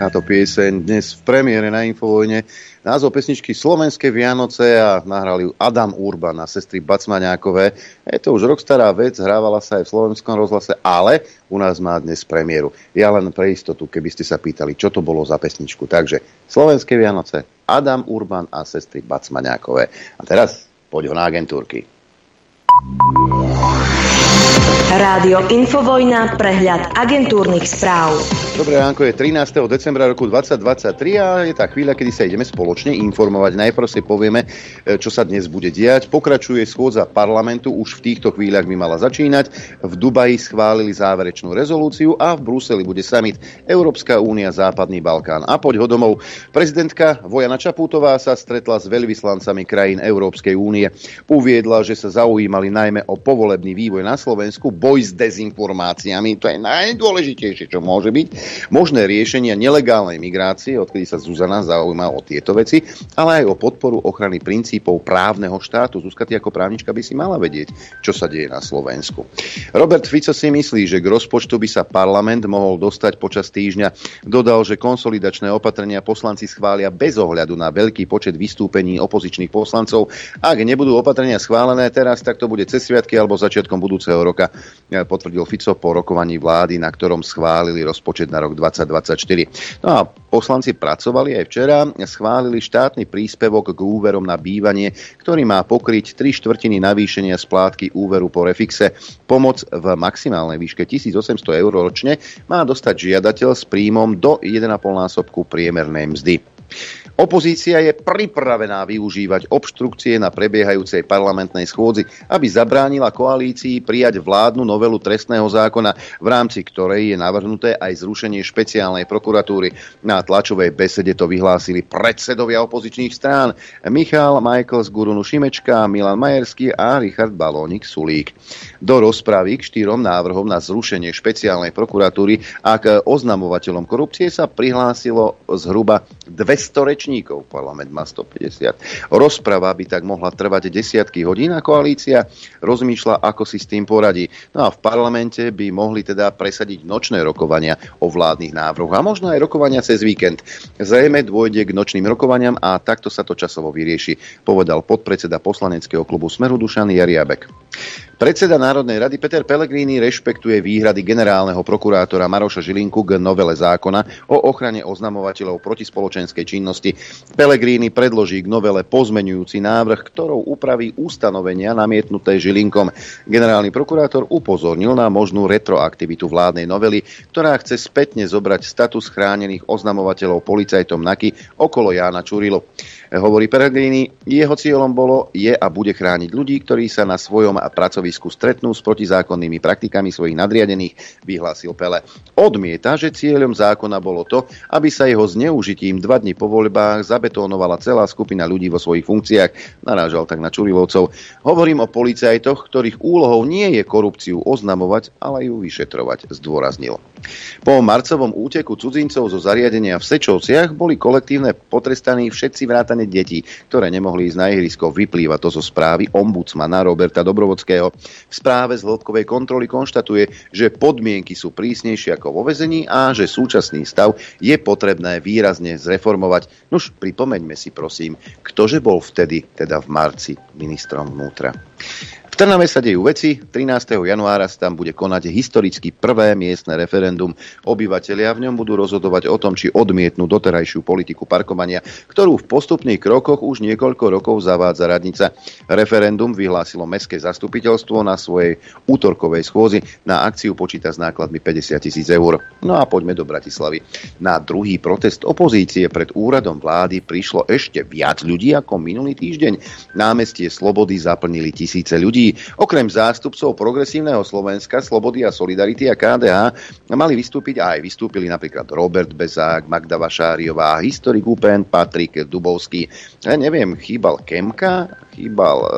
táto pieseň dnes v premiére na Infovojne. Názov pesničky Slovenské Vianoce a nahrali ju Adam Urban a sestry Bacmaňákové. Je to už rok stará vec, hrávala sa aj v slovenskom rozhlase, ale u nás má dnes premiéru. Ja len pre istotu, keby ste sa pýtali, čo to bolo za pesničku. Takže Slovenské Vianoce, Adam Urban a sestry Bacmaňákové. A teraz poď ho na agentúrky. Rádio Infovojna, prehľad agentúrnych správ. Dobré ránko, je 13. decembra roku 2023 a je tá chvíľa, kedy sa ideme spoločne informovať. Najprv si povieme, e, čo sa dnes bude diať. Pokračuje schôdza parlamentu, už v týchto chvíľach by mala začínať. V Dubaji schválili záverečnú rezolúciu a v Bruseli bude summit Európska únia, Západný Balkán. A poď ho domov. Prezidentka Vojana Čapútová sa stretla s veľvyslancami krajín Európskej únie. Uviedla, že sa zaujímali najmä o povolebný vývoj na Slovensku, boj s dezinformáciami, to je najdôležitejšie, čo môže byť, možné riešenia nelegálnej migrácie, odkedy sa Zuzana zaujíma o tieto veci, ale aj o podporu ochrany princípov právneho štátu. Zuzka, ty ako právnička by si mala vedieť, čo sa deje na Slovensku. Robert Fico si myslí, že k rozpočtu by sa parlament mohol dostať počas týždňa. Dodal, že konsolidačné opatrenia poslanci schvália bez ohľadu na veľký počet vystúpení opozičných poslancov. Ak nebudú opatrenia schválené teraz, tak to bude cez sviatky alebo začiatkom budúceho roka. Potvrdil Fico po rokovaní vlády, na ktorom schválili rozpočet na rok 2024. No a poslanci pracovali aj včera, schválili štátny príspevok k úverom na bývanie, ktorý má pokryť 3 štvrtiny navýšenia splátky úveru po refixe. Pomoc v maximálnej výške 1800 eur ročne má dostať žiadateľ s príjmom do 1,5 násobku priemernej mzdy. Opozícia je pripravená využívať obštrukcie na prebiehajúcej parlamentnej schôdzi, aby zabránila koalícii prijať vládnu novelu trestného zákona, v rámci ktorej je navrhnuté aj zrušenie špeciálnej prokuratúry. Na tlačovej besede to vyhlásili predsedovia opozičných strán Michal Michael z Gurunu Šimečka, Milan Majerský a Richard Balónik Sulík. Do rozpravy k štyrom návrhom na zrušenie špeciálnej prokuratúry a k oznamovateľom korupcie sa prihlásilo zhruba 200 rečníkov rečníkov, parlament má 150. Rozprava by tak mohla trvať desiatky hodín a koalícia rozmýšľa, ako si s tým poradí. No a v parlamente by mohli teda presadiť nočné rokovania o vládnych návrhoch a možno aj rokovania cez víkend. Zrejme dôjde k nočným rokovaniam a takto sa to časovo vyrieši, povedal podpredseda poslaneckého klubu Smeru Dušan Jariabek. Predseda Národnej rady Peter Pellegrini rešpektuje výhrady generálneho prokurátora Maroša Žilinku k novele zákona o ochrane oznamovateľov proti spoločenskej činnosti. Pellegrini predloží k novele pozmenujúci návrh, ktorou upraví ustanovenia namietnuté Žilinkom. Generálny prokurátor upozornil na možnú retroaktivitu vládnej novely, ktorá chce spätne zobrať status chránených oznamovateľov policajtom NAKY okolo Jána Čurilu. Hovorí Pellegrini, jeho cieľom bolo, je a bude chrániť ľudí, ktorí sa na svojom pracovisku stretnú s protizákonnými praktikami svojich nadriadených, vyhlásil Pele. Odmieta, že cieľom zákona bolo to, aby sa jeho zneužitím dva dni po voľbách zabetónovala celá skupina ľudí vo svojich funkciách, narážal tak na Čurilovcov. Hovorím o policajtoch, ktorých úlohou nie je korupciu oznamovať, ale ju vyšetrovať, zdôraznil. Po marcovom úteku cudzincov zo zariadenia v Sečovciach boli kolektívne potrestaní všetci vrátane detí, ktoré nemohli ísť na ihrisko. Vyplýva to zo správy ombudsmana Roberta Dobrovodského. V správe z hĺbkovej kontroly konštatuje, že podmienky sú prísnejšie ako vo vezení a že súčasný stav je potrebné výrazne zreformovať. Nuž, pripomeňme si prosím, ktože bol vtedy, teda v marci, ministrom vnútra. Trnave sa dejú veci. 13. januára sa tam bude konať historicky prvé miestne referendum. Obyvatelia v ňom budú rozhodovať o tom, či odmietnú doterajšiu politiku parkovania, ktorú v postupných krokoch už niekoľko rokov zavádza radnica. Referendum vyhlásilo Mestské zastupiteľstvo na svojej útorkovej schôzi. Na akciu počíta s nákladmi 50 tisíc eur. No a poďme do Bratislavy. Na druhý protest opozície pred úradom vlády prišlo ešte viac ľudí ako minulý týždeň. Námestie Slobody zaplnili tisíce ľudí. Okrem zástupcov progresívneho Slovenska, Slobody a Solidarity a KDH mali vystúpiť a aj vystúpili napríklad Robert Bezák, Magda Vašáriová, historik UPN Patrik Dubovský. Ja neviem, chýbal Kemka, chýbal e,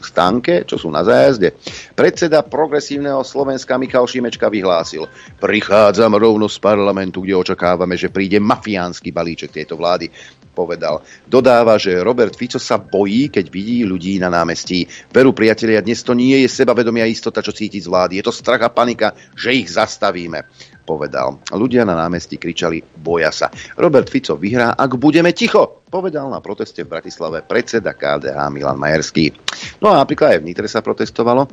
Stanke, čo sú na zájazde. Predseda progresívneho Slovenska Michal Šimečka vyhlásil, prichádzam rovno z parlamentu, kde očakávame, že príde mafiánsky balíček tejto vlády. Povedal. Dodáva, že Robert Fico sa bojí, keď vidí ľudí na námestí. Veru, priatelia, dnes to nie je sebavedomia istota, čo cíti z vlády. Je to strach a panika, že ich zastavíme povedal. Ľudia na námestí kričali boja sa. Robert Fico vyhrá, ak budeme ticho, povedal na proteste v Bratislave predseda KDH Milan Majerský. No a napríklad aj v Nitre sa protestovalo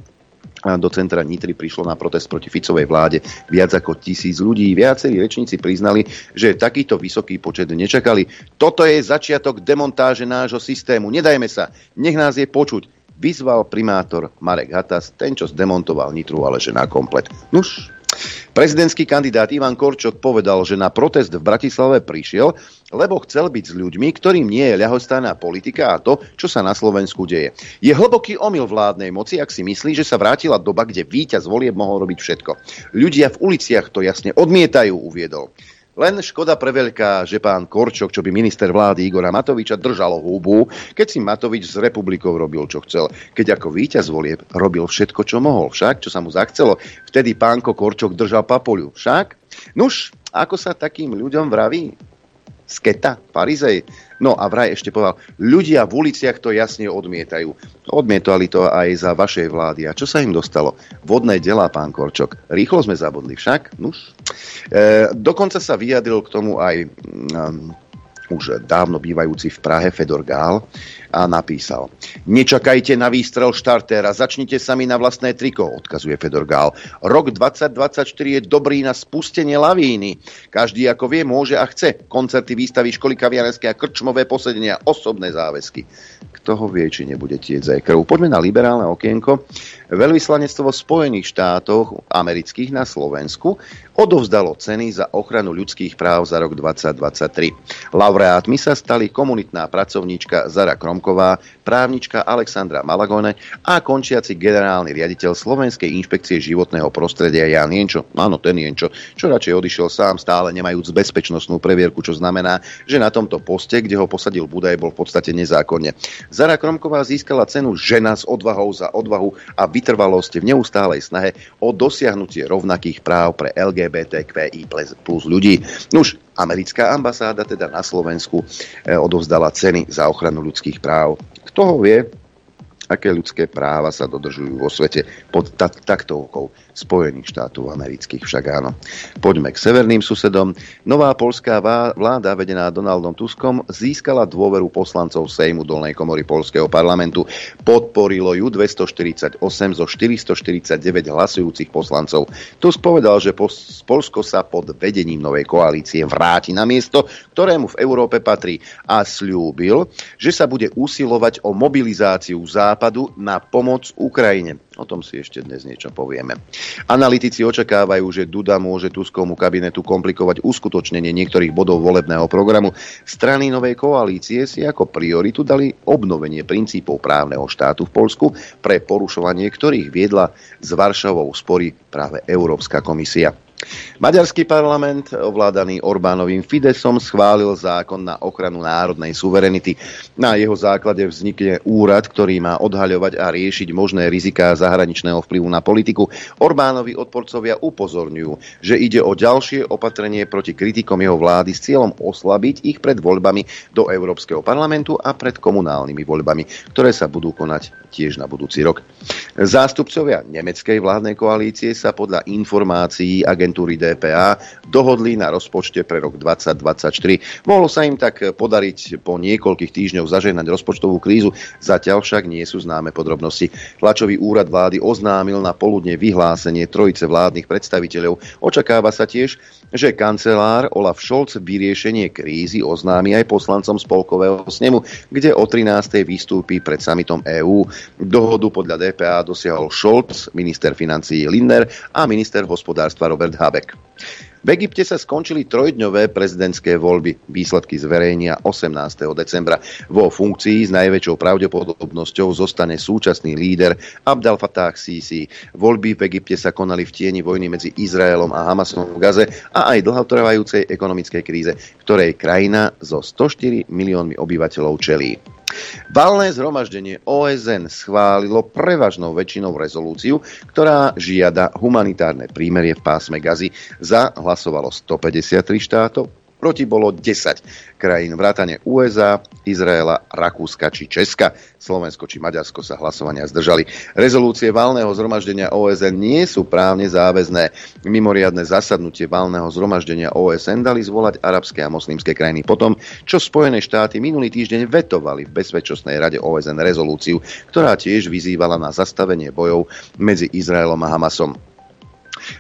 do centra Nitry prišlo na protest proti Ficovej vláde viac ako tisíc ľudí. Viacerí rečníci priznali, že takýto vysoký počet nečakali. Toto je začiatok demontáže nášho systému. Nedajme sa, nech nás je počuť. Vyzval primátor Marek Hatas, ten, čo zdemontoval Nitru, ale že na komplet. Nuž, Prezidentský kandidát Ivan Korčok povedal, že na protest v Bratislave prišiel, lebo chcel byť s ľuďmi, ktorým nie je ľahostajná politika a to, čo sa na Slovensku deje. Je hlboký omyl vládnej moci, ak si myslí, že sa vrátila doba, kde víťaz volieb mohol robiť všetko. Ľudia v uliciach to jasne odmietajú, uviedol. Len škoda preveľká, že pán Korčok, čo by minister vlády Igora Matoviča držal hubu, keď si Matovič s republikou robil, čo chcel. Keď ako víťaz volieb robil všetko, čo mohol. Však, čo sa mu zachcelo, vtedy pánko Korčok držal papuľu. Však? Nuž, ako sa takým ľuďom vraví? sketa, farizej. No a vraj ešte povedal, ľudia v uliciach to jasne odmietajú. Odmietali to aj za vašej vlády. A čo sa im dostalo? Vodné delá, pán Korčok. Rýchlo sme zabudli však. Nuž. E, dokonca sa vyjadril k tomu aj um, už dávno bývajúci v Prahe Fedor Gál a napísal Nečakajte na výstrel štartéra, začnite sami na vlastné triko, odkazuje Fedor Gál. Rok 2024 je dobrý na spustenie lavíny. Každý ako vie, môže a chce. Koncerty, výstavy, školy, kaviarenské a krčmové posedenia, osobné záväzky. Kto ho vie, či nebude tieť aj krv. Poďme na liberálne okienko. Veľvyslanectvo Spojených štátov amerických na Slovensku odovzdalo ceny za ochranu ľudských práv za rok 2023. Laureátmi sa stali komunitná pracovníčka Zara Kromková, právnička Alexandra Malagone a končiaci generálny riaditeľ Slovenskej inšpekcie životného prostredia Jan Jenčo. Áno, ten Jenčo, čo radšej odišiel sám, stále nemajúc bezpečnostnú previerku, čo znamená, že na tomto poste, kde ho posadil Budaj, bol v podstate nezákonne. Zara Kromková získala cenu žena s odvahou za odvahu a vytrvalosť v neustálej snahe o dosiahnutie rovnakých práv pre LGBTQI plus ľudí. Nuž, americká ambasáda teda na Slovensku eh, odovzdala ceny za ochranu ľudských práv. Kto ho vie, aké ľudské práva sa dodržujú vo svete pod taktovkou Spojených štátov amerických však áno. Poďme k severným susedom. Nová polská vláda vedená Donaldom Tuskom získala dôveru poslancov Sejmu Dolnej komory polského parlamentu. Podporilo ju 248 zo 449 hlasujúcich poslancov. Tusk povedal, že Polsko sa pod vedením novej koalície vráti na miesto, ktorému v Európe patrí a slúbil, že sa bude usilovať o mobilizáciu Západu na pomoc Ukrajine. O tom si ešte dnes niečo povieme. Analytici očakávajú, že Duda môže Tuskovmu kabinetu komplikovať uskutočnenie niektorých bodov volebného programu. Strany novej koalície si ako prioritu dali obnovenie princípov právneho štátu v Polsku, pre porušovanie ktorých viedla s Varšavou spory práve Európska komisia. Maďarský parlament, ovládaný Orbánovým Fidesom, schválil zákon na ochranu národnej suverenity. Na jeho základe vznikne úrad, ktorý má odhaľovať a riešiť možné riziká zahraničného vplyvu na politiku. Orbánovi odporcovia upozorňujú, že ide o ďalšie opatrenie proti kritikom jeho vlády s cieľom oslabiť ich pred voľbami do Európskeho parlamentu a pred komunálnymi voľbami, ktoré sa budú konať tiež na budúci rok. Zástupcovia nemeckej vládnej koalície sa podľa informácií agentúry DPA dohodli na rozpočte pre rok 2024. Mohlo sa im tak podariť po niekoľkých týždňoch zažehnať rozpočtovú krízu, zatiaľ však nie sú známe podrobnosti. Tlačový úrad vlády oznámil na poludne vyhlásenie trojice vládnych predstaviteľov. Očakáva sa tiež, že kancelár Olaf Scholz vyriešenie krízy oznámi aj poslancom spolkového snemu, kde o 13. vystúpi pred samitom EÚ. Dohodu podľa DPA dosiahol Scholz, minister financií Lindner a minister hospodárstva Robert Habeck. V Egypte sa skončili trojdňové prezidentské voľby. Výsledky zverejnia 18. decembra. Vo funkcii s najväčšou pravdepodobnosťou zostane súčasný líder Abdel Fattah Sisi. Voľby v Egypte sa konali v tieni vojny medzi Izraelom a Hamasom v Gaze a aj dlhotrvajúcej ekonomickej kríze, ktorej krajina so 104 miliónmi obyvateľov čelí. Valné zhromaždenie OSN schválilo prevažnou väčšinou rezolúciu, ktorá žiada humanitárne prímerie v pásme Gazy. Za hlasovalo 153 štátov, proti bolo 10 krajín, vrátane USA, Izraela, Rakúska či Česka. Slovensko či Maďarsko sa hlasovania zdržali. Rezolúcie valného zhromaždenia OSN nie sú právne záväzné. Mimoriadne zasadnutie valného zhromaždenia OSN dali zvolať arabské a moslimské krajiny potom, čo Spojené štáty minulý týždeň vetovali v Bezpečnostnej rade OSN rezolúciu, ktorá tiež vyzývala na zastavenie bojov medzi Izraelom a Hamasom.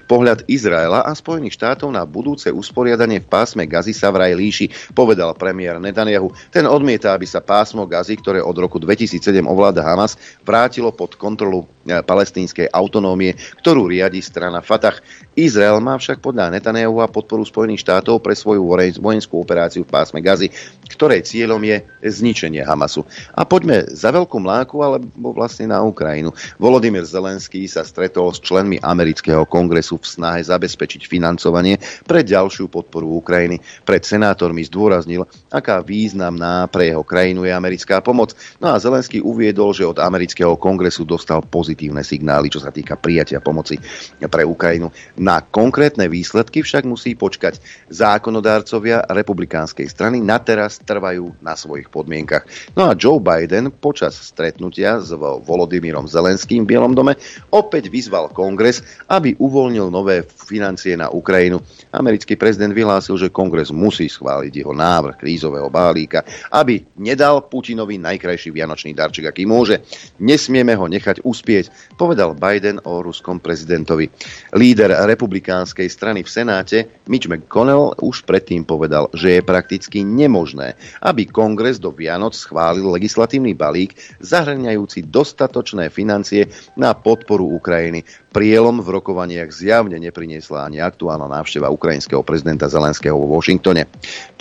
Pohľad Izraela a Spojených štátov na budúce usporiadanie v pásme Gazy sa vraj líši, povedal premiér Netanyahu. Ten odmieta, aby sa pásmo Gazy, ktoré od roku 2007 ovláda Hamas, vrátilo pod kontrolu e, palestínskej autonómie, ktorú riadi strana Fatah. Izrael má však podľa Netanyahu a podporu Spojených štátov pre svoju vojenskú operáciu v pásme Gazy, ktorej cieľom je zničenie Hamasu. A poďme za veľkú mláku, alebo vlastne na Ukrajinu. Volodymyr Zelenský sa stretol s členmi amerického kongresu v snahe zabezpečiť financovanie pre ďalšiu podporu Ukrajiny. Pred senátormi zdôraznil, aká významná pre jeho krajinu je americká pomoc. No a Zelenský uviedol, že od amerického kongresu dostal pozitívne signály, čo sa týka prijatia pomoci pre Ukrajinu. Na konkrétne výsledky však musí počkať. Zákonodárcovia republikánskej strany na teraz trvajú na svojich podmienkach. No a Joe Biden počas stretnutia s Volodymyrom Zelenským v Bielom dome opäť vyzval kongres, aby uvoľnil nové financie na Ukrajinu. Americký prezident vyhlásil, že kongres musí schváliť jeho návrh krízového balíka, aby nedal Putinovi najkrajší vianočný darček, aký môže. Nesmieme ho nechať uspieť, povedal Biden o ruskom prezidentovi. Líder republikánskej strany v Senáte Mitch McConnell už predtým povedal, že je prakticky nemožné, aby kongres do Vianoc schválil legislatívny balík zahrňajúci dostatočné financie na podporu Ukrajiny. Prielom v rokovaniach zjavne nepriniesla ani aktuálna návšteva ukrajinského prezidenta Zelenského vo Washingtone.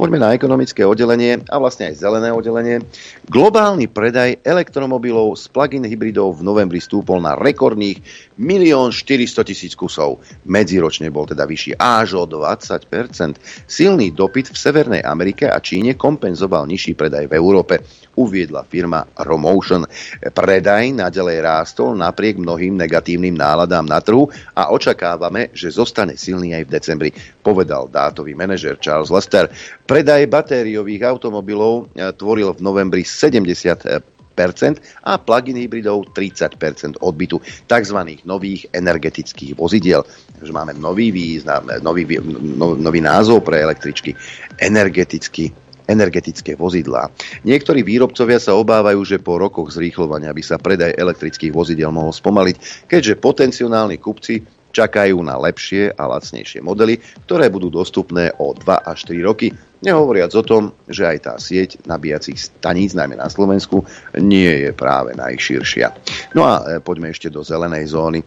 Poďme na ekonomické oddelenie a vlastne aj zelené oddelenie. Globálny predaj elektromobilov s plug-in hybridov v novembri stúpol na rekordných 1 400 000 kusov. Medziročne bol teda vyšší až o 20% Silný dopyt v Severnej Amerike a Číne kompenzoval nižší predaj v Európe uviedla firma Romotion. Predaj nadalej rástol napriek mnohým negatívnym náladám na trhu a očakávame, že zostane silný aj v decembri, povedal dátový manažer Charles Lester. Predaj batériových automobilov eh, tvoril v novembri 70% a plug-in hybridov 30% odbytu tzv. nových energetických vozidiel. Takže máme nový význam, nový, no, nový názov pre električky. Energeticky energetické vozidlá. Niektorí výrobcovia sa obávajú, že po rokoch zrýchlovania by sa predaj elektrických vozidel mohol spomaliť, keďže potenciálni kupci čakajú na lepšie a lacnejšie modely, ktoré budú dostupné o 2 až 3 roky, nehovoriac o tom, že aj tá sieť nabíjacích staníc, najmä na Slovensku, nie je práve najširšia. No a e, poďme ešte do zelenej zóny.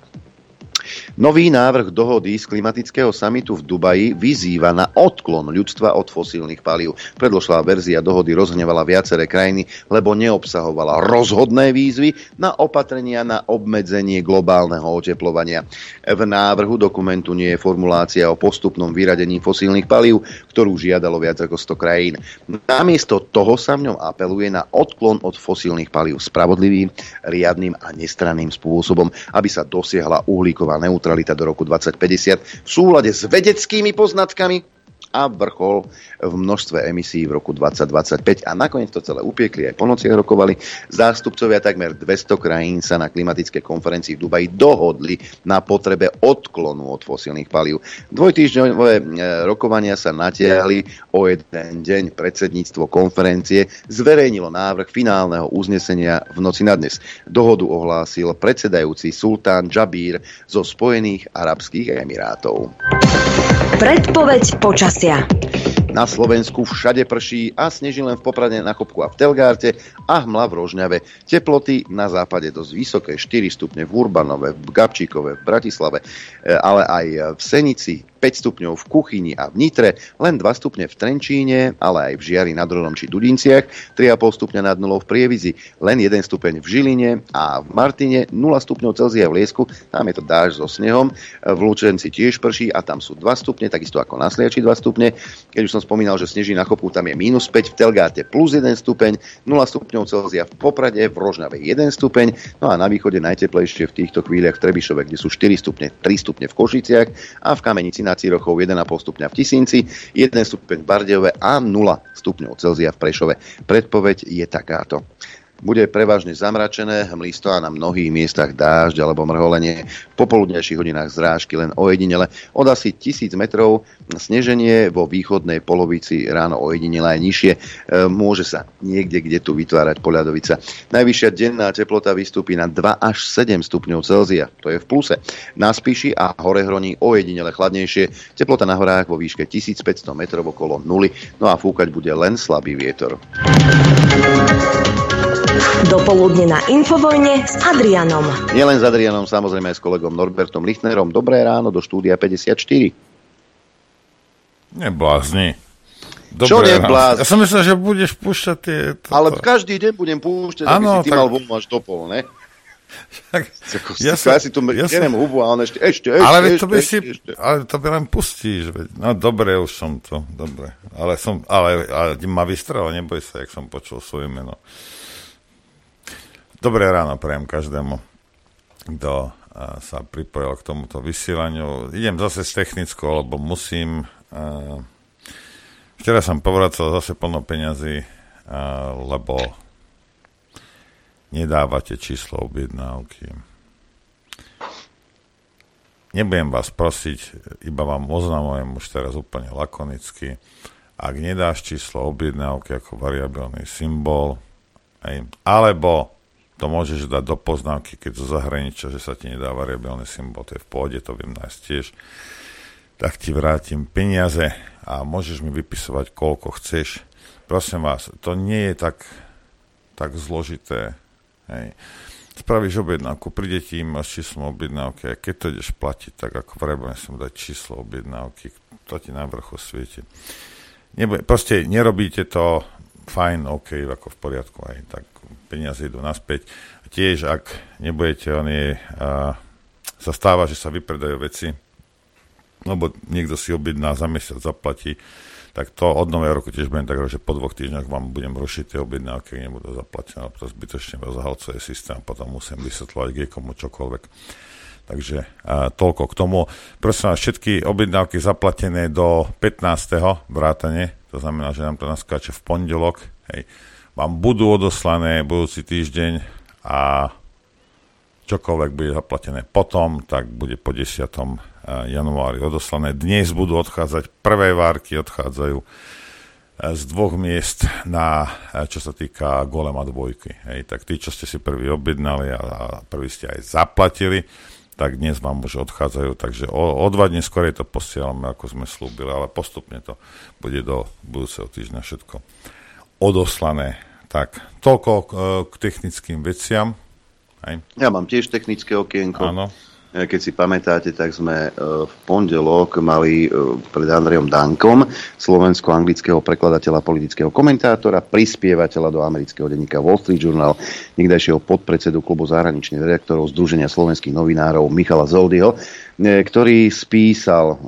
Nový návrh dohody z klimatického samitu v Dubaji vyzýva na odklon ľudstva od fosílnych palív. Predložlá verzia dohody rozhnevala viaceré krajiny, lebo neobsahovala rozhodné výzvy na opatrenia na obmedzenie globálneho oteplovania. V návrhu dokumentu nie je formulácia o postupnom vyradení fosílnych palív, ktorú žiadalo viac ako 100 krajín. Namiesto toho sa v ňom apeluje na odklon od fosílnych palív spravodlivým, riadnym a nestranným spôsobom, aby sa dosiahla uhlíková neutralita do roku 2050 v súlade s vedeckými poznatkami a vrchol v množstve emisí v roku 2025. A nakoniec to celé upiekli, aj po nociach rokovali. Zástupcovia takmer 200 krajín sa na klimatickej konferencii v Dubaji dohodli na potrebe odklonu od fosílnych palív. Dvojtýždňové e, rokovania sa natiahli o jeden deň. Predsedníctvo konferencie zverejnilo návrh finálneho uznesenia v noci na dnes. Dohodu ohlásil predsedajúci sultán Jabír zo Spojených Arabských Emirátov. Predpoveď počasia. Na Slovensku všade prší a sneží len v Poprade na Kopku a v Telgárte a hmla v Rožňave. Teploty na západe dosť vysoké, 4 stupne v Urbanove, v Gabčíkove, v Bratislave, e, ale aj v Senici, 5 stupňov v Kuchyni a v Nitre, len 2 stupne v Trenčíne, ale aj v Žiari nad Rodom či Dudinciach, 3,5 stupňa nad nulou v Prievizi, len 1 stupeň v Žiline a v Martine 0 stupňov Celzia v Liesku, tam je to dáž so snehom, v Lučenci tiež prší a tam sú 2 stupne, takisto ako na Sliači 2 stupne. Keď už som spomínal, že sneží na Chopu, tam je minus 5, v Telgáte plus 1 stupeň, 0 stupňov Celzia v Poprade, v Rožňave 1 stupeň, no a na východe najteplejšie v týchto chvíľach v Trebišove, kde sú 4 stupne, 3 stupne v Košiciach a v Kamenici Nad Cirochou 1,5 stupňa v Tisínci, 1 stupeň v Bardejove a 0 stupňov Celzia v Prešove. Predpoveď je takáto. Bude prevažne zamračené, hmlisto a na mnohých miestach dážď alebo mrholenie. V popoludnejších hodinách zrážky len ojedinele. Od asi 1000 metrov sneženie vo východnej polovici ráno ojedinele aj nižšie. E, môže sa niekde, kde tu vytvárať poľadovica. Najvyššia denná teplota vystúpi na 2 až 7 stupňov Celzia. To je v pluse. Na Spiši a Horehroní ojedinele chladnejšie. Teplota na horách vo výške 1500 metrov okolo nuly. No a fúkať bude len slabý vietor. Dopoludne na Infovojne s Adrianom. Nielen s Adrianom, samozrejme aj s kolegom Norbertom Lichnerom. Dobré ráno do štúdia 54. Neblázni. Dobré Čo neblázni? Ja som myslel, že budeš púšťať tie... Toto. Ale každý deň budem púšťať, ano, aby si ty tak... mal voľno až do pol, ne? Tak, ja, sa, ja si tu ja sa... hubu a on ešte, ešte, ešte, ale ešte, to by si, ešte. Ale to by len pustíš. Veď. No dobre, už som to, dobre. Ale, som, ale, ale ma vystrel, neboj sa, jak som počul svoje meno. Dobré ráno prajem každému, kto sa pripojil k tomuto vysielaniu. Idem zase s technickou, lebo musím... Včera som povracal zase plno peňazí, lebo nedávate číslo objednávky. Nebudem vás prosiť, iba vám oznamujem už teraz úplne lakonicky. Ak nedáš číslo objednávky ako variabilný symbol, alebo to môžeš dať do poznámky, keď zo zahraničia, že sa ti nedá variabilný symbol, to je v pohode, to viem nájsť tiež. Tak ti vrátim peniaze a môžeš mi vypisovať, koľko chceš. Prosím vás, to nie je tak, tak zložité. Hej. Spravíš objednávku, príde ti im s číslom objednávky a keď to ideš platiť, tak ako variabilný som dať číslo objednávky, to ti na vrchu svieti. Nebude, proste nerobíte to fajn, OK, ako v poriadku, aj tak peniaze idú naspäť. Tiež, ak nebudete, on sa stáva, že sa vypredajú veci, lebo niekto si objedná za mesiac, zaplatí, tak to od nového roku tiež budem tak, že po dvoch týždňoch vám budem rušiť tie objednávky, nebudú zaplatené, to zbytočne rozhalcuje systém, potom musím vysvetľovať komu čokoľvek. Takže a, toľko k tomu. Prosím vás, všetky objednávky zaplatené do 15. vrátane, to znamená, že nám to naskáče v pondelok, hej, vám budú odoslané budúci týždeň a čokoľvek bude zaplatené potom, tak bude po 10. Eh, januári odoslané. Dnes budú odchádzať, prvé várky odchádzajú eh, z dvoch miest na, eh, čo sa týka Golema dvojky. Hej, tak tí, čo ste si prvý objednali a, prvý ste aj zaplatili, tak dnes vám už odchádzajú, takže o, o dva dní skôr to posielame, ako sme slúbili, ale postupne to bude do budúceho týždňa všetko odoslané. Tak, toľko k, e, k technickým veciam. Aj. Ja mám tiež technické okienko. Áno. E, keď si pamätáte, tak sme e, v pondelok mali pred Andrejom Dankom, slovensko-anglického prekladateľa, politického komentátora, prispievateľa do amerického denníka Wall Street Journal, niekdajšieho podpredsedu klubu zahraničných redaktorov Združenia slovenských novinárov Michala Zoldyho, ktorý spísal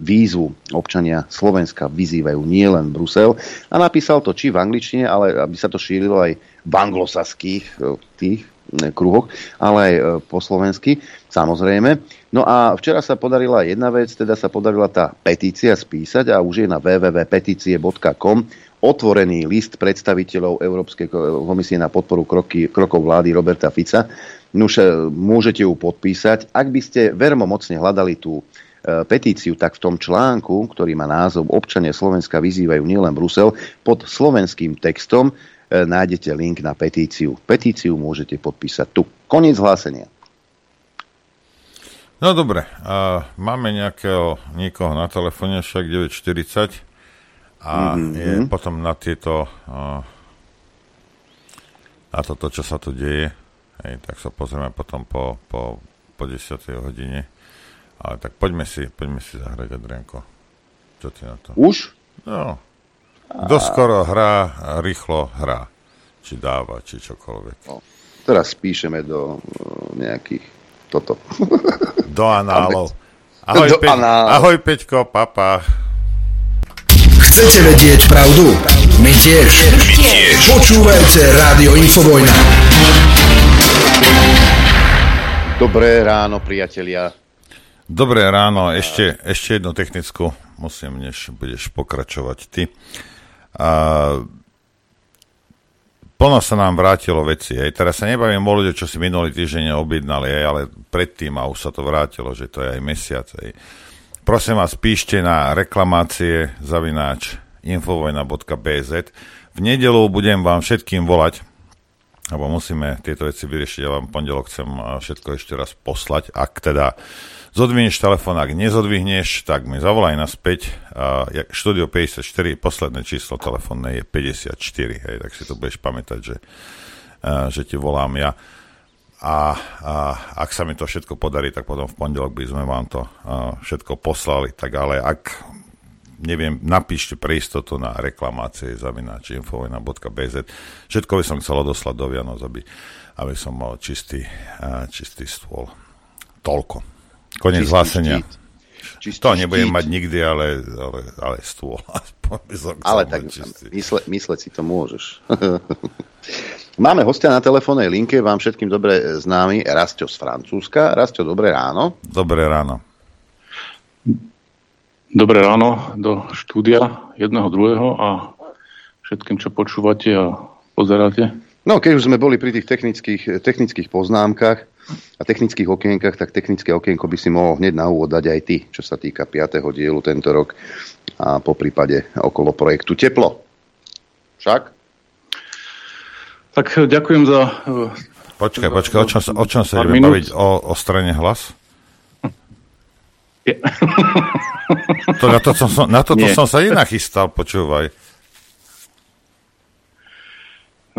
výzvu občania Slovenska vyzývajú nielen Brusel a napísal to či v angličtine, ale aby sa to šírilo aj v anglosaských e, tých e, kruhoch, ale aj e, po slovensky, samozrejme. No a včera sa podarila jedna vec, teda sa podarila tá petícia spísať a už je na www.petície.com otvorený list predstaviteľov Európskej komisie na podporu kroky, krokov vlády Roberta Fica. Nuž môžete ju podpísať. Ak by ste vermomocne hľadali tú petíciu, tak v tom článku, ktorý má názov Občania Slovenska vyzývajú nielen Brusel, pod slovenským textom e, nájdete link na petíciu. Petíciu môžete podpísať tu. Koniec hlásenia. No dobre, a máme nejakého, niekoho na telefóne, však 940 a mm-hmm. je potom na tieto na toto, čo sa tu deje, hej, tak sa pozrieme potom po, po, po 10. hodine. Ale tak poďme si, poďme si zahrať, Adrianko. Čo ty na to? Už? No. Kto skoro hrá, rýchlo hrá. Či dáva, či čokoľvek. No. Teraz píšeme do uh, nejakých toto. Do análov. Ahoj, do anál. ahoj Peťko, papa. Chcete vedieť pravdu? My tiež. My tiež. Počúvajte Rádio Infovojna. Dobré ráno, priatelia. Dobré ráno, ešte, ešte jednu technickú, musím, než budeš pokračovať ty. A, plno sa nám vrátilo veci, aj teraz sa nebavím o ľudia, čo si minulý týždeň objednali, aj, ale predtým a už sa to vrátilo, že to je aj mesiac. Aj. Prosím vás, píšte na reklamácie zavináč infovojna.bz. V nedelu budem vám všetkým volať, lebo musíme tieto veci vyriešiť. Ja vám pondelok chcem všetko ešte raz poslať. Ak teda zodvihneš telefón, ak nezodvihneš, tak mi zavolaj naspäť. Uh, štúdio 54, posledné číslo telefónne je 54, hej, tak si to budeš pamätať, že, uh, že ti volám ja. A, a ak sa mi to všetko podarí, tak potom v pondelok by sme vám to uh, všetko poslali. Tak ale ak neviem, napíšte pre istotu na reklamácie zavináč infovojna.bz. Všetko by som chcel odoslať do Vianoc, aby, aby som mal čistý, čistý stôl. Toľko. Konec hlásenia. Čistý to nebudem štít. mať nikdy, ale, ale, ale stôl. ale tak mysle, mysleť si to môžeš. Máme hostia na telefónnej linke, vám všetkým dobre známy, Rastio z Francúzska. Rastio, dobré ráno. Dobré ráno. Dobré ráno do štúdia jedného, druhého a všetkým, čo počúvate a pozeráte. No, keď už sme boli pri tých technických, technických poznámkach a technických okienkach, tak technické okienko by si mohol hneď na úvod dať aj ty, čo sa týka 5. dielu tento rok a po prípade okolo projektu Teplo. Však? Tak ďakujem za... Počkaj, počkaj, o čom, o čom sa ideme baviť? O, o strane hlas? To, na, to som, na toto Nie. som sa nenachystal, počúvaj.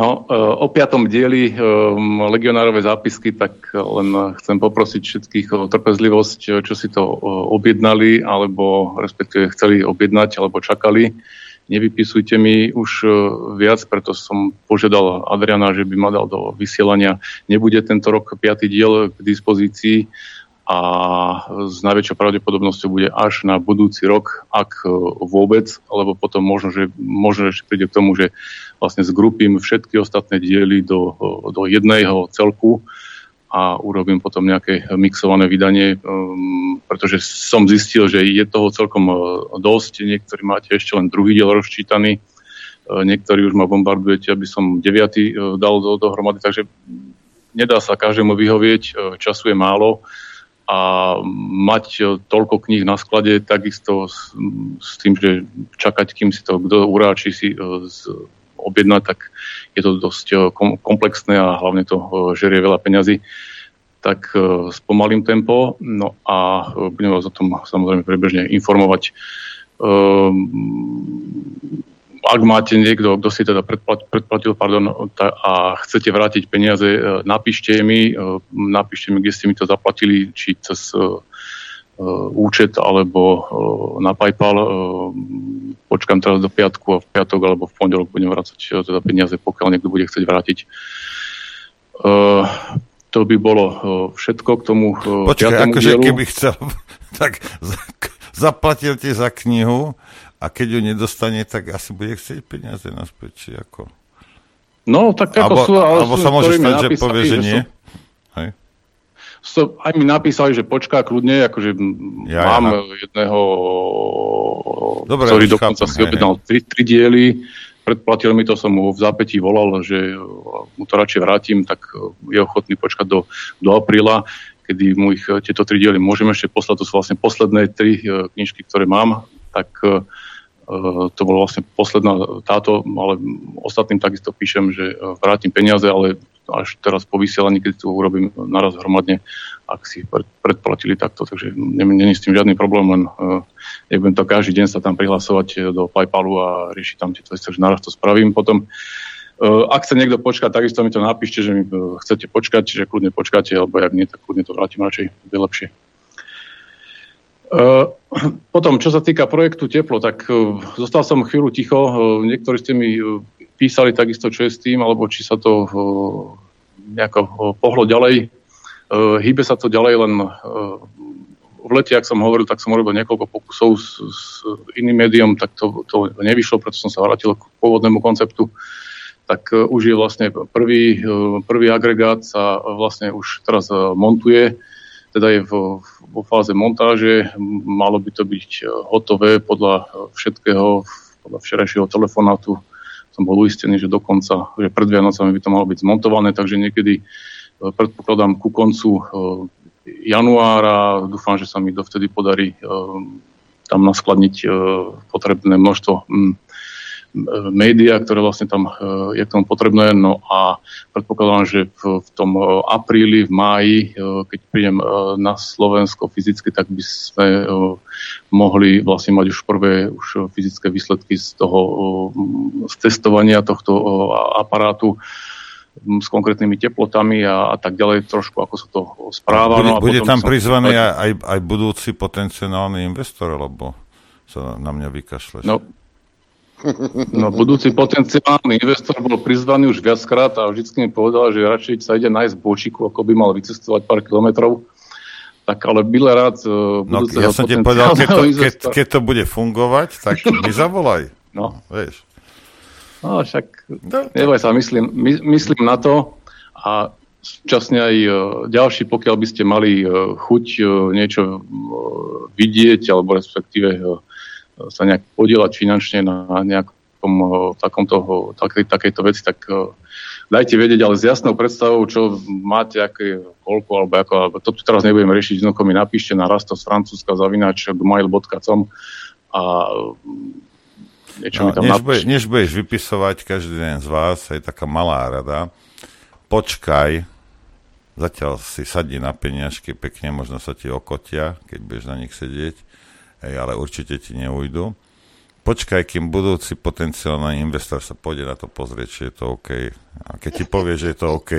No, e, o piatom dieli um, legionárove zápisky, tak len chcem poprosiť všetkých o trpezlivosť, čo si to objednali, alebo respektíve chceli objednať, alebo čakali. Nevypisujte mi už viac, preto som požiadal Adriana, že by ma dal do vysielania. Nebude tento rok piatý diel k dispozícii, a s najväčšou pravdepodobnosťou bude až na budúci rok, ak e, vôbec, lebo potom možno, že, možno ešte príde k tomu, že vlastne zgrupím všetky ostatné diely do, e, do jedného celku a urobím potom nejaké mixované vydanie, um, pretože som zistil, že je toho celkom dosť. Niektorí máte ešte len druhý diel rozčítaný, niektorí už ma bombardujete, aby som deviatý dal do, dohromady, takže nedá sa každému vyhovieť, času je málo a mať e, toľko kníh na sklade, takisto s, s tým, že čakať, kým si to kto uráči si uh, objednať, tak je to dosť uh, komplexné a hlavne to žerie veľa peňazí. Tak spomalím tempo, no a budem vás o tom samozrejme prebežne informovať. Ehm, ak máte niekto, kto si teda predplatil, pardon, a chcete vrátiť peniaze, e, napíšte mi, e, napíšte mi, kde ste mi to zaplatili, či cez uh, účet alebo na PayPal. Počkám teraz do piatku a v piatok alebo v pondelok budem vrácať teda peniaze, pokiaľ niekto bude chcieť vrátiť. To by bolo všetko k tomu Počkaj, akože keby chcel, tak zaplatil ti za knihu a keď ju nedostane, tak asi bude chcieť peniaze naspäť, či ako? No, tak ako alebo, sú... Alebo sa môže stať, že povie, že nie? Hej. So, aj mi napísali, že počká kľudne, akože ja, mám ja. jedného, Dobre, ktorý dokonca chápem, si objednal tri, tri diely, predplatil mi to, som mu v zápätí volal, že mu to radšej vrátim, tak je ochotný počkať do, do apríla, kedy mu ich tieto tri diely môžem ešte poslať, to sú vlastne posledné tri e, knižky, ktoré mám, tak Eh, to bolo vlastne posledná táto, ale ostatným takisto píšem, že eh, vrátim peniaze, ale až teraz po vysielaní, keď to urobím naraz hromadne, ak si predplatili takto, takže není s tým žiadny problém, len uh, nebudem to každý deň sa tam prihlasovať do Paypalu a riešiť tam tieto veci, takže naraz to spravím potom. Ak chce niekto počkať, takisto mi to napíšte, že mi chcete počkať, že kľudne počkáte, alebo ak nie, tak kľudne to vrátim radšej, bude lepšie. Eh, potom, čo sa týka projektu Teplo, tak eh, zostal som chvíľu ticho. Eh, niektorí ste mi písali takisto, čo je s tým, alebo či sa to nejako pohlo ďalej. Hýbe sa to ďalej, len v lete, ak som hovoril, tak som urobil niekoľko pokusov s, s iným médium, tak to, to nevyšlo, preto som sa vrátil k pôvodnému konceptu. Tak už je vlastne prvý, prvý agregát sa vlastne už teraz montuje teda je vo, vo fáze montáže, malo by to byť hotové podľa všetkého, podľa včerajšieho telefonátu som bol uistený, že dokonca, že pred Vianocami by to malo byť zmontované, takže niekedy predpokladám ku koncu januára. Dúfam, že sa mi dovtedy podarí tam naskladniť potrebné množstvo média, ktoré vlastne tam e, je k tomu potrebné. No a predpokladám, že v, v tom e, apríli, v máji, e, keď prídem na Slovensko fyzicky, tak by sme mohli vlastne mať už prvé už fyzické výsledky z toho z testovania tohto aparátu s konkrétnymi teplotami a, a tak ďalej, trošku ako sa to správa. Bude, no bude tam prizvaný aj, aj budúci potenciálny investor, alebo sa na mňa vykašleš? No, No, budúci potenciálny investor bol prizvaný už viackrát a vždycky mi povedal, že radšej sa ide nájsť bočiku, ako by mal vycestovať pár kilometrov. Tak ale byle rád uh, no, ja som ti povedal, keď to, keď, keď to bude fungovať, tak mi zavolaj. No. Vieš. No, však no, neboj sa, myslím, my, myslím na to a súčasne aj uh, ďalší, pokiaľ by ste mali uh, chuť niečo vidieť, alebo respektíve sa nejak podielať finančne na nejakom takomto, takej, takejto veci, tak dajte vedieť, ale s jasnou predstavou, čo máte, aké, koľko, alebo ako, alebo to tu teraz nebudem riešiť, jednoducho mi napíšte na rasto z Francúzska zavinač gmail.com a niečo no, mi tam než, bude, než budeš vypisovať každý deň z vás, je taká malá rada, počkaj, zatiaľ si sadí na peniažky pekne, možno sa ti okotia, keď budeš na nich sedieť hej, ale určite ti neujdu. Počkaj, kým budúci potenciálny investor sa pôjde na to pozrieť, či je to OK. A keď ti povie, že je to OK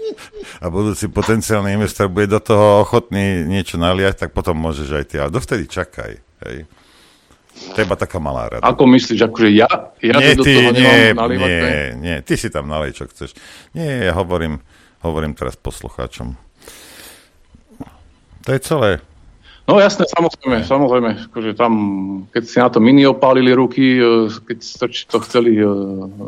a budúci potenciálny investor bude do toho ochotný niečo naliať, tak potom môžeš aj ty. Ale dovtedy čakaj. Hej. To je iba taká malá rada. Ako myslíš, akože ja, ja nie, do ty, toho nie, nalívať? Nie, nie, ty si tam nalej, čo chceš. Nie, ja hovorím, hovorím teraz poslucháčom. To je celé. No jasné, samozrejme, samozrejme, akože tam, keď si na to mini opálili ruky, e, keď to, chceli e,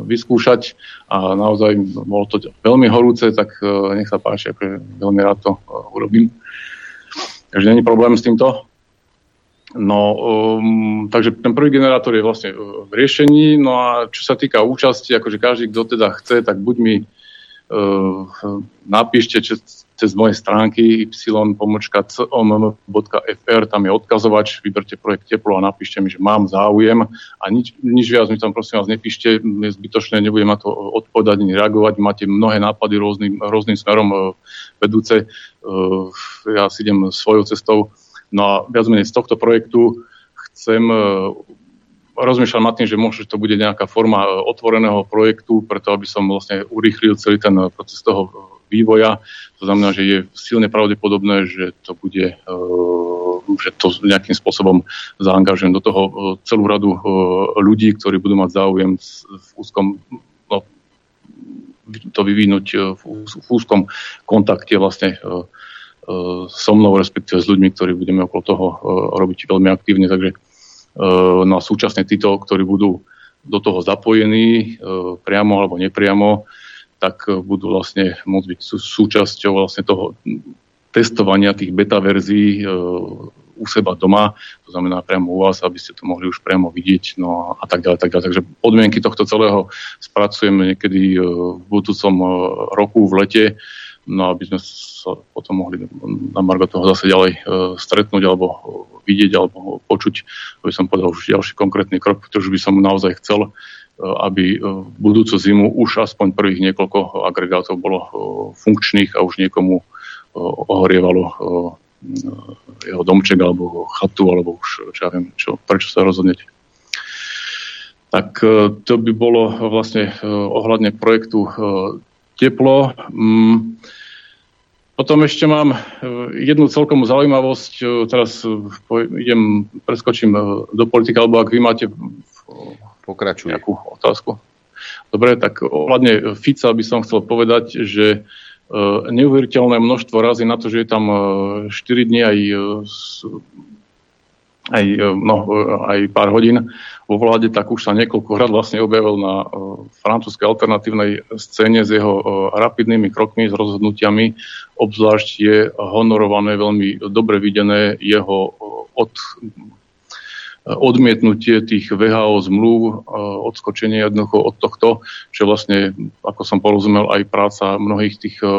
vyskúšať a naozaj bolo to veľmi horúce, tak e, nech sa páči, akože veľmi rád to urobím. Takže není problém s týmto. No, um, takže ten prvý generátor je vlastne v riešení, no a čo sa týka účasti, akože každý, kto teda chce, tak buď mi uh, napíšte, čo, cez moje stránky y.com.fr, tam je odkazovač, vyberte projekt Teplo a napíšte mi, že mám záujem. A nič, nič viac mi tam prosím vás nepíšte, je zbytočné, nebudem na to odpovedať ani reagovať, máte mnohé nápady rôznym, rôznym smerom e, vedúce, e, ja si idem svojou cestou, no a viac menej z tohto projektu chcem e, rozmýšľam nad tým, že možno to bude nejaká forma otvoreného projektu, preto aby som vlastne urýchlil celý ten proces toho vývoja. To znamená, že je silne pravdepodobné, že to bude, eh, že to nejakým spôsobom zaangažujem do toho eh, celú radu eh, ľudí, ktorí budú mať záujem v úzkom no, to vyvinúť v, úzkom kontakte vlastne so mnou, respektíve s ľuďmi, ktorí budeme okolo toho robiť veľmi aktívne. Takže no a súčasne títo, ktorí budú do toho zapojení priamo alebo nepriamo, tak e, budú vlastne môcť byť súčasťou vlastne toho testovania tých beta verzií e, u seba doma, to znamená priamo u vás, aby ste to mohli už priamo vidieť, no a tak ďalej, tak ďalej. Takže podmienky tohto celého spracujeme niekedy e, v budúcom roku v lete, no aby sme sa potom mohli na Margo toho zase ďalej stretnúť alebo vidieť alebo počuť, aby som povedal už ďalší konkrétny krok, pretože by som naozaj chcel Eh, aby eh, v budúcu zimu už aspoň prvých niekoľko agregátov bolo eh, funkčných a už niekomu ohorievalo jeho domček alebo chatu, alebo už čo ja viem, čo, prečo sa rozhodnete. Tak to by bolo vlastne ohľadne projektu Teplo. Mm, potom ešte mám jednu celkom zaujímavosť, teraz idem, preskočím do politika, alebo ak vy máte Pokračuj. Nejakú otázku. Dobre, tak ohľadne Fica by som chcel povedať, že e, neuveriteľné množstvo razy na to, že je tam 4 e, dní aj e, aj, no, aj pár hodín vo vláde, tak už sa niekoľkokrát vlastne objavil na francúzskej alternatívnej scéne s jeho rapidnými krokmi, s rozhodnutiami. Obzvlášť je honorované, veľmi dobre videné jeho od odmietnutie tých VHO zmluv, e, odskočenie jednoducho od tohto, čo vlastne, ako som porozumel, aj práca mnohých tých e,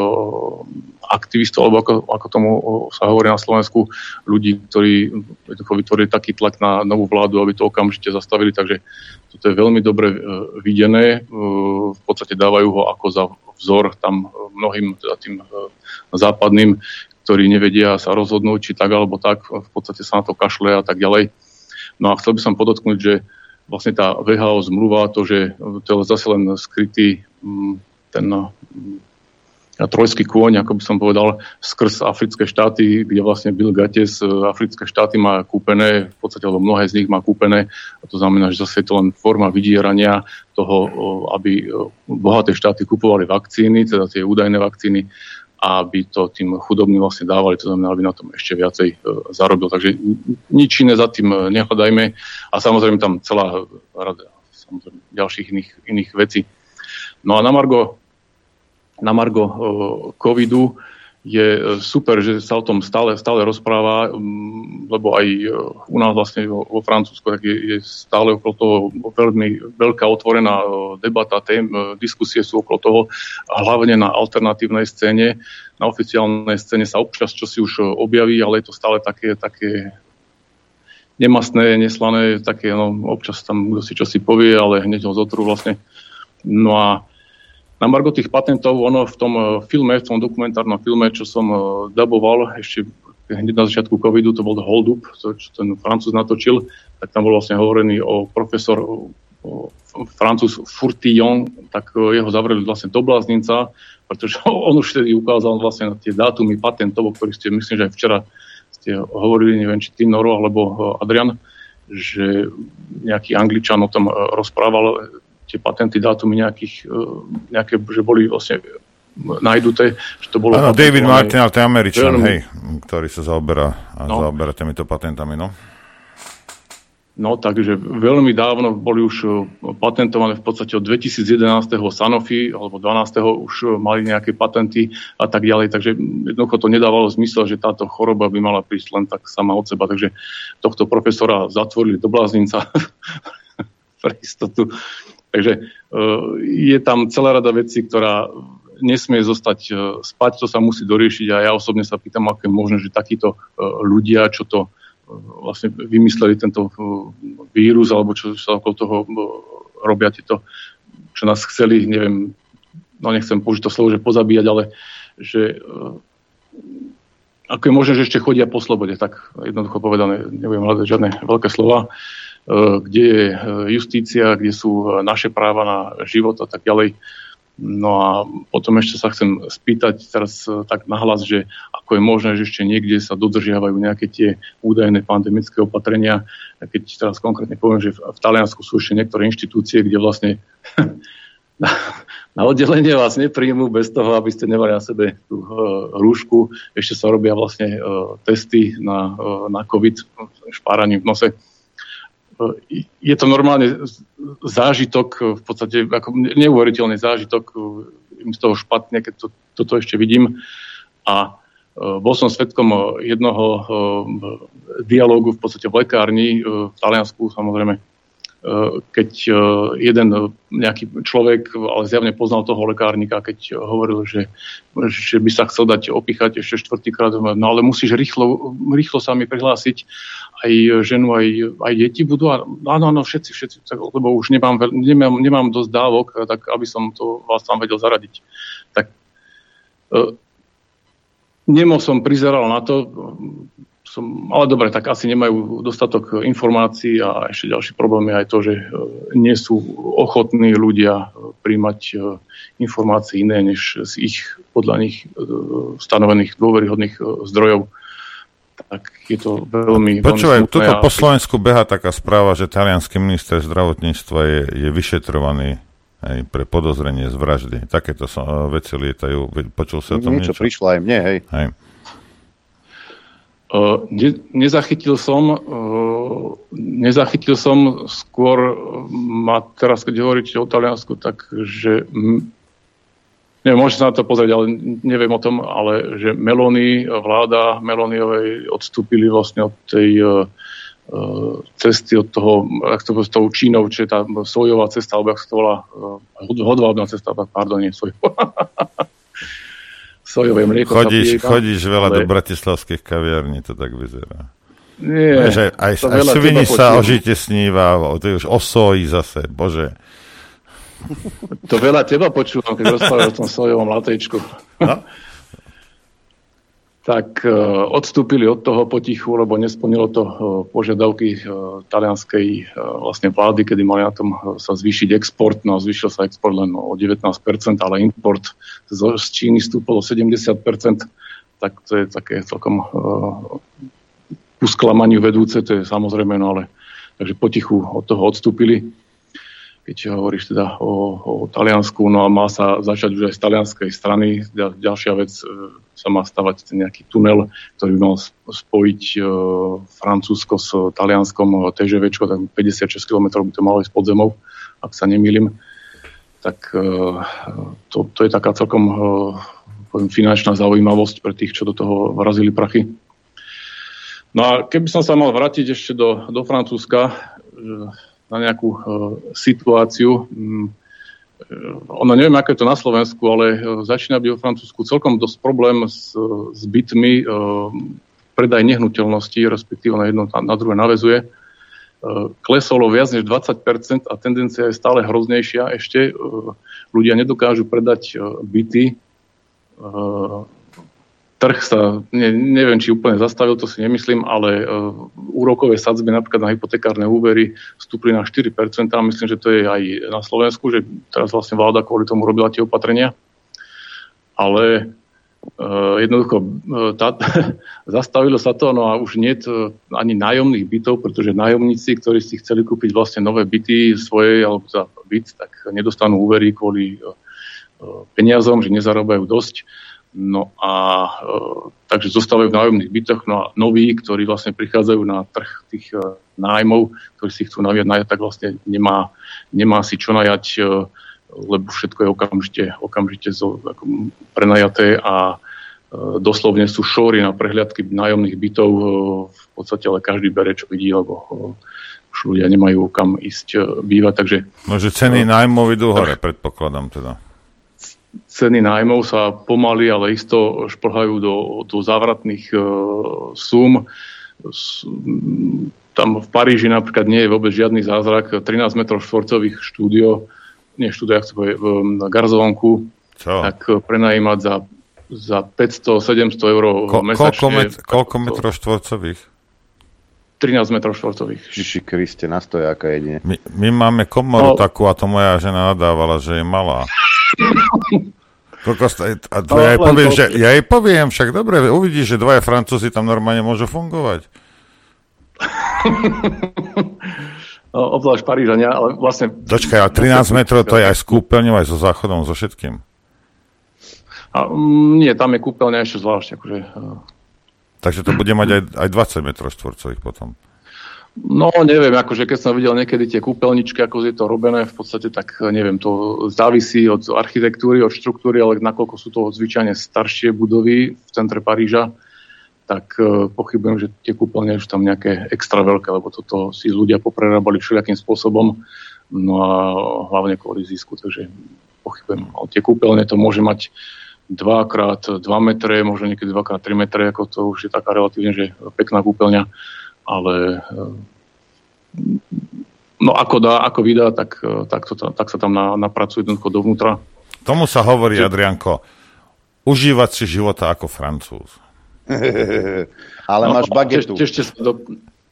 aktivistov, alebo ako, ako tomu sa hovorí na Slovensku, ľudí, ktorí jednoducho vytvorili taký tlak na novú vládu, aby to okamžite zastavili, takže toto je veľmi dobre e, videné. V podstate dávajú ho ako za vzor tam mnohým teda tým západným, ktorí nevedia sa rozhodnúť, či tak alebo tak, v podstate sa na to kašle a tak ďalej. No a chcel by som podotknúť, že vlastne tá VHO zmluva, to, že to je zase len skrytý mm, ten mm, trojský kôň, ako by som povedal, skrz africké štáty, kde vlastne Bill Gates africké štáty má kúpené, v podstate, alebo mnohé z nich má kúpené, a to znamená, že zase je to len forma vydierania toho, aby bohaté štáty kupovali vakcíny, teda tie údajné vakcíny, aby to tým chudobným vlastne dávali, to znamená, aby na tom ešte viacej e, zarobil. Takže nič iné za tým e, nehľadajme a samozrejme tam celá rada samozrejme, ďalších iných, iných vecí. No a na Margo, na Margo e, covidu je e, super, že sa o tom stále, stále rozpráva, lebo aj e, u nás vlastne vo, vo Francúzsku je, je stále okolo toho veľmi veľká otvorená e, debata, tém, diskusie sú okolo toho, hlavne na alternatívnej scéne. Na oficiálnej scéne sa občas čo si už objaví, ale je to stále také, také nemastné, neslané, také, no, občas tam kto si čo si povie, ale hneď ho zotrú vlastne. No a na margo tých patentov, ono v tom eh, filme, v tom dokumentárnom filme, čo som eh, daboval ešte hneď na začiatku covidu, to bol Hold Up, to, čo ten francúz natočil, tak tam bol vlastne hovorený o profesor o francúz Furtillon, tak eh, jeho zavreli vlastne do bláznica, pretože on už vtedy ukázal vlastne na tie dátumy patentov, o ktorých ste, myslím, že aj včera ste hovorili, neviem, či Tim Noro alebo Adrian, že nejaký angličan o tom rozprával, tie patenty, dátumy nejakých, e, nejaké, že boli vlastne najduté, že to bolo... Áno, David Martin, ale to je Američan, veľmi... hej, ktorý sa zaoberá, no. zaoberá týmito patentami, no. No, takže veľmi dávno boli už e, patentované v podstate od 2011. Sanofi, alebo 12. už e, mali nejaké patenty a tak ďalej, takže jednoducho to nedávalo zmysel, že táto choroba by mala prísť len tak sama od seba, takže tohto profesora zatvorili do bláznica pre istotu. Takže e, je tam celá rada vecí, ktorá nesmie zostať e, spať, to sa musí doriešiť. A ja osobne sa pýtam, ako je možné, že takíto e, ľudia, čo to vlastne vymysleli tento vírus, alebo čo sa okolo toho robia tieto, čo nás chceli, neviem, no nechcem použiť to slovo, že pozabíjať, ale že ako je možné, že ešte chodia po slobode, tak jednoducho povedané, nebudem hľadať žiadne veľké slova, kde je e, justícia, kde sú e, naše práva na život a tak ďalej. No a potom ešte sa chcem spýtať teraz tak nahlas, že ako je možné, že ešte niekde sa dodržiavajú nejaké tie údajné pandemické opatrenia. Keď teraz konkrétne poviem, že v Taliansku sú ešte niektoré inštitúcie, kde vlastne na, na oddelenie vás nepríjmu bez toho, aby ste nemali na sebe tú rúšku. Ešte sa robia vlastne testy na, na COVID, špáraním v nose je to normálne zážitok, v podstate ako neuveriteľný zážitok, im z toho špatne, keď to, toto ešte vidím. A e, bol som svetkom jednoho dialógu v podstate v lekárni v Taliansku, samozrejme, keď jeden nejaký človek, ale zjavne poznal toho lekárnika, keď hovoril, že, že by sa chcel dať opichať ešte štvrtýkrát, no ale musíš rýchlo, rýchlo sa mi prihlásiť aj ženu, aj, aj deti budú. Áno, áno, všetci, všetci, tak, lebo už nemám, nemám, nemám dosť dávok, tak aby som to vás tam vedel zaradiť. Tak nemo som prizeral na to, som, ale dobre, tak asi nemajú dostatok informácií a ešte ďalší problém je aj to, že e, nie sú ochotní ľudia e, príjmať e, informácie iné než z ich podľa nich stanovených dôveryhodných zdrojov tak je to veľmi... Počúvaj, tuto po Slovensku beha taká správa, že talianský minister zdravotníctva je, je vyšetrovaný aj pre podozrenie z vraždy. Takéto som, veci lietajú. Počul sa o tom niečo? Niečo prišlo aj mne, hej. hej. Ne, nezachytil som, nezachytil som skôr, ma teraz keď hovoríte o Taliansku, tak že neviem, môžete sa na to pozrieť, ale neviem o tom, ale že Melony, vláda Meloniovej odstúpili vlastne od tej cesty od toho, ak to s tou Čínou, či je tá sojová cesta, alebo ak sa to volá, hodvábna cesta, pardon, nie sojová. sojové mlieko. Chodíš, chodíš veľa ale... do bratislavských kaviarní, to tak vyzerá. Nie, že aj, aj svini sa ožite sníva, to je už o soji zase, bože. To veľa teba počúvam, keď rozprávaš o tom sojovom latečku. No? tak uh, odstúpili od toho potichu, lebo nesplnilo to uh, požiadavky uh, talianskej vlastne vlády, kedy mali na tom sa zvýšiť export, no zvýšil sa export len o 19%, ale import z Číny stúpol o 70%, tak to je také celkom ku sklamaniu vedúce, to je samozrejme, no ale takže potichu od toho odstúpili keď hovoríš teda o, o Taliansku, no a má sa začať už aj z talianskej strany. Ďalšia vec, e, sa má stavať ten nejaký tunel, ktorý by mal spojiť e, Francúzsko s Talianskom TGV, tak 56 km by to malo ísť pod zemou, ak sa nemýlim. Tak e, to, to je taká celkom e, poviem, finančná zaujímavosť pre tých, čo do toho vrazili prachy. No a keby som sa mal vrátiť ešte do, do Francúzska, e, na nejakú uh, situáciu. Um, ono neviem, aké je to na Slovensku, ale uh, začína byť vo Francúzsku celkom dosť problém s, s bytmi. Uh, predaj nehnuteľnosti, respektíve na jedno na druhé navezuje. Uh, klesolo viac než 20% a tendencia je stále hroznejšia. Ešte uh, ľudia nedokážu predať byty trh sa, ne, neviem, či úplne zastavil, to si nemyslím, ale uh, úrokové sadzby napríklad na hypotekárne úvery vstúpli na 4%. A myslím, že to je aj na Slovensku, že teraz vlastne vláda kvôli tomu robila tie opatrenia. Ale uh, jednoducho uh, tá, zastavilo sa to, no a už nie ani nájomných bytov, pretože nájomníci, ktorí si chceli kúpiť vlastne nové byty svoje, alebo za byt, tak nedostanú úvery kvôli uh, peniazom, že nezarobajú dosť. No a e, takže zostávajú v nájomných bytoch, no a noví, ktorí vlastne prichádzajú na trh tých e, nájmov, ktorí si chcú naviať najať, tak vlastne nemá, nemá si čo najať, e, lebo všetko je okamžite, okamžite zo, ako prenajaté a e, doslovne sú šóry na prehliadky nájomných bytov, e, v podstate ale každý bere, čo vidí, lebo e, už ľudia nemajú kam ísť e, bývať, takže... No, že ceny e, nájmov idú hore, predpokladám teda ceny nájmov sa pomaly, ale isto šplhajú do, do závratných uh, súm. S, tam v Paríži napríklad nie je vôbec žiadny zázrak. 13 m štvorcových štúdio, nie štúdio, ak sa povie, v Garzovonku, Čo? tak prenajímať za, za 500-700 eur Ko, mesačne. Koľko, met, koľko metrov štvorcových? 13 metrov štvorcových. Žiši Kriste, na stojáka jedine. My, my máme komoru no. takú a to moja žena nadávala, že je malá. Kokos, a to ja, jej poviem, že, ja jej poviem, však dobre, uvidíš, že dvaja Francúzi tam normálne môžu fungovať. no, obzvlášť Parížania, ale vlastne... Dočkaj, a 13 metrov to je aj s kúpeľňou, aj so záchodom, so všetkým. A, mm, nie, tam je kúpeľňa ešte zvlášť. Akože, Takže to bude mať aj, aj 20 m štvorcových potom. No neviem, akože keď som videl niekedy tie kúpeľničky, ako je to robené, v podstate tak neviem, to závisí od architektúry, od štruktúry, ale nakoľko sú to zvyčajne staršie budovy v centre Paríža, tak uh, pochybujem, že tie kúpeľne sú tam nejaké extra veľké, lebo toto si ľudia poprerábali všelijakým spôsobom, no a hlavne kvôli zisku, takže pochybujem. Ale tie kúpeľne to môže mať 2 krát 2 metre, možno niekedy 2 krát 3 metre, ako to už je taká relatívne, že pekná kúpeľňa, ale eh, no ako dá, ako vydá, tak, eh, tak, to, tak sa tam na, napracuje jednoducho dovnútra. Tomu sa hovorí, že... Adrianko, užívať si života ako francúz. ale no, máš bagetu. Ešte, ešte sa do,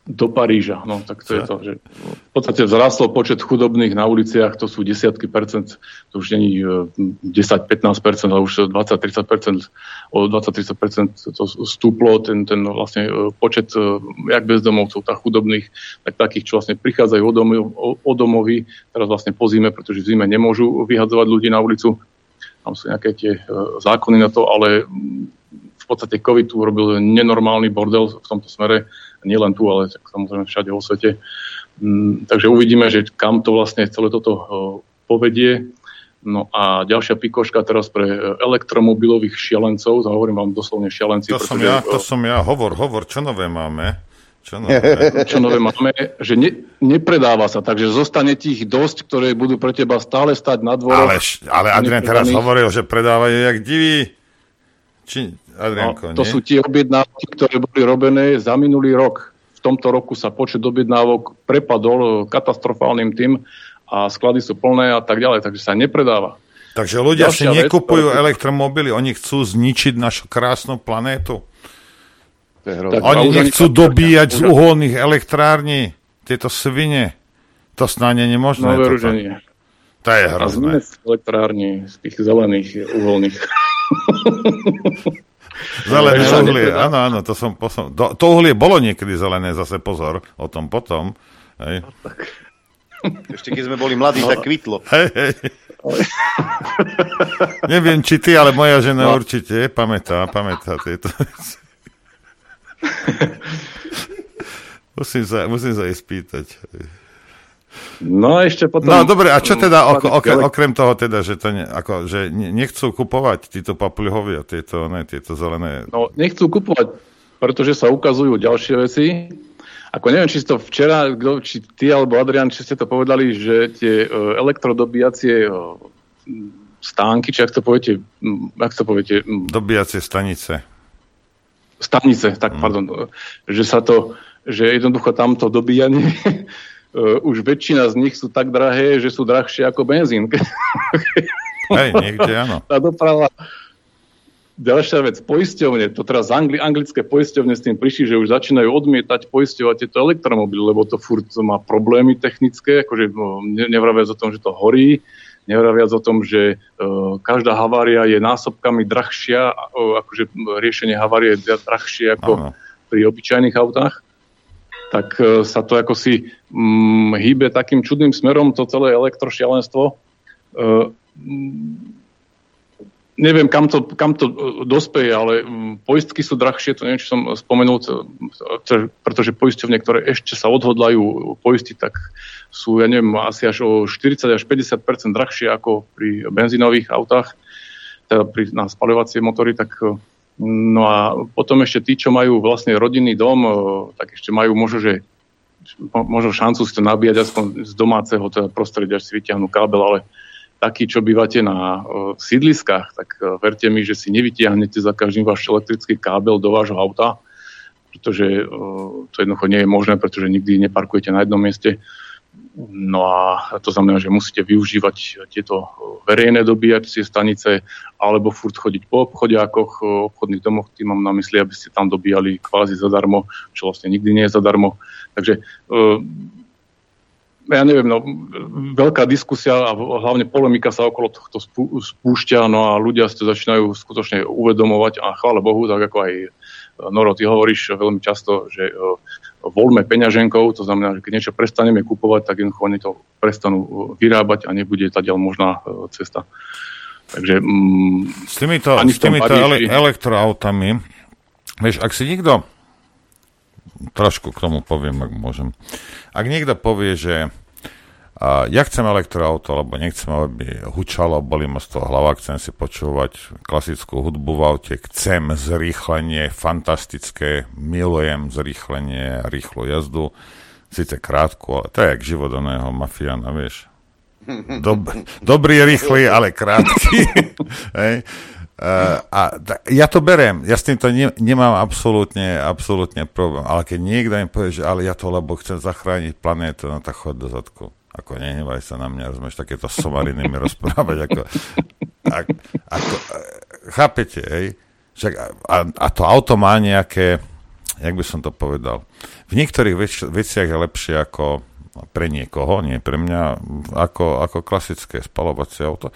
do Paríža. No, tak to je to, že v podstate vzrastol počet chudobných na uliciach, to sú desiatky percent, to už není 10-15 e, percent, ale už 20-30 percent, o 20-30 percent to stúplo, ten, ten vlastne e, počet e, jak bezdomovcov, tak chudobných, tak takých, čo vlastne prichádzajú o, domy, o, o domovy, teraz vlastne po zime, pretože v zime nemôžu vyhadzovať ľudí na ulicu, tam sú nejaké tie zákony na to, ale v podstate COVID urobil nenormálny bordel v tomto smere, nielen tu, ale tak samozrejme všade vo svete. Mm, takže uvidíme, že kam to vlastne celé toto e, povedie. No a ďalšia pikoška teraz pre elektromobilových šialencov, hovorím vám doslovne šialenci. To som ja, to som ja, hovor, hovor, čo nové máme? Čo nové, čo nové máme? Že ne, nepredáva sa, takže zostane tých dosť, ktoré budú pre teba stále stať na dvore. Ale, ale Adrian teraz hovoril, že predávajú jak divý. Či, Adrianko, no, to nie? sú tie objednávky, ktoré boli robené za minulý rok. V tomto roku sa počet objednávok prepadol katastrofálnym tým, a sklady sú plné a tak ďalej, takže sa nepredáva. Takže ľudia Ďalšia si nekupujú vec, elektromobily, oni chcú zničiť našu krásnu planétu. Tak, oni nechcú dobíjať z uholných elektrární tieto svine. To snáne nemožné. No, veru, nie. To je hrozné. A z elektrární, z tých zelených uholných. Zelené uhlie, áno, áno, to som posom... To, to uhlie bolo niekedy zelené, zase pozor, o tom potom. Hej. No, tak. Ešte keď sme boli mladí, no. tak kvitlo. Hej, hej. Neviem, či ty, ale moja žena no. určite pamätá, pamätá tieto musím, sa, musím sa jej spýtať. No ešte potom... No dobre, a čo teda ok, ok, okrem toho teda, že, to ne, ako, že nechcú kupovať títo papuľhovia, tieto, ne, tieto zelené... No nechcú kupovať, pretože sa ukazujú ďalšie veci, ako neviem, či to včera, kdo, či ty alebo Adrian, či ste to povedali, že tie uh, elektrodobíjacie uh, stánky, či ak to poviete, ak to poviete... Dobíjacie stanice. Stanice, tak mm. pardon. Že sa to, že jednoducho tamto dobíjanie, už väčšina z nich sú tak drahé, že sú drahšie ako benzín. Hej, niekde áno. Tá doprava, Ďalšia vec, poisťovne, to teraz angli, anglické poisťovne s tým prišli, že už začínajú odmietať poisťovať tieto elektromobily, lebo to furt má problémy technické, akože no, nevraviac o tom, že to horí, nevraviac o tom, že uh, každá havária je násobkami drahšia, uh, akože riešenie havárie je drahšie ako Aha. pri obyčajných autách, tak uh, sa to ako si um, hýbe takým čudným smerom, to celé elektrošialenstvo. Uh, neviem, kam to, kam to e, dospeje, ale poistky sú drahšie, to neviem, či som spomenul, pretože poisťovne, ktoré ešte sa odhodlajú poistiť, tak sú, ja neviem, asi až o 40 až 50% drahšie ako pri benzínových autách, teda pri, na spaľovacie motory, tak e, no a potom ešte tí, čo majú vlastne rodinný dom, e, tak ešte majú možno, že možno šancu si to nabíjať aspoň z domáceho teda prostredia, až si vyťahnú kábel, ale takí, čo bývate na uh, sídliskách, tak uh, verte mi, že si nevytiahnete za každým váš elektrický kábel do vášho auta, pretože uh, to jednoducho nie je možné, pretože nikdy neparkujete na jednom mieste. No a to znamená, že musíte využívať tieto verejné dobíjacie stanice alebo furt chodiť po obchodiakoch, obchodných domoch, tým mám na mysli, aby ste tam dobíjali kvázi zadarmo, čo vlastne nikdy nie je zadarmo. Takže ja neviem, no, veľká diskusia a hlavne polemika sa okolo tohto spúšťa, no a ľudia si to začínajú skutočne uvedomovať a chvále Bohu, tak ako aj e, Noro, ty hovoríš veľmi často, že uh, voľme peňaženkou, to znamená, že keď niečo prestaneme kupovať, tak jednoducho oni to prestanú vyrábať a nebude ďalej možná uh, cesta. Takže, um, s týmito, s týmito ele- elektroautami, vieš, ak si nikto trošku k tomu poviem, ak môžem. Ak niekto povie, že a ja chcem elektroauto, lebo nechcem, aby hučalo, boli ma z toho hlava, chcem si počúvať klasickú hudbu v aute, chcem zrýchlenie, fantastické, milujem zrýchlenie, rýchlu jazdu, síce krátku, ale to je jak život oného mafiána, vieš. Dob, dobrý, rýchly, ale krátky. Hej. Uh, a da, ja to beriem, ja s týmto ne, nemám absolútne, absolútne problém, ale keď niekto mi povie, že ale ja to lebo chcem zachrániť planétu, no tak chod do zadku. Ako nehnevaj sa na mňa, rozumieš, takéto somariny mi rozprávať, ako, ako, ako chápete, hej? Však, a, a to auto má nejaké, jak by som to povedal, v niektorých vec, veciach je lepšie ako pre niekoho, nie pre mňa, ako, ako klasické spalovacie auto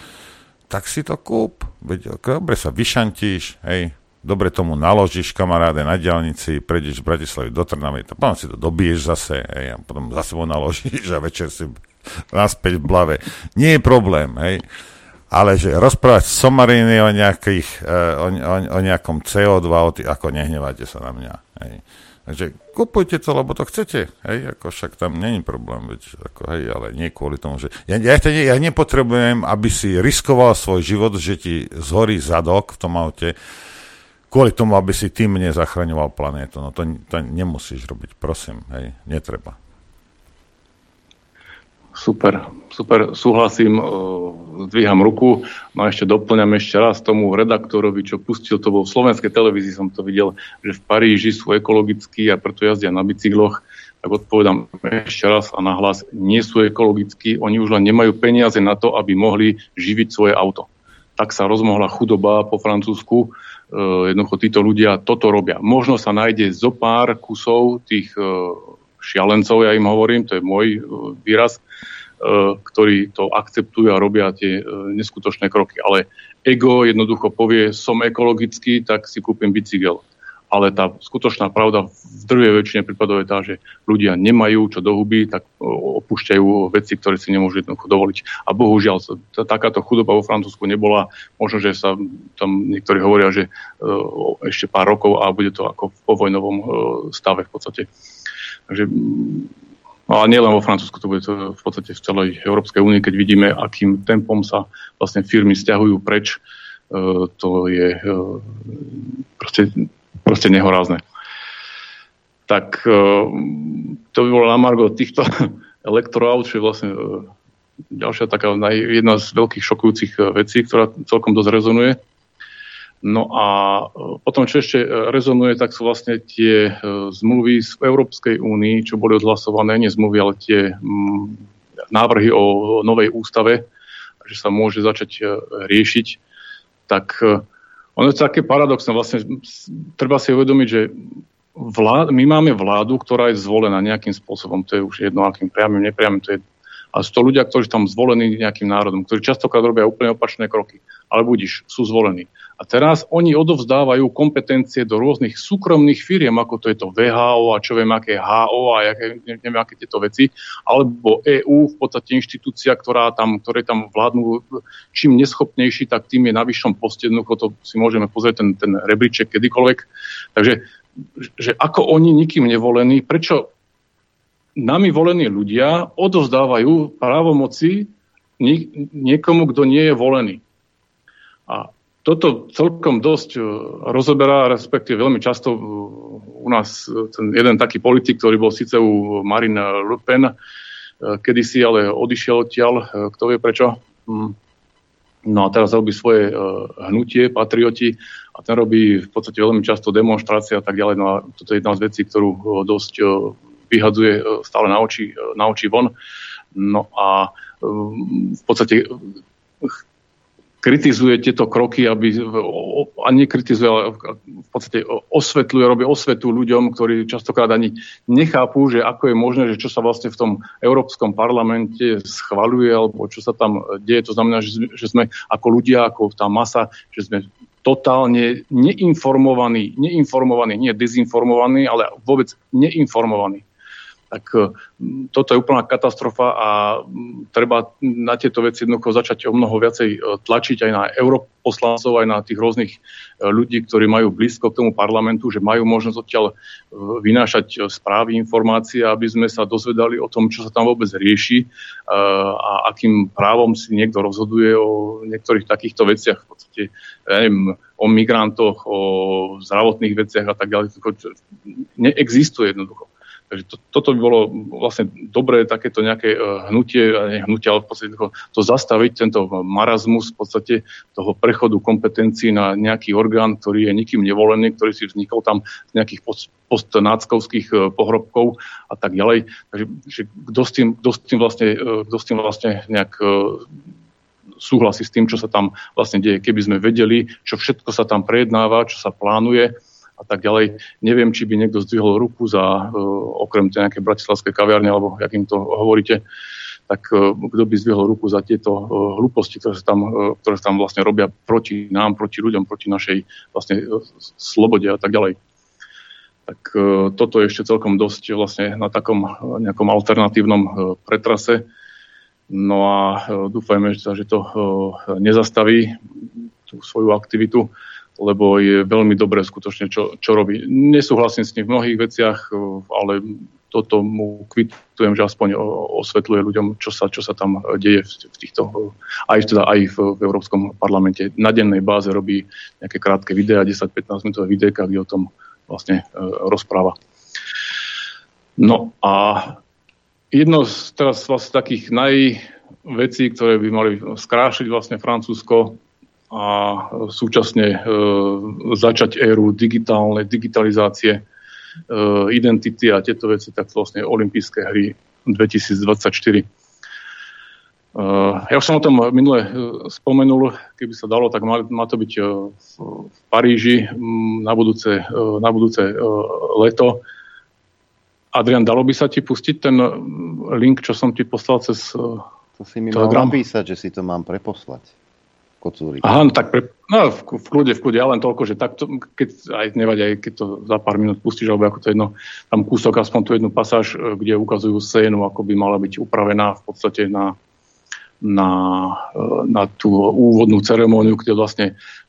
tak si to kúp. Veď, dobre sa vyšantíš, hej, dobre tomu naložíš kamaráde na diálnici, prejdeš z Bratislavy do Trnavy, to potom si to dobiješ zase, hej, a potom zase ho naložíš a večer si naspäť v blave. Nie je problém, hej. ale že rozprávať somariny o, nejakých, o, o, o nejakom CO2, o tý, ako nehnevajte sa na mňa. Hej. Takže kupujte to, lebo to chcete. Hej, ako však tam není problém, veď, ako, hej, ale nie kvôli tomu, že... Ja, ja, ja nepotrebujem, aby si riskoval svoj život, že ti zhorí zadok v tom aute, kvôli tomu, aby si tým nezachraňoval planétu. No to, to nemusíš robiť, prosím, hej, netreba. Super, super, súhlasím, e, zdvíham ruku. No a ešte doplňam ešte raz tomu redaktorovi, čo pustil to vo slovenskej televízii, som to videl, že v Paríži sú ekologickí a preto jazdia na bicykloch. Tak odpovedám ešte raz a nahlas, nie sú ekologickí, oni už len nemajú peniaze na to, aby mohli živiť svoje auto. Tak sa rozmohla chudoba po Francúzsku. E, jednoducho títo ľudia toto robia. Možno sa nájde zo pár kusov tých e, šialencov, ja im hovorím, to je môj e, výraz, e, ktorí to akceptujú a robia tie e, neskutočné kroky. Ale ego jednoducho povie, som ekologický, tak si kúpim bicykel. Ale tá skutočná pravda v drvej väčšine prípadov je tá, že ľudia nemajú čo do huby, tak opúšťajú veci, ktoré si nemôžu jednoducho dovoliť. A bohužiaľ, takáto chudoba vo Francúzsku nebola. Možno, že sa tam niektorí hovoria, že ešte pár rokov a bude to ako v povojnovom stave v podstate. Takže No a nielen vo Francúzsku, to bude to v podstate v celej Európskej únii, keď vidíme, akým tempom sa vlastne firmy stiahujú preč, e, to je e, proste, proste nehorázne. Tak e, to by bolo na Margo týchto elektroaut, čo je vlastne ďalšia taká jedna z veľkých šokujúcich vecí, ktorá celkom dosť rezonuje. No a e, potom, čo ešte e, rezonuje, tak sú vlastne tie e, zmluvy z Európskej únii, čo boli odhlasované, nie zmluvy, ale tie mm, návrhy o novej ústave, že sa môže začať riešiť. Tak ono je také paradoxné. Vlastne treba si uvedomiť, že vlád, my máme vládu, ktorá je zvolená nejakým spôsobom. To je už jedno, akým priamým, nepriamým. To je, a sú to ľudia, ktorí tam zvolení nejakým národom, ktorí častokrát robia úplne opačné kroky. Ale budiš, sú zvolení. A teraz oni odovzdávajú kompetencie do rôznych súkromných firiem, ako to je to VHO a čo viem, aké HO a aké, neviem, aké tieto veci, alebo EÚ, v podstate inštitúcia, ktorá tam, ktoré tam vládnu, čím neschopnejší, tak tým je na vyššom poste, to si môžeme pozrieť ten, ten rebríček kedykoľvek. Takže že ako oni nikým nevolení, prečo nami volení ľudia odovzdávajú právomoci niekomu, kto nie je volený. A toto celkom dosť e, rozoberá, respektíve veľmi často e, u nás e, ten jeden taký politik, ktorý bol síce u Marine Le Pen, kedysi ale odišiel odtiaľ, kto vie prečo. Mm. No a teraz robí svoje hnutie, patrioti, a ten robí v podstate veľmi často demonstrácie a tak ďalej. No a toto je jedna z vecí, ktorú dosť vyhadzuje stále na oči, na oči von. No a v podstate kritizuje tieto kroky, aby, a nekritizuje, ale v podstate osvetľuje, robí osvetu ľuďom, ktorí častokrát ani nechápu, že ako je možné, že čo sa vlastne v tom Európskom parlamente schvaluje, alebo čo sa tam deje. To znamená, že, že sme ako ľudia, ako tá masa, že sme totálne neinformovaní, neinformovaní, nie dezinformovaní, ale vôbec neinformovaní tak e, toto je úplná katastrofa a treba na tieto veci jednoducho začať o mnoho viacej e, tlačiť aj na europoslancov, aj na tých rôznych e, ľudí, ktorí majú blízko k tomu parlamentu, že majú možnosť odtiaľ vynášať správy, informácie, aby sme sa dozvedali o tom, čo sa tam vôbec rieši a akým právom si niekto rozhoduje o niektorých takýchto veciach. V podstate, ja neviem, o migrantoch, o zdravotných veciach a tak ďalej. Neexistuje jednoducho. Takže to, toto by bolo vlastne dobré takéto nejaké uh, hnutie, hnutie, ale v podstate to, to zastaviť, tento marazmus v podstate toho prechodu kompetencií na nejaký orgán, ktorý je nikým nevolený, ktorý si vznikol tam z nejakých post, postnáckovských uh, pohrobkov a tak ďalej. Takže že kto, s tým, kto, s tým vlastne, uh, kto s tým vlastne nejak súhlasí s tým, čo sa tam vlastne deje. Keby sme vedeli, čo všetko sa tam prejednáva, čo sa plánuje, a tak ďalej. Neviem, či by niekto zdvihol ruku za, uh, okrem tej nejakej bratislavskej kaviarne, alebo jak im to hovoríte, tak uh, kto by zdvihol ruku za tieto uh, hlúposti, ktoré sa, tam, ktoré sa tam vlastne robia proti nám, proti ľuďom, proti našej vlastne slobode a tak ďalej. Tak toto je ešte celkom dosť vlastne na takom nejakom alternatívnom pretrase. No a dúfajme, že to nezastaví tú svoju aktivitu, lebo je veľmi dobré skutočne, čo, čo robí. Nesúhlasím s ním v mnohých veciach, ale toto mu kvitujem, že aspoň osvetľuje ľuďom, čo sa, čo sa tam deje v, týchto, aj, teda aj v, v Európskom parlamente. Na dennej báze robí nejaké krátke videá, 10-15 minútové videjka, kde o tom vlastne e, rozpráva. No a jedno z teraz vlastne takých najvecí, ktoré by mali skrášiť vlastne Francúzsko a súčasne e, začať éru digitálnej digitalizácie Eh, identity a tieto veci, tak vlastne olympijské hry 2024. Uh, ja už som o tom minule spomenul, keby sa dalo, tak má, to byť v Paríži na budúce, na budúce leto. Adrian, dalo by sa ti pustiť ten link, čo som ti poslal cez To si mi mal napísať, že si to mám preposlať. Kocúrik. Aha, no tak pre, no, v, v kľude, v kľude, ja len toľko, že takto, keď aj nevadí, aj keď to za pár minút pustíš, alebo ako to jedno, tam kúsok, aspoň tú jednu pasáž, e, kde ukazujú scénu, ako by mala byť upravená v podstate na, na, e, na tú úvodnú ceremóniu, kde vlastne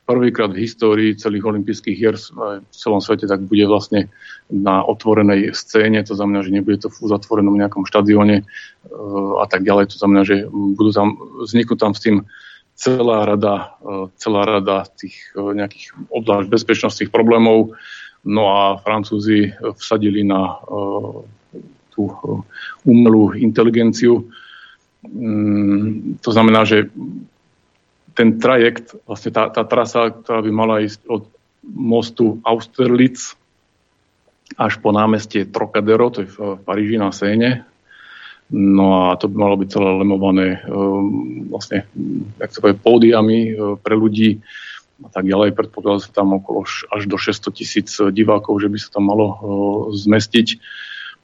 prvýkrát v histórii celých olympijských hier v celom svete tak bude vlastne na otvorenej scéne, to znamená, že nebude to v uzatvorenom nejakom štadióne e, a tak ďalej, to znamená, že budú tam, vzniknú tam s tým celá rada, e, celá rada tých e, nejakých obzvlášť bezpečnostných problémov. No a Francúzi vsadili na e, tú umelú inteligenciu. Mm, to znamená, že ten trajekt, vlastne tá, tá trasa, ktorá by mala ísť od mostu Austerlitz až po námestie Trocadero, to je v Paríži na Séne, No a to by malo byť celé lemované ehm, vlastne, jak to povie, pódiami e, pre ľudí a tak ďalej. Predpokladá sa tam okolo až do 600 tisíc divákov, že by sa tam malo zmestiť.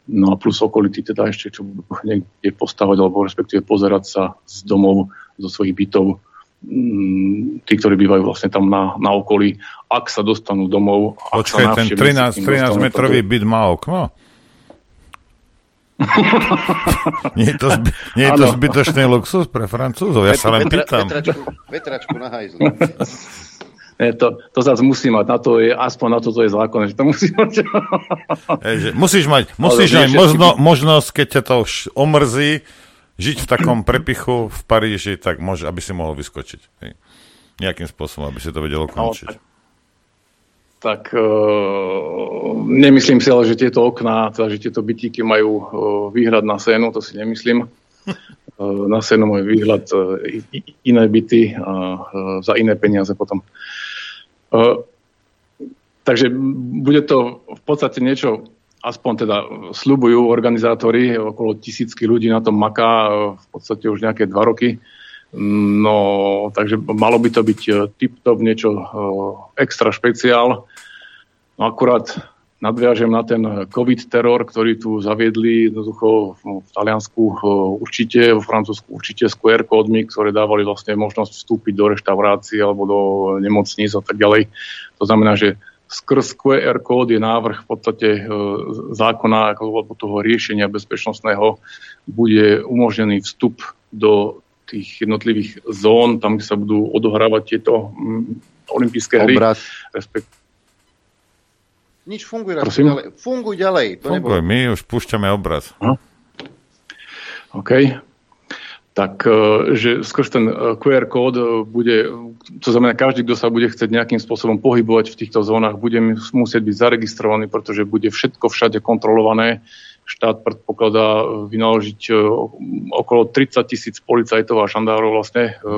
No a plus okolity teda ešte, čo niekde postavať, alebo respektíve pozerať sa z domov, zo svojich bytov, mm, tí, ktorí bývajú vlastne tam na, na okolí, ak sa dostanú domov. Počkaj, ten 13, 13 metrový byt má okno? Nie je to, zby, nie je to zbytočný luxus pre Francúzov, ja sa len pýtam. Vetračku, vetračku na hajzlu. Nie, to, to zase musí mať, na to je, aspoň na to to je zákon, že to musí mať. Ej, že musíš mať, musíš mať možno, možnosť, keď ťa to už omrzí, žiť v takom prepichu v Paríži, tak môže, aby si mohol vyskočiť. Hej. Nejakým spôsobom, aby si to vedelo končiť. No, tak e, nemyslím si ale, že tieto okná, teda, že tieto bytíky majú e, výhľad na sénu, to si nemyslím. E, na sénu majú výhľad e, iné byty a e, za iné peniaze potom. E, takže bude to v podstate niečo, aspoň teda slubujú organizátori, okolo tisícky ľudí na tom maká e, v podstate už nejaké dva roky. No, takže malo by to byť e, tip-top, niečo uh, extra špeciál. No akurát nadviažem na ten COVID teror, ktorý tu zaviedli jednoducho v Taliansku uh, určite, vo Francúzsku určite s QR kódmi, ktoré dávali vlastne možnosť vstúpiť do reštaurácií alebo do nemocníc a tak ďalej. To znamená, že skrz QR kód je návrh v podstate zákona alebo toho riešenia bezpečnostného bude umožnený vstup do tých jednotlivých zón, tam, kde sa budú odohrávať tieto mm, olympijské hry. Obraz. Respekt... Nič funguje, ďalej. Funguj ďalej. To Funguj, my už púšťame obraz. Aha. OK. Tak, e, že skrz ten e, QR kód e, bude, to znamená, každý, kto sa bude chcieť nejakým spôsobom pohybovať v týchto zónach, bude musieť byť zaregistrovaný, pretože bude všetko všade kontrolované štát predpokladá vynaložiť e, okolo 30 tisíc policajtov a šandárov vlastne. E,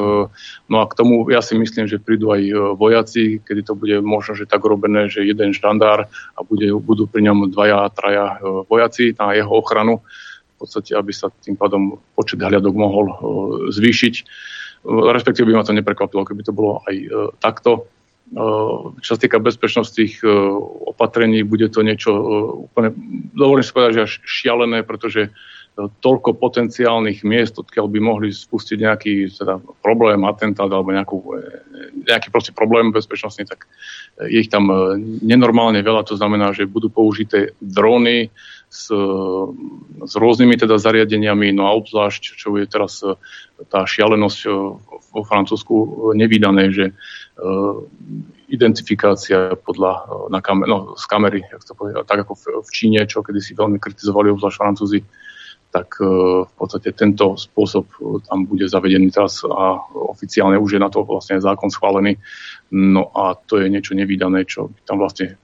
no a k tomu ja si myslím, že prídu aj e, vojaci, kedy to bude možno, že tak robené, že jeden štandár a bude, budú pri ňom dvaja, traja vojaci na jeho ochranu, v podstate, aby sa tým pádom počet hľadok mohol zvýšiť. Respektíve by ma to neprekvapilo, keby to bolo aj takto čo sa týka bezpečnostných opatrení, bude to niečo úplne, dovolím si povedať, že až šialené, pretože toľko potenciálnych miest, odkiaľ by mohli spustiť nejaký teda, problém, atentát alebo nejakú, nejaký proste problém bezpečnostný, tak je ich tam nenormálne veľa, to znamená, že budú použité dróny s, s rôznymi teda zariadeniami, no a obzvlášť, čo je teraz tá šialenosť vo Francúzsku nevydané, že identifikácia podľa, na kamer, no, z kamery, jak to povie, tak ako v, v Číne, čo kedysi veľmi kritizovali obzvlášť Francúzi, tak e, v podstate tento spôsob e, tam bude zavedený teraz a oficiálne už je na to vlastne zákon schválený. No a to je niečo nevydané, čo by tam vlastne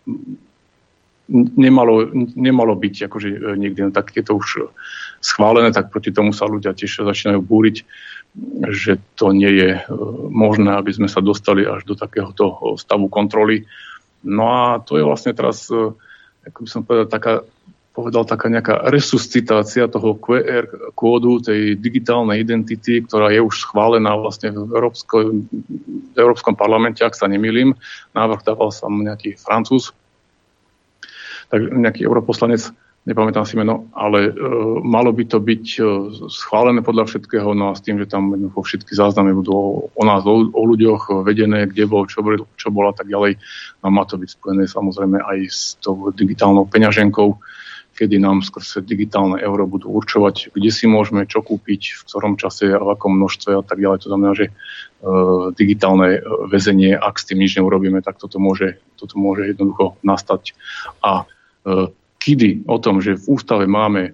nemalo, nemalo byť akože e, niekde, no tak je to už schválené, tak proti tomu sa ľudia tiež začínajú búriť, že to nie je možné, aby sme sa dostali až do takéhoto stavu kontroly. No a to je vlastne teraz, ako by som povedal, taká povedal, taká nejaká resuscitácia toho QR kódu, tej digitálnej identity, ktorá je už schválená vlastne v, Európsko, v Európskom parlamente, ak sa nemýlim. Návrh dával sa nejaký Francúz, tak nejaký europoslanec, nepamätám si meno, ale e, malo by to byť e, schválené podľa všetkého, no a s tým, že tam vo všetky záznamy budú o, o nás, o, o ľuďoch vedené, kde bol, čo, bol, čo bolo a tak ďalej. No má to byť spojené samozrejme aj s tou digitálnou peňaženkou, kedy nám skrze digitálne euro budú určovať, kde si môžeme čo kúpiť, v ktorom čase a v akom množstve a tak ďalej. To znamená, že e, digitálne e, väzenie, ak s tým nič neurobíme, tak toto môže, toto môže jednoducho nastať. A e, kedy o tom, že v ústave máme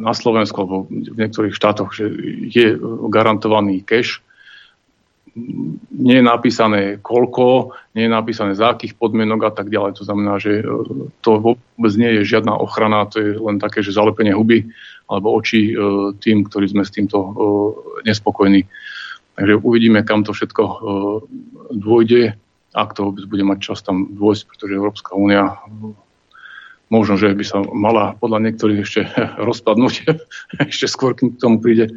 na Slovensku alebo v niektorých štátoch, že je garantovaný cash, nie je napísané koľko, nie je napísané za akých podmienok a tak ďalej. To znamená, že e, to vôbec nie je žiadna ochrana, to je len také, že zalepenie huby alebo očí e, tým, ktorí sme s týmto e, nespokojní. Takže uvidíme, kam to všetko dôjde, ak to vôbec bude mať čas tam dôjsť, pretože Európska únia možno, že by sa mala podľa niektorých ešte rozpadnúť, ešte skôr, kým k tomu príde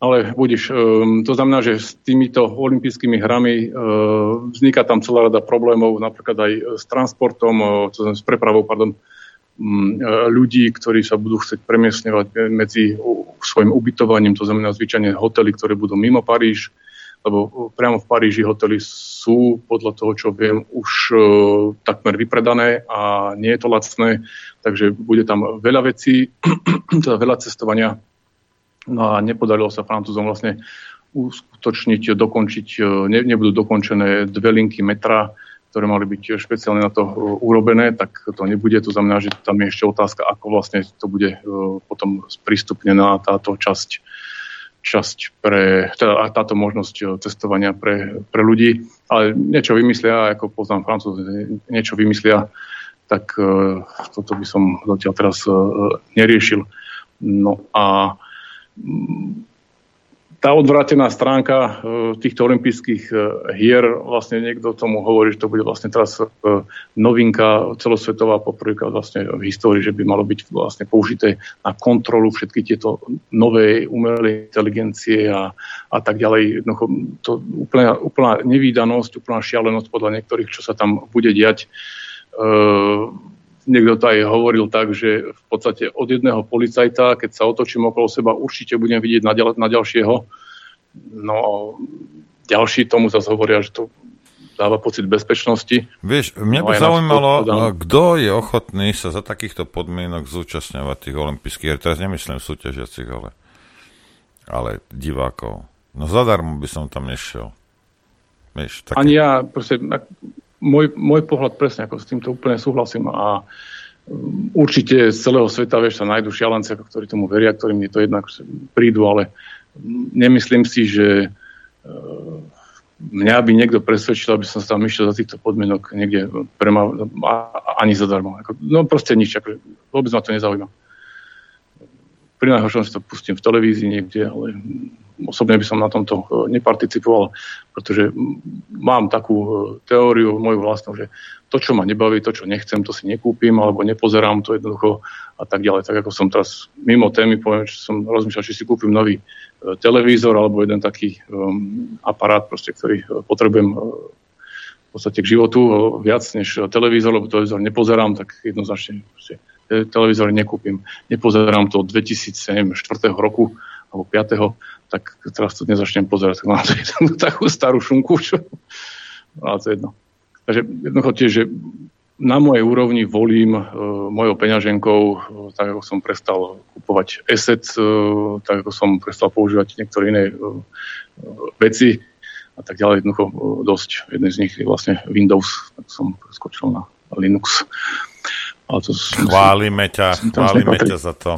ale budiš, ehm, to znamená, že s týmito olympijskými hrami ehm, vzniká tam celá rada problémov, napríklad aj s transportom, to znamená, s prepravou pardon, mm, e, ľudí, ktorí sa budú chcieť premiesňovať medzi svojim ubytovaním, to znamená zvyčajne hotely, ktoré budú mimo Paríž, lebo priamo v Paríži hotely sú, podľa toho, čo viem, už e, takmer vypredané a nie je to lacné, takže bude tam veľa vecí, teda veľa cestovania No a nepodarilo sa Francúzom vlastne uskutočniť, dokončiť, e, ne, nebudú dokončené dve linky metra, ktoré mali byť špeciálne na to e, urobené, tak to nebude. To znamená, že tam je ešte otázka, ako vlastne to bude e, potom sprístupnená táto časť, časť pre, teda táto možnosť cestovania pre, pre ľudí. Ale niečo vymyslia, ako poznám Francúz, niečo vymyslia, tak toto by som zatiaľ teraz neriešil. No a tá odvrátená stránka e, týchto olympijských e, hier, vlastne niekto tomu hovorí, že to bude vlastne teraz e, novinka celosvetová poprvýkrát vlastne v histórii, že by malo byť vlastne použité na kontrolu všetky tieto nové umelé inteligencie a, a tak ďalej. Jednoducho, to úplná, úplná nevýdanosť, úplná šialenosť podľa niektorých, čo sa tam bude diať niekto to aj hovoril tak, že v podstate od jedného policajta, keď sa otočím okolo seba, určite budem vidieť na, ďal, na ďalšieho. No ďalší tomu zase hovoria, že to dáva pocit bezpečnosti. Vieš, mňa no by zaujímalo, kto je ochotný sa za takýchto podmienok zúčastňovať tých olympijských hier. Teraz nemyslím súťažiacich, ale, ale divákov. No zadarmo by som tam nešiel. Vieš, také... Ani ja, proste, môj, môj pohľad presne, ako s týmto úplne súhlasím a um, určite z celého sveta, vieš, sa nájdú šialenci, ktorí tomu veria, ktorým je to jednak prídu, ale nemyslím si, že uh, mňa by niekto presvedčil, aby som sa tam išiel za týchto podmienok niekde prema, ani zadarmo. No proste nič, ako, vôbec ma to nezaujíma. Pri najhoršom si to pustím v televízii niekde, ale osobne by som na tomto e, neparticipoval, pretože mám takú e, teóriu moju vlastnú, že to, čo ma nebaví, to, čo nechcem, to si nekúpim alebo nepozerám to jednoducho a tak ďalej. Tak ako som teraz mimo témy, poviem, že som rozmýšľal, či si kúpim nový e, televízor alebo jeden taký um, aparát, proste, ktorý potrebujem v podstate k životu viac než televízor, lebo televízor nepozerám, tak jednoznačne proste, televízor nekúpim. Nepozerám to od 2004 roku alebo 5 tak teraz to nezačnem pozerať, tak mám takú starú šunku, čo... Ale to je jedno. Takže jednoducho tiež, že na mojej úrovni volím uh, mojou peňaženkou, uh, tak ako som prestal kupovať asset, uh, tak ako som prestal používať niektoré iné uh, veci a tak ďalej. Jednoducho uh, dosť. Jeden z nich je vlastne Windows, tak som skočil na Linux. Ale to chválime ťa, chválime ťa za to.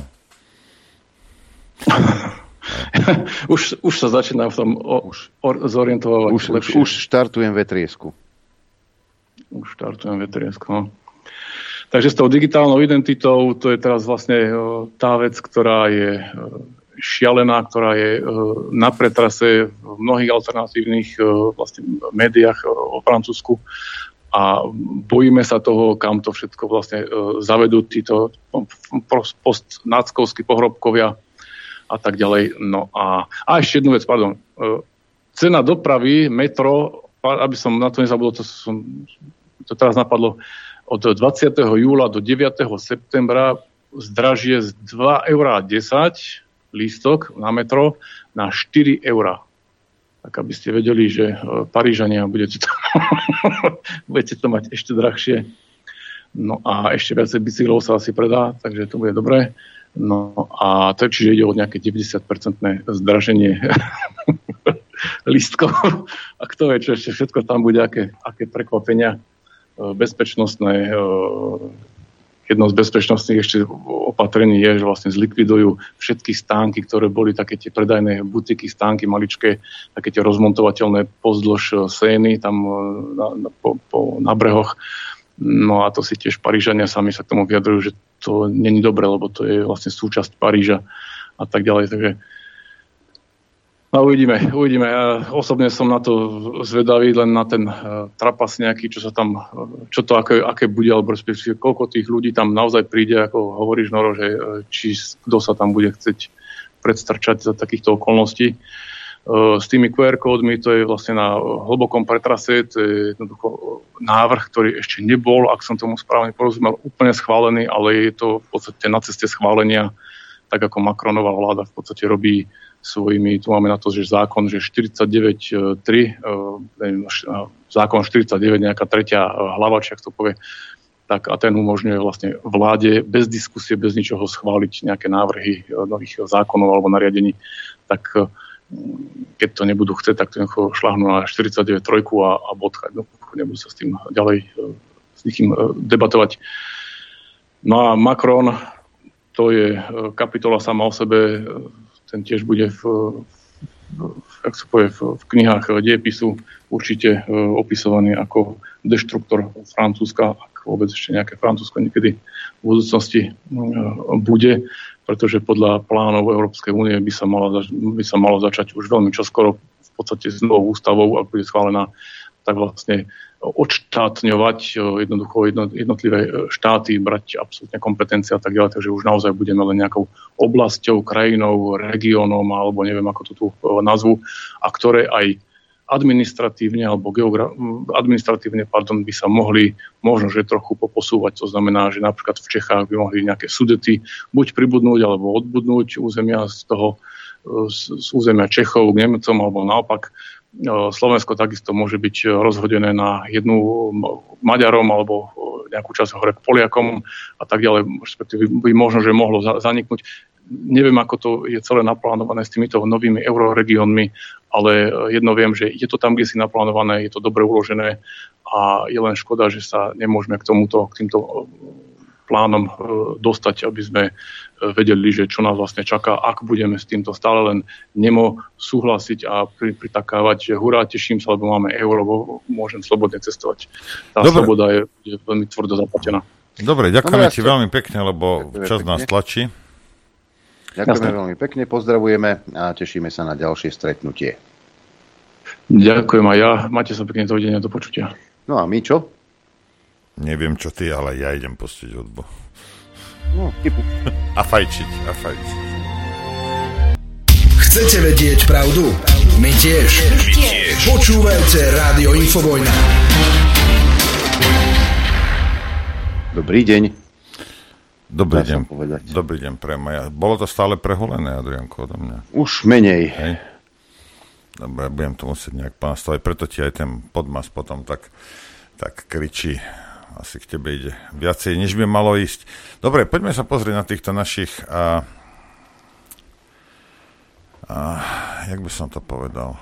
už, už sa začína v tom o, už. zorientovať už, lepšie. Už štartujem vetriesku už štartujem vetriesku. No. Takže s tou digitálnou identitou, to je teraz vlastne e, tá vec, ktorá je e, šialená, ktorá je e, na pretrase v mnohých alternatívnych vlastne médiách o Francúzsku a bojíme sa toho, kam to všetko vlastne zavedú títo postnáckovskí pohrobkovia a tak ďalej. No a, a ešte jednu vec, pardon. Cena dopravy, metro, aby som na to nezabudol, to som to teraz napadlo, od 20. júla do 9. septembra zdražie z 2,10 eur lístok na metro na 4 eur. Tak aby ste vedeli, že e, Parížania budete to, budete to mať ešte drahšie. No a ešte viacej bicyklov sa asi predá, takže to bude dobré. No a to čiže ide o nejaké 90-percentné zdraženie lístkov. A kto vie, čo ešte všetko tam bude, aké, aké prekvapenia bezpečnostné, jedno z bezpečnostných ešte opatrení je, že vlastne zlikvidujú všetky stánky, ktoré boli také tie predajné butiky, stánky maličké, také tie rozmontovateľné pozdĺž sény tam na, na, po, po, na brehoch. No a to si tiež Parížania sami sa k tomu vyjadrujú, že to není dobre, lebo to je vlastne súčasť Paríža a tak ďalej. Takže No uvidíme, uvidíme. Ja osobne som na to zvedavý, len na ten uh, trapas nejaký, čo sa tam, uh, čo to aké, aké bude, alebo respektíve koľko tých ľudí tam naozaj príde, ako hovoríš Noro, že uh, či kto sa tam bude chcieť predstrčať za takýchto okolností. Uh, s tými QR kódmi to je vlastne na hlbokom pretrase, to je jednoducho návrh, ktorý ešte nebol, ak som tomu správne porozumel, úplne schválený, ale je to v podstate na ceste schválenia, tak ako Macronová vláda v podstate robí svojimi, tu máme na to, že zákon, že 49.3, e, zákon 49, nejaká tretia hlava, či ak to povie, tak a ten umožňuje vlastne vláde bez diskusie, bez ničoho schváliť nejaké návrhy nových zákonov alebo nariadení, tak keď to nebudú chcieť, tak to šlahnú na 49 trojku a, a bodka. No, nebudú sa s tým ďalej s nikým debatovať. No a Macron, to je kapitola sama o sebe, ten tiež bude v, ak sa povie, v, knihách diepisu určite e, opisovaný ako deštruktor Francúzska, vôbec ešte nejaké Francúzsko niekedy v budúcnosti e, bude, pretože podľa plánov Európskej únie by sa, malo, by sa malo začať už veľmi čoskoro v podstate s novou ústavou, ak bude schválená, tak vlastne odštátňovať jednoducho jednotlivé e, štáty, brať absolútne kompetencie a tak ďalej, takže už naozaj budeme len nejakou oblasťou, krajinou, regiónom alebo neviem ako to tu e, nazvu a ktoré aj administratívne alebo geogra- administratívne pardon, by sa mohli možno, že trochu poposúvať. To znamená, že napríklad v Čechách by mohli nejaké sudety buď pribudnúť alebo odbudnúť územia z toho e, z územia Čechov k Nemcom alebo naopak Slovensko takisto môže byť rozhodené na jednu Maďarom alebo nejakú časť hore k Poliakom a tak ďalej, respektíve by možno, že mohlo zaniknúť. Neviem, ako to je celé naplánované s týmito novými euroregiónmi, ale jedno viem, že je to tam, kde si naplánované, je to dobre uložené a je len škoda, že sa nemôžeme k tomuto, k týmto plánom dostať, aby sme vedeli, že čo nás vlastne čaká, ak budeme s týmto stále len nemo súhlasiť a pri, pritakávať, že hurá, teším sa, lebo máme euro, lebo môžem slobodne cestovať. Tá Dobre. sloboda je, je veľmi tvrdo zaplatená. Dobre, ďakujeme no, ti veľmi pekne, lebo čas pekne. nás tlačí. Ďakujeme Jasne. veľmi pekne, pozdravujeme a tešíme sa na ďalšie stretnutie. Ďakujem aj ja. Máte sa pekne dovidenia, do počutia. No a my čo? Neviem čo ty, ale ja idem pustiť hudbu. No, a fajčiť, a fajčiť. Chcete vedieť pravdu? My tiež. My tiež. Počúvajte Rádio Infovojna. Dobrý deň. Dobrý deň, dobrý deň pre mňa. Bolo to stále preholené, Adrianko, odo mňa? Už menej. Hej. Dobre, budem to musieť nejak ponastaviť, preto ti aj ten podmas potom tak, tak kričí. Asi k tebe ide viacej, než by malo ísť. Dobre, poďme sa pozrieť na týchto našich... A, a, jak by som to povedal?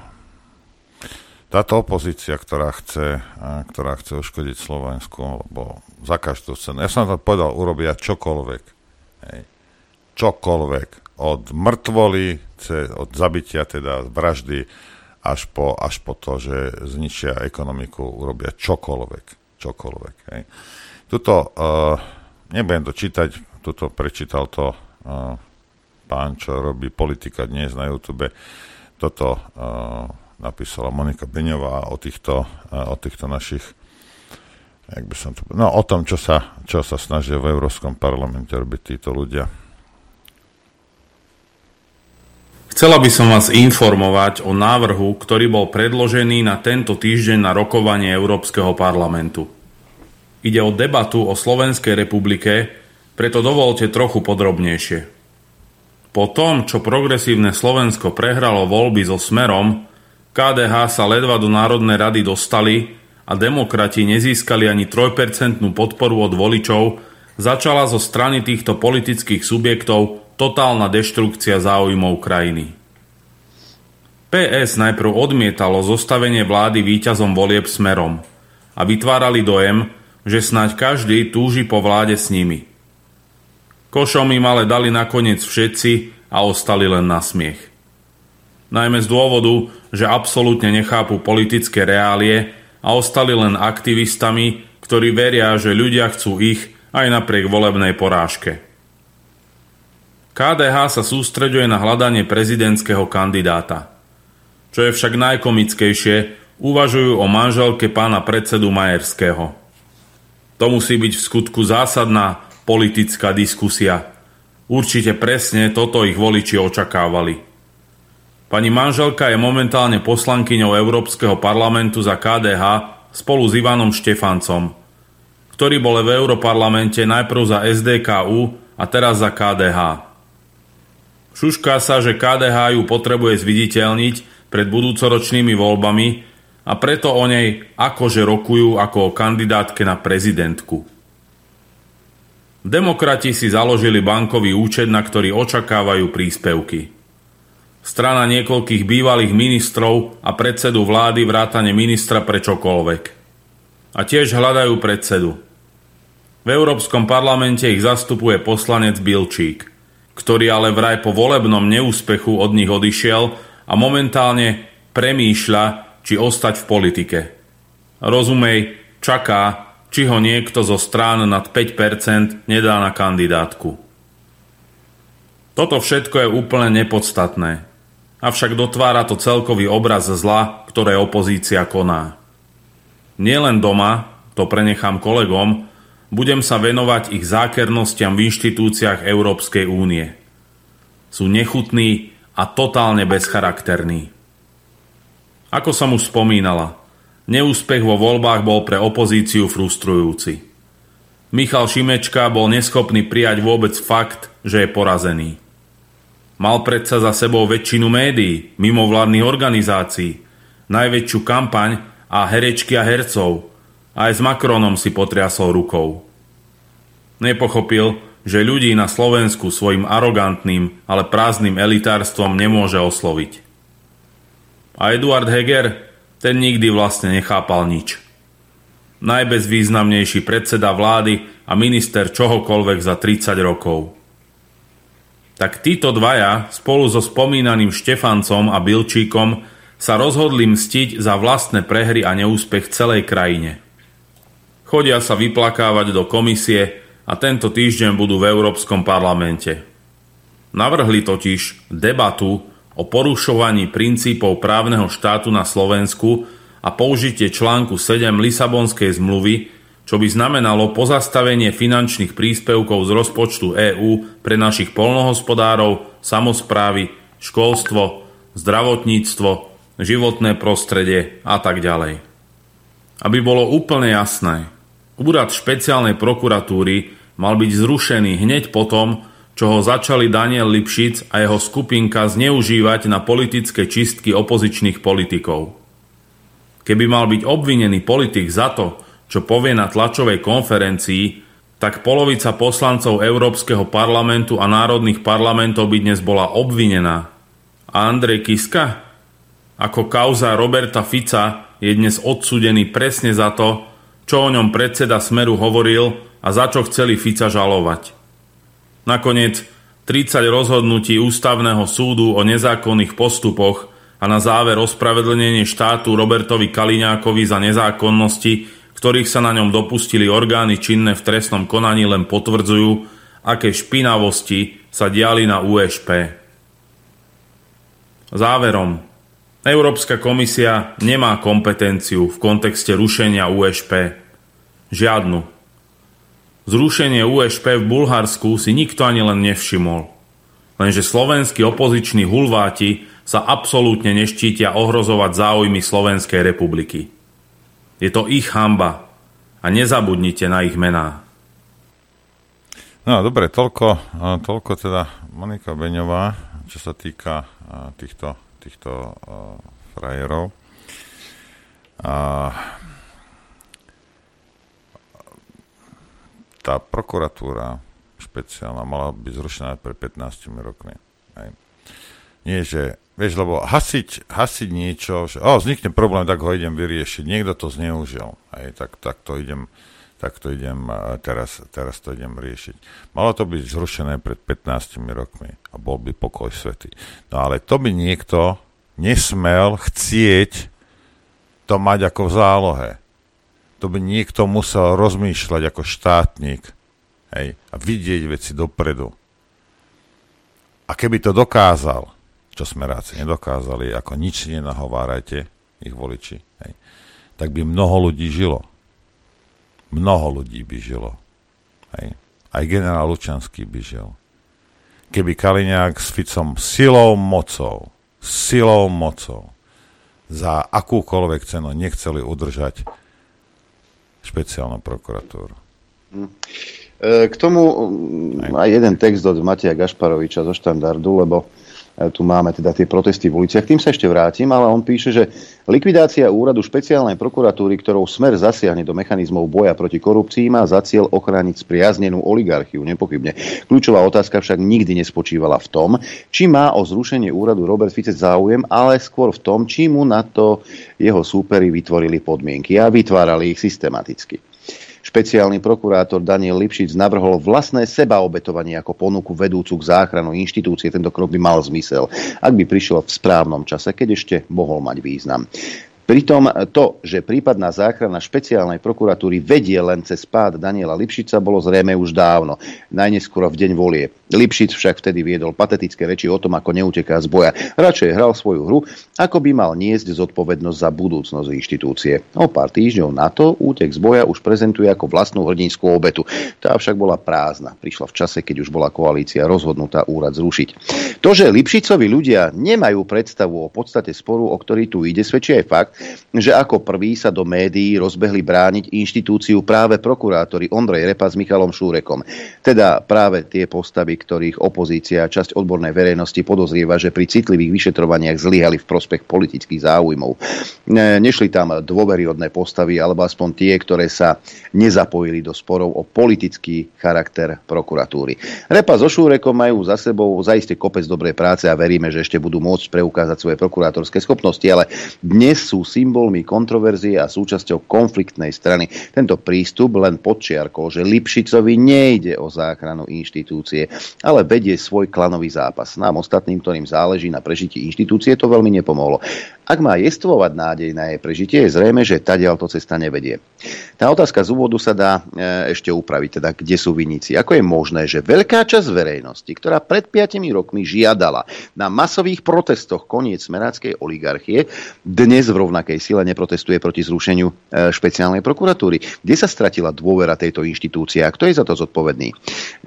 Táto opozícia, ktorá chce, ktorá chce uškodiť Slovensku, alebo za každú cenu, ja som to povedal, urobia čokoľvek. Hej. Čokoľvek. Od mŕtvoly, od zabitia, teda vraždy, až po, až po to, že zničia ekonomiku, urobia čokoľvek. Čokoľvek. Hej. Tuto, uh, nebudem to čítať, tuto prečítal to uh, pán, čo robí politika dnes na YouTube. Toto uh, napísala Monika Beňová o týchto, o týchto našich jak by som to, no o tom, čo sa, čo sa snažia v Európskom parlamente robiť títo ľudia. Chcela by som vás informovať o návrhu, ktorý bol predložený na tento týždeň na rokovanie Európskeho parlamentu. Ide o debatu o Slovenskej republike, preto dovolte trochu podrobnejšie. Po tom, čo progresívne Slovensko prehralo voľby so Smerom, KDH sa ledva do Národnej rady dostali a demokrati nezískali ani 3% podporu od voličov, začala zo strany týchto politických subjektov totálna deštrukcia záujmov krajiny. PS najprv odmietalo zostavenie vlády víťazom volieb smerom a vytvárali dojem, že snáď každý túži po vláde s nimi. Košom im ale dali nakoniec všetci a ostali len na smiech najmä z dôvodu, že absolútne nechápu politické reálie a ostali len aktivistami, ktorí veria, že ľudia chcú ich aj napriek volebnej porážke. KDH sa sústreďuje na hľadanie prezidentského kandidáta. Čo je však najkomickejšie, uvažujú o manželke pána predsedu Majerského. To musí byť v skutku zásadná politická diskusia. Určite presne toto ich voliči očakávali. Pani manželka je momentálne poslankyňou Európskeho parlamentu za KDH spolu s Ivanom Štefancom, ktorý bol v Európarlamente najprv za SDKU a teraz za KDH. Šušká sa, že KDH ju potrebuje zviditeľniť pred budúcoročnými voľbami a preto o nej akože rokujú ako o kandidátke na prezidentku. Demokrati si založili bankový účet, na ktorý očakávajú príspevky. Strana niekoľkých bývalých ministrov a predsedu vlády vrátane ministra pre čokoľvek. A tiež hľadajú predsedu. V Európskom parlamente ich zastupuje poslanec Bilčík, ktorý ale vraj po volebnom neúspechu od nich odišiel a momentálne premýšľa, či ostať v politike. Rozumej, čaká, či ho niekto zo strán nad 5% nedá na kandidátku. Toto všetko je úplne nepodstatné avšak dotvára to celkový obraz zla, ktoré opozícia koná. Nielen doma, to prenechám kolegom, budem sa venovať ich zákernostiam v inštitúciách Európskej únie. Sú nechutní a totálne bezcharakterní. Ako som už spomínala, neúspech vo voľbách bol pre opozíciu frustrujúci. Michal Šimečka bol neschopný prijať vôbec fakt, že je porazený. Mal predsa za sebou väčšinu médií, mimovládnych organizácií, najväčšiu kampaň a herečky a hercov. Aj s Macronom si potriasol rukou. Nepochopil, že ľudí na Slovensku svojim arogantným, ale prázdnym elitárstvom nemôže osloviť. A Eduard Heger, ten nikdy vlastne nechápal nič. Najbezvýznamnejší predseda vlády a minister čohokoľvek za 30 rokov tak títo dvaja spolu so spomínaným Štefancom a Bilčíkom sa rozhodli mstiť za vlastné prehry a neúspech celej krajine. Chodia sa vyplakávať do komisie a tento týždeň budú v Európskom parlamente. Navrhli totiž debatu o porušovaní princípov právneho štátu na Slovensku a použitie článku 7 Lisabonskej zmluvy čo by znamenalo pozastavenie finančných príspevkov z rozpočtu EÚ pre našich polnohospodárov, samozprávy, školstvo, zdravotníctvo, životné prostredie a tak ďalej. Aby bolo úplne jasné, úrad špeciálnej prokuratúry mal byť zrušený hneď potom, čo ho začali Daniel Lipšic a jeho skupinka zneužívať na politické čistky opozičných politikov. Keby mal byť obvinený politik za to, čo povie na tlačovej konferencii, tak polovica poslancov Európskeho parlamentu a národných parlamentov by dnes bola obvinená. A Andrej Kiska? Ako kauza Roberta Fica je dnes odsudený presne za to, čo o ňom predseda Smeru hovoril a za čo chceli Fica žalovať. Nakoniec 30 rozhodnutí Ústavného súdu o nezákonných postupoch a na záver ospravedlnenie štátu Robertovi Kaliňákovi za nezákonnosti ktorých sa na ňom dopustili orgány činné v trestnom konaní, len potvrdzujú, aké špinavosti sa diali na USP. Záverom, Európska komisia nemá kompetenciu v kontexte rušenia USP. Žiadnu. Zrušenie USP v Bulharsku si nikto ani len nevšimol. Lenže slovenskí opoziční hulváti sa absolútne neštítia ohrozovať záujmy Slovenskej republiky. Je to ich hamba a nezabudnite na ich mená. No dobre, toľko, toľko teda Monika Beňová, čo sa týka týchto, týchto frajerov. A tá prokuratúra špeciálna mala byť zrušená pred 15 rokmi. Hej. Nie, že Vieš, lebo hasiť, hasiť niečo, že oh, vznikne problém, tak ho idem vyriešiť. Niekto to zneužil. Aj, tak, tak to idem, tak to idem teraz, teraz to idem riešiť. Malo to byť zrušené pred 15 rokmi a bol by pokoj svety. No ale to by niekto nesmel chcieť to mať ako v zálohe. To by niekto musel rozmýšľať ako štátnik hej, a vidieť veci dopredu. A keby to dokázal, čo smeráci nedokázali, ako nič nenahovárajte, ich voliči, hej, tak by mnoho ľudí žilo. Mnoho ľudí by žilo. Hej. Aj generál Lučanský by žil. Keby Kaliňák s Ficom silou mocou, silou mocou za akúkoľvek cenu nechceli udržať špeciálnu prokuratúru. Hm. E, k tomu aj jeden text od Mateja Gašparoviča zo štandardu, lebo tu máme teda tie protesty v uliciach. Tým sa ešte vrátim, ale on píše, že likvidácia úradu špeciálnej prokuratúry, ktorou smer zasiahne do mechanizmov boja proti korupcii, má za cieľ ochrániť spriaznenú oligarchiu, nepochybne. Kľúčová otázka však nikdy nespočívala v tom, či má o zrušenie úradu Robert Fice záujem, ale skôr v tom, či mu na to jeho súperi vytvorili podmienky a vytvárali ich systematicky. Špeciálny prokurátor Daniel Lipšic navrhol vlastné sebaobetovanie ako ponuku vedúcu k záchranu inštitúcie. Tento krok by mal zmysel, ak by prišiel v správnom čase, keď ešte mohol mať význam. Pritom to, že prípadná záchrana špeciálnej prokuratúry vedie len cez pád Daniela Lipšica, bolo zrejme už dávno, najneskôr v deň volie. Lipšic však vtedy viedol patetické reči o tom, ako neuteká z boja. Radšej hral svoju hru, ako by mal niesť zodpovednosť za budúcnosť inštitúcie. O pár týždňov na to útek z boja už prezentuje ako vlastnú hrdinskú obetu. Tá však bola prázdna. Prišla v čase, keď už bola koalícia rozhodnutá úrad zrušiť. To, že Lipšicovi ľudia nemajú predstavu o podstate sporu, o ktorý tu ide, svedčí aj fakt, že ako prvý sa do médií rozbehli brániť inštitúciu práve prokurátori Ondrej Repa s Michalom Šúrekom. Teda práve tie postavy, ktorých opozícia a časť odbornej verejnosti podozrieva, že pri citlivých vyšetrovaniach zlyhali v prospech politických záujmov. Nešli tam dôveryhodné postavy, alebo aspoň tie, ktoré sa nezapojili do sporov o politický charakter prokuratúry. Repa so Šúrekom majú za sebou zaiste kopec dobrej práce a veríme, že ešte budú môcť preukázať svoje prokurátorské schopnosti, ale dnes sú symbolmi kontroverzie a súčasťou konfliktnej strany. Tento prístup len podčiarkol, že Lipšicovi nejde o záchranu inštitúcie, ale vedie svoj klanový zápas. Nám ostatným, ktorým záleží na prežití inštitúcie, to veľmi nepomohlo. Ak má jestvovať nádej na jej prežitie, je zrejme, že tadiaľ to cesta nevedie. Tá otázka z úvodu sa dá e, ešte upraviť, teda kde sú viníci. Ako je možné, že veľká časť verejnosti, ktorá pred 5 rokmi žiadala na masových protestoch koniec smeráckej oligarchie, dnes v rovnakej sile neprotestuje proti zrušeniu e, špeciálnej prokuratúry. Kde sa stratila dôvera tejto inštitúcie a kto je za to zodpovedný?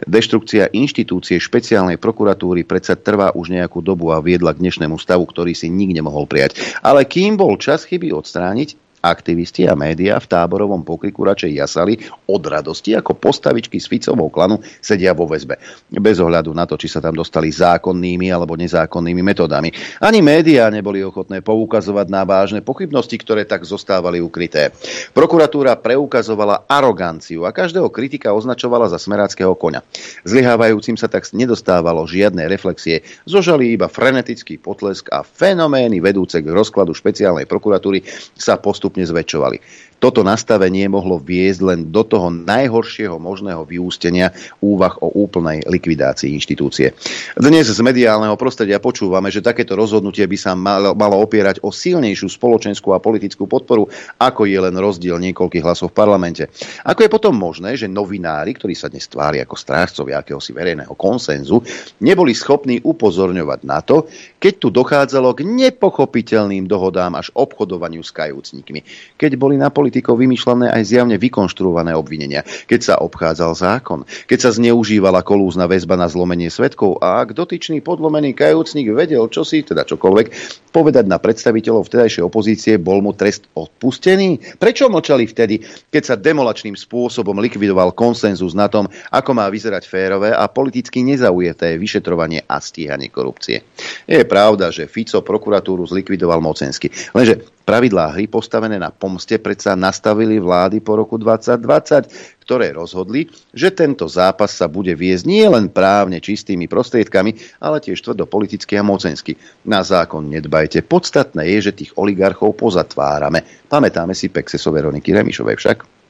Deštrukcia inštitúcie špeciálnej prokuratúry predsa trvá už nejakú dobu a viedla k dnešnému stavu, ktorý si nikto nemohol prijať. Ale kým bol čas chyby odstrániť, Aktivisti a médiá v táborovom pokriku radšej jasali od radosti, ako postavičky s Ficovou klanu sedia vo väzbe. Bez ohľadu na to, či sa tam dostali zákonnými alebo nezákonnými metodami. Ani médiá neboli ochotné poukazovať na vážne pochybnosti, ktoré tak zostávali ukryté. Prokuratúra preukazovala aroganciu a každého kritika označovala za smeráckého koňa. Zlyhávajúcim sa tak nedostávalo žiadne reflexie, zožali iba frenetický potlesk a fenomény vedúce k rozkladu špeciálnej prokuratúry sa postupne zväčšovali. Toto nastavenie mohlo viesť len do toho najhoršieho možného vyústenia úvah o úplnej likvidácii inštitúcie. Dnes z mediálneho prostredia počúvame, že takéto rozhodnutie by sa malo, opierať o silnejšiu spoločenskú a politickú podporu, ako je len rozdiel niekoľkých hlasov v parlamente. Ako je potom možné, že novinári, ktorí sa dnes tvári ako strážcovia akéhosi verejného konsenzu, neboli schopní upozorňovať na to, keď tu dochádzalo k nepochopiteľným dohodám až obchodovaniu s kajúcnikmi, keď boli na politikov vymýšľané aj zjavne vykonštruované obvinenia, keď sa obchádzal zákon, keď sa zneužívala kolúzna väzba na zlomenie svetkov a ak dotyčný podlomený kajúcnik vedel čosi, teda čokoľvek, povedať na predstaviteľov vtedajšej opozície, bol mu trest odpustený? Prečo mlčali vtedy, keď sa demolačným spôsobom likvidoval konsenzus na tom, ako má vyzerať férové a politicky nezaujeté vyšetrovanie a stíhanie korupcie? Je pravda, že Fico prokuratúru zlikvidoval mocensky. Lenže pravidlá hry postavené na pomste predsa nastavili vlády po roku 2020, ktoré rozhodli, že tento zápas sa bude viesť nie len právne čistými prostriedkami, ale tiež tvrdo politicky a mocensky. Na zákon nedbajte. Podstatné je, že tých oligarchov pozatvárame. Pamätáme si Pexesové Veroniky Remišovej však.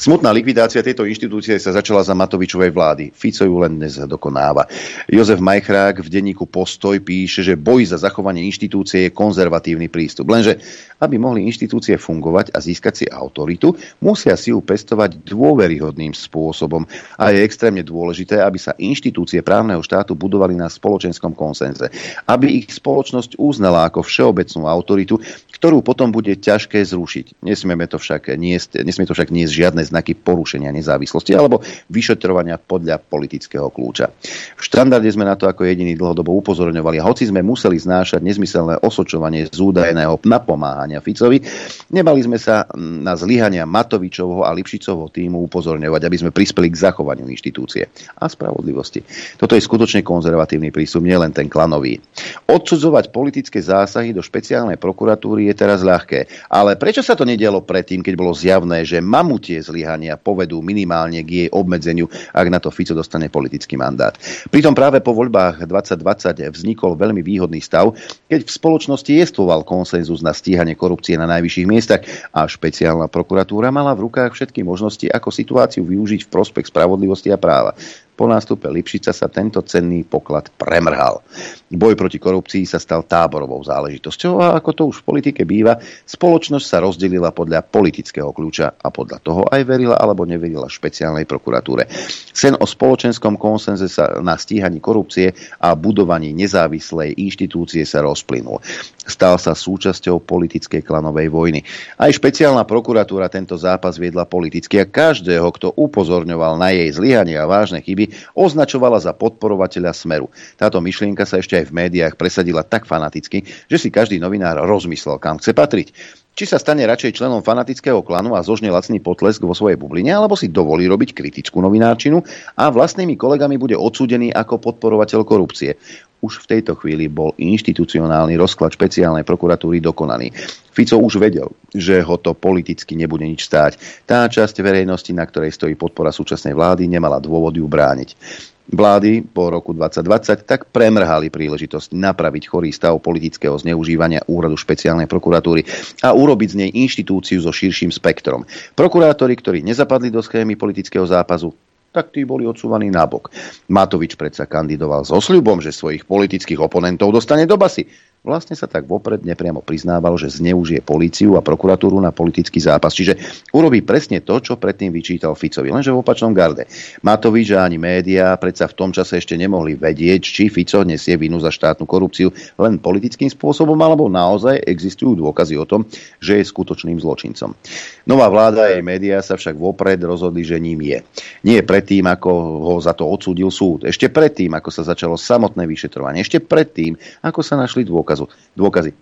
Smutná likvidácia tejto inštitúcie sa začala za Matovičovej vlády. Fico ju len dnes dokonáva. Jozef Majchrák v denníku Postoj píše, že boj za zachovanie inštitúcie je konzervatívny prístup. Lenže, aby mohli inštitúcie fungovať a získať si autoritu, musia si ju pestovať dôveryhodným spôsobom. A je extrémne dôležité, aby sa inštitúcie právneho štátu budovali na spoločenskom konsenze. Aby ich spoločnosť uznala ako všeobecnú autoritu, ktorú potom bude ťažké zrušiť. Nesmieme to však niesť, nesmie to však niesť žiadne znaky porušenia nezávislosti alebo vyšetrovania podľa politického kľúča. V štandarde sme na to ako jediný dlhodobo upozorňovali a hoci sme museli znášať nezmyselné osočovanie z údajného napomáhania Ficovi, nemali sme sa na zlyhania Matovičovho a Lipšicovho týmu upozorňovať, aby sme prispeli k zachovaniu inštitúcie a spravodlivosti. Toto je skutočne konzervatívny prístup, nielen ten klanový. Odsudzovať politické zásahy do špeciálnej prokuratúry je teraz ľahké. Ale prečo sa to nedialo predtým, keď bolo zjavné, že mamu tie zlyhania povedú minimálne k jej obmedzeniu, ak na to Fico dostane politický mandát. Pritom práve po voľbách 2020 vznikol veľmi výhodný stav, keď v spoločnosti jestvoval konsenzus na stíhanie korupcie na najvyšších miestach a špeciálna prokuratúra mala v rukách všetky možnosti, ako situáciu využiť v prospech spravodlivosti a práva. Po nástupe Lipšica sa tento cenný poklad premrhal. Boj proti korupcii sa stal táborovou záležitosťou a ako to už v politike býva, spoločnosť sa rozdelila podľa politického kľúča a podľa toho aj verila alebo neverila špeciálnej prokuratúre. Sen o spoločenskom konsenze sa na stíhaní korupcie a budovaní nezávislej inštitúcie sa rozplynul. Stal sa súčasťou politickej klanovej vojny. Aj špeciálna prokuratúra tento zápas viedla politicky a každého, kto upozorňoval na jej zlyhanie a vážne chyby, by označovala za podporovateľa Smeru. Táto myšlienka sa ešte aj v médiách presadila tak fanaticky, že si každý novinár rozmyslel, kam chce patriť. Či sa stane radšej členom fanatického klanu a zožne lacný potlesk vo svojej bubline, alebo si dovolí robiť kritickú novinárčinu a vlastnými kolegami bude odsúdený ako podporovateľ korupcie. Už v tejto chvíli bol inštitucionálny rozklad špeciálnej prokuratúry dokonaný. Fico už vedel, že ho to politicky nebude nič stáť. Tá časť verejnosti, na ktorej stojí podpora súčasnej vlády, nemala dôvod ju brániť. Vlády po roku 2020 tak premrhali príležitosť napraviť chorý stav politického zneužívania úradu špeciálnej prokuratúry a urobiť z nej inštitúciu so širším spektrom. Prokurátori, ktorí nezapadli do schémy politického zápazu, tak tí boli odsúvaní nabok. Matovič predsa kandidoval so sľubom, že svojich politických oponentov dostane do basy. Vlastne sa tak vopred nepriamo priznával, že zneužije políciu a prokuratúru na politický zápas. Čiže urobí presne to, čo predtým vyčítal Ficovi, lenže v opačnom garde. Matovič a ani médiá predsa v tom čase ešte nemohli vedieť, či Fico nesie vinu za štátnu korupciu len politickým spôsobom, alebo naozaj existujú dôkazy o tom, že je skutočným zločincom. Nová vláda a jej médiá sa však vopred rozhodli, že ním je. Nie predtým, ako ho za to odsúdil súd. Ešte predtým, ako sa začalo samotné vyšetrovanie. Ešte predtým, ako sa našli dôkazy dôkazu, dôkazy.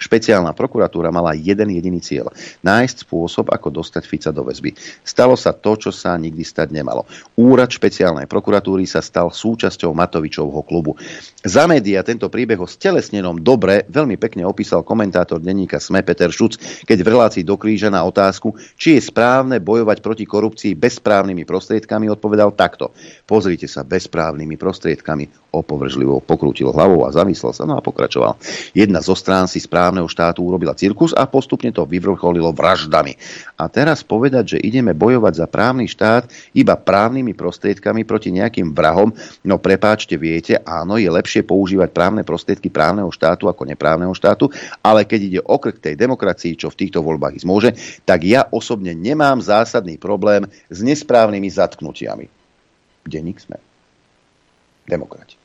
Špeciálna prokuratúra mala jeden jediný cieľ. Nájsť spôsob, ako dostať Fica do väzby. Stalo sa to, čo sa nikdy stať nemalo. Úrad špeciálnej prokuratúry sa stal súčasťou Matovičovho klubu. Za média tento príbeh o stelesnenom dobre veľmi pekne opísal komentátor denníka SME Peter Šuc, keď v relácii do kríža na otázku, či je správne bojovať proti korupcii bezprávnymi prostriedkami, odpovedal takto. Pozrite sa bezprávnymi prostriedkami. Opovržlivo pokrútil hlavou a zamyslel sa, no a pokračoval. Jedna zo strán si správneho štátu urobila cirkus a postupne to vyvrcholilo vraždami. A teraz povedať, že ideme bojovať za právny štát iba právnymi prostriedkami proti nejakým vrahom, no prepáčte, viete, áno, je lepšie používať právne prostriedky právneho štátu ako neprávneho štátu, ale keď ide o krk tej demokracii, čo v týchto voľbách ísť môže, tak ja osobne nemám zásadný problém s nesprávnymi zatknutiami. Denník sme. Demokrati.